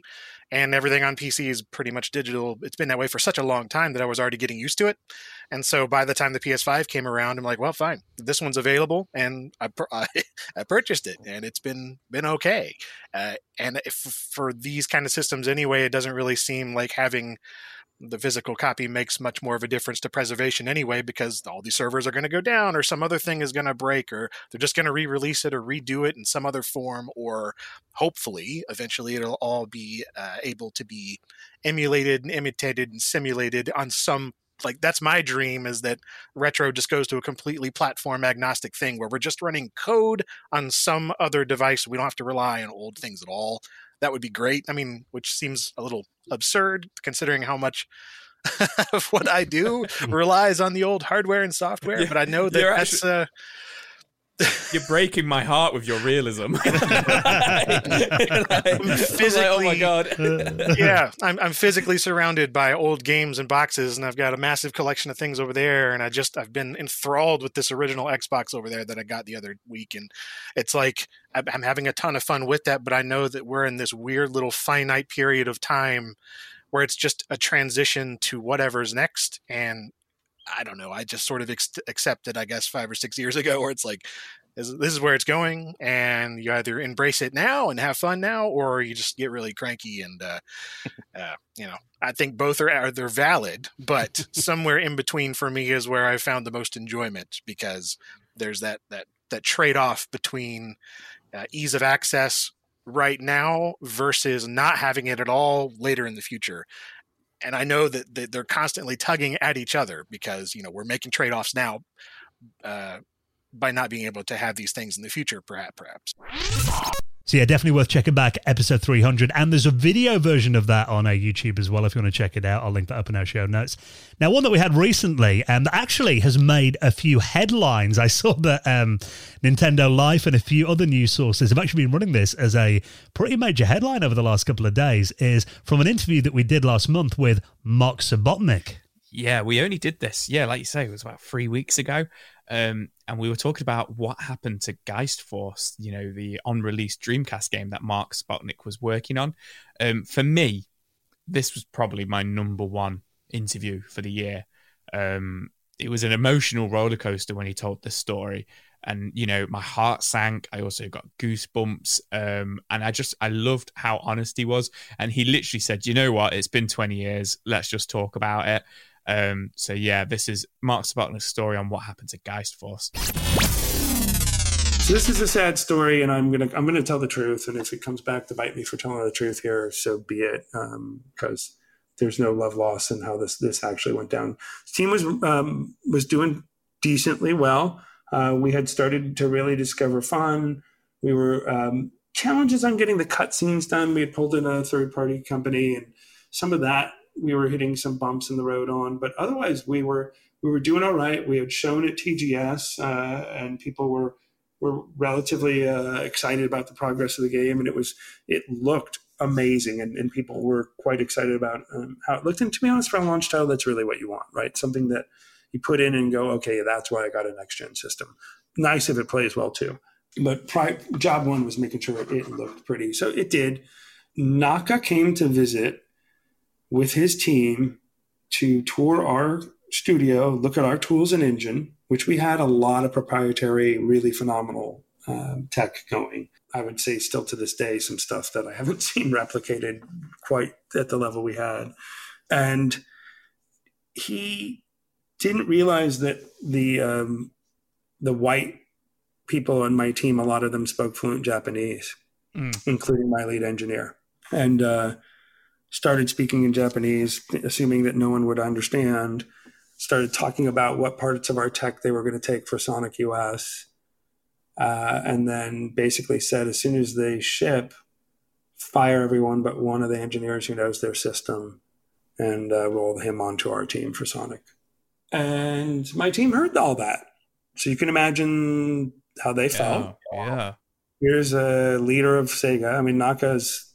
and everything on PC is pretty much digital. It's been that way for such a long time that I was already getting used to it. And so by the time the PS5 came around, I'm like, well, fine, this one's available, and I I, I purchased it, and it's been been okay. Uh, and if, for these kind of systems anyway, it doesn't really seem like having the physical copy makes much more of a difference to preservation anyway because all these servers are going to go down or some other thing is going to break or they're just going to re-release it or redo it in some other form or hopefully eventually it'll all be uh, able to be emulated and imitated and simulated on some like that's my dream is that retro just goes to a completely platform agnostic thing where we're just running code on some other device. We don't have to rely on old things at all that would be great. I mean, which seems a little absurd considering how much of what I do relies on the old hardware and software. Yeah, but I know that that's. Actually, uh, you're breaking my heart with your realism. I'm physically, oh my god! yeah, I'm, I'm physically surrounded by old games and boxes, and I've got a massive collection of things over there. And I just I've been enthralled with this original Xbox over there that I got the other week, and it's like I'm having a ton of fun with that. But I know that we're in this weird little finite period of time where it's just a transition to whatever's next, and I don't know. I just sort of ex- accepted, I guess, five or six years ago, where it's like, this, this is where it's going, and you either embrace it now and have fun now, or you just get really cranky. And uh, uh, you know, I think both are, are they're valid, but somewhere in between for me is where I found the most enjoyment because there's that that that trade off between uh, ease of access right now versus not having it at all later in the future and I know that, they're constantly tugging at each other because you know we're making trade offs now uh, by not being able to have these things in the future, perhaps. Perhaps. So yeah, definitely worth checking back episode 300. And there's a video version of that on our YouTube as well if you want to check it out. I'll link that up in our show notes. Now, one that we had recently and that actually has made a few headlines. I saw that um, Nintendo Life and a few other news sources have actually been running this as a pretty major headline over the last couple of days is from an interview that we did last month with Mark Subotnick. Yeah, we only did this. Yeah, like you say, it was about three weeks ago. Um, and we were talking about what happened to Geist Force, you know, the unreleased Dreamcast game that Mark Subotnick was working on. Um, for me, this was probably my number one interview for the year. Um, it was an emotional roller coaster when he told this story, and you know, my heart sank. I also got goosebumps, um, and I just I loved how honest he was. And he literally said, "You know what? It's been twenty years. Let's just talk about it." Um, so yeah, this is Mark Subotnick's story on what happened to Geist Force. So this is a sad story, and I'm gonna I'm gonna tell the truth. And if it comes back to bite me for telling the truth here, so be it. Because um, there's no love loss in how this this actually went down. The team was um, was doing decently well. Uh, we had started to really discover fun. We were um, challenges on getting the cutscenes done. We had pulled in a third party company, and some of that we were hitting some bumps in the road on, but otherwise we were we were doing all right. We had shown at TGS, uh, and people were were relatively uh, excited about the progress of the game, and it was it looked amazing, and, and people were quite excited about um, how it looked. And to be honest, for a launch title, that's really what you want, right? Something that you put in and go, okay, that's why I got a next gen system. Nice if it plays well too. But pri- job one was making sure it, it looked pretty, so it did. Naka came to visit with his team to tour our studio, look at our tools and engine, which we had a lot of proprietary, really phenomenal um, tech going. I would say, still to this day, some stuff that I haven't seen replicated quite at the level we had. And he didn't realize that the um, the white people on my team, a lot of them spoke fluent Japanese, mm. including my lead engineer. And uh, started speaking in Japanese, assuming that no one would understand, started talking about what parts of our tech they were going to take for Sonic US. Uh, and then basically said as soon as they ship, fire everyone but one of the engineers who knows their system and uh, roll him onto our team for Sonic. And my team heard all that. So you can imagine how they felt. Yeah. yeah. Here's a leader of Sega. I mean, Naka's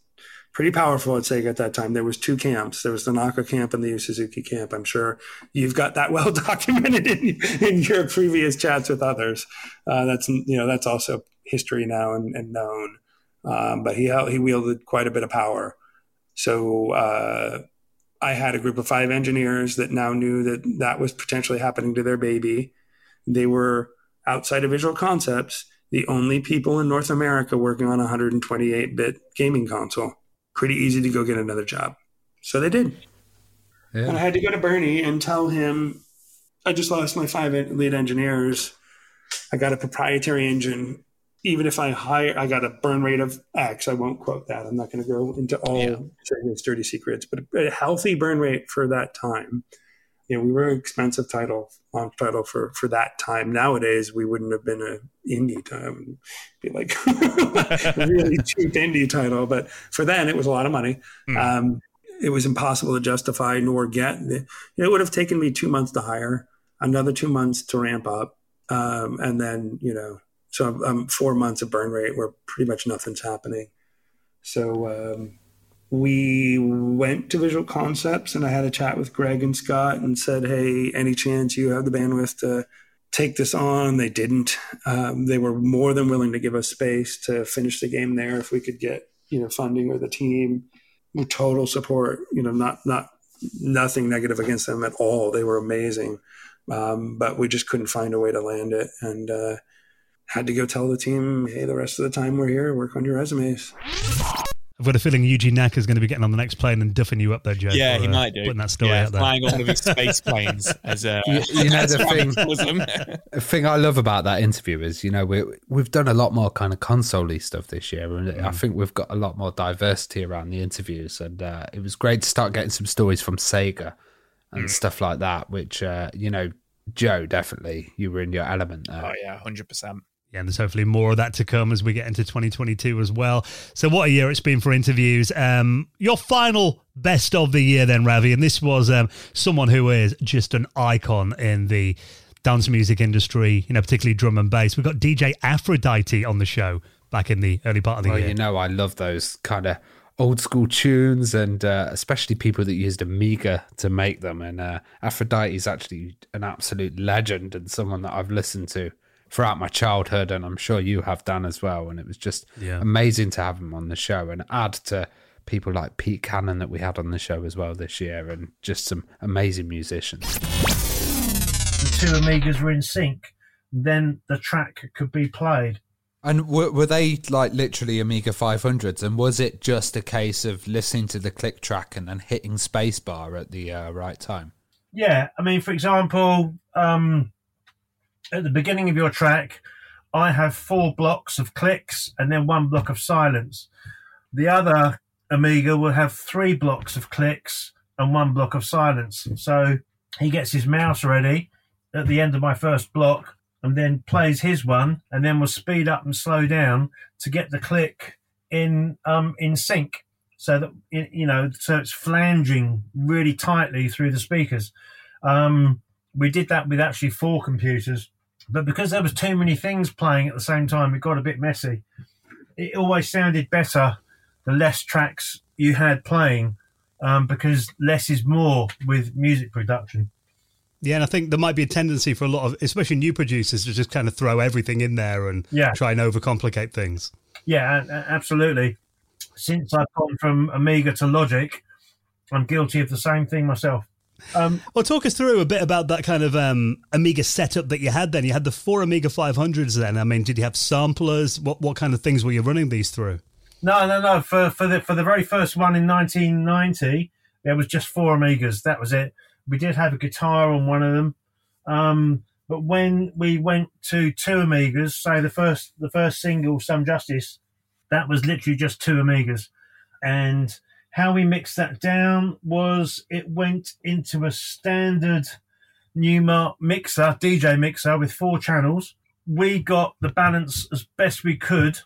pretty powerful at Sega at that time. There was two camps. There was the Naka camp and the Yu Suzuki camp. I'm sure you've got that well documented in, in your previous chats with others. Uh, that's you know that's also history now and, and known. Um, but he he wielded quite a bit of power. So uh, I had a group of five engineers that now knew that that was potentially happening to their baby. They were outside of Visual Concepts, the only people in North America working on a 128 bit gaming console. Pretty easy to go get another job. So they did. Yeah. And I had to go to Bernie and tell him I just lost my five lead engineers. I got a proprietary engine even if I hire, I got a burn rate of X. I won't quote that. I'm not going to go into all yeah. dirty secrets, but a healthy burn rate for that time. You know, we were an expensive title, launch title for for that time. Nowadays, we wouldn't have been an indie time, be like a really cheap indie title. But for then, it was a lot of money. Mm. Um, it was impossible to justify nor get. It would have taken me two months to hire, another two months to ramp up, um, and then you know so I'm, I'm, four months of burn rate where pretty much nothing's happening. So um, we went to Visual Concepts and I had a chat with Greg and Scott and said, "Hey, any chance you have the bandwidth to take this on?" They didn't. Um, they were more than willing to give us space to finish the game there if we could get you know funding or the team. Total support, you know, not not nothing negative against them at all. They were amazing, um, but we just couldn't find a way to land it and. Uh, had to go tell the team, hey, the rest of the time we're here, work on your resumes. I've got a feeling Yuji Naka is going to be getting on the next plane and duffing you up there, Joe. Yeah, for, he uh, might do. Putting that story yeah, out there. flying on one of his space planes as a. You, you know the thing. the thing I love about that interview is, you know, we we've done a lot more kind of console stuff this year, and mm. I think we've got a lot more diversity around the interviews, and uh, it was great to start getting some stories from Sega and mm. stuff like that. Which, uh, you know, Joe, definitely, you were in your element there. Oh yeah, hundred percent. Yeah, and there's hopefully more of that to come as we get into 2022 as well. So, what a year it's been for interviews. Um, your final best of the year, then, Ravi, and this was um, someone who is just an icon in the dance music industry, you know, particularly drum and bass. We've got DJ Aphrodite on the show back in the early part of the well, year. You know, I love those kind of old school tunes and uh, especially people that used Amiga to make them. And uh, Aphrodite is actually an absolute legend and someone that I've listened to throughout my childhood, and I'm sure you have done as well. And it was just yeah. amazing to have him on the show and add to people like Pete Cannon that we had on the show as well this year, and just some amazing musicians. The two Amigas were in sync, then the track could be played. And were, were they like literally Amiga 500s? And was it just a case of listening to the click track and then hitting spacebar at the uh, right time? Yeah, I mean, for example, um, at the beginning of your track, I have four blocks of clicks and then one block of silence. The other Amiga will have three blocks of clicks and one block of silence. So he gets his mouse ready at the end of my first block and then plays his one and then will speed up and slow down to get the click in um in sync so that you know so it's flanging really tightly through the speakers um we did that with actually four computers but because there was too many things playing at the same time, it got a bit messy. It always sounded better the less tracks you had playing, um, because less is more with music production. Yeah, and I think there might be a tendency for a lot of, especially new producers, to just kind of throw everything in there and yeah. try and overcomplicate things. Yeah, absolutely. Since I've gone from Amiga to Logic, I'm guilty of the same thing myself. Um, well, talk us through a bit about that kind of um, Amiga setup that you had then. You had the four Amiga 500s then. I mean, did you have samplers? What what kind of things were you running these through? No, no, no. For for the for the very first one in 1990, there was just four Amigas. That was it. We did have a guitar on one of them, um, but when we went to two Amigas, say the first the first single, "Some Justice," that was literally just two Amigas, and how we mixed that down was it went into a standard Numark mixer, DJ mixer with four channels. We got the balance as best we could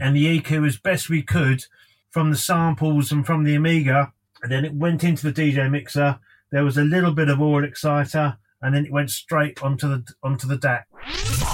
and the EQ as best we could from the samples and from the Amiga. And then it went into the DJ mixer. There was a little bit of audio exciter, and then it went straight onto the onto the DAC.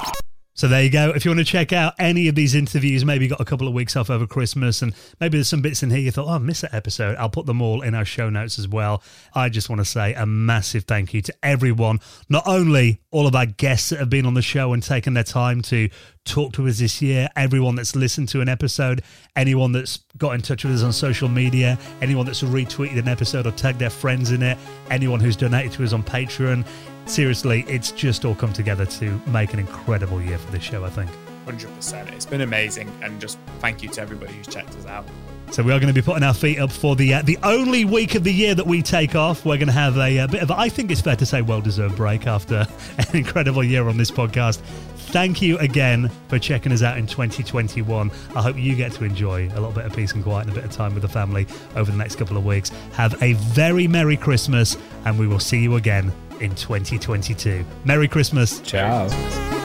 So there you go. If you want to check out any of these interviews, maybe got a couple of weeks off over Christmas and maybe there's some bits in here you thought, oh, I missed that episode. I'll put them all in our show notes as well. I just want to say a massive thank you to everyone, not only all of our guests that have been on the show and taken their time to talk to us this year, everyone that's listened to an episode, anyone that's got in touch with us on social media, anyone that's retweeted an episode or tagged their friends in it, anyone who's donated to us on Patreon seriously, it's just all come together to make an incredible year for this show, I think. 100%. It's been amazing. And just thank you to everybody who's checked us out. So we are going to be putting our feet up for the uh, the only week of the year that we take off. We're going to have a, a bit of, I think it's fair to say, well deserved break after an incredible year on this podcast. Thank you again for checking us out in 2021. I hope you get to enjoy a little bit of peace and quiet and a bit of time with the family over the next couple of weeks. Have a very Merry Christmas, and we will see you again in 2022. Merry Christmas. Ciao.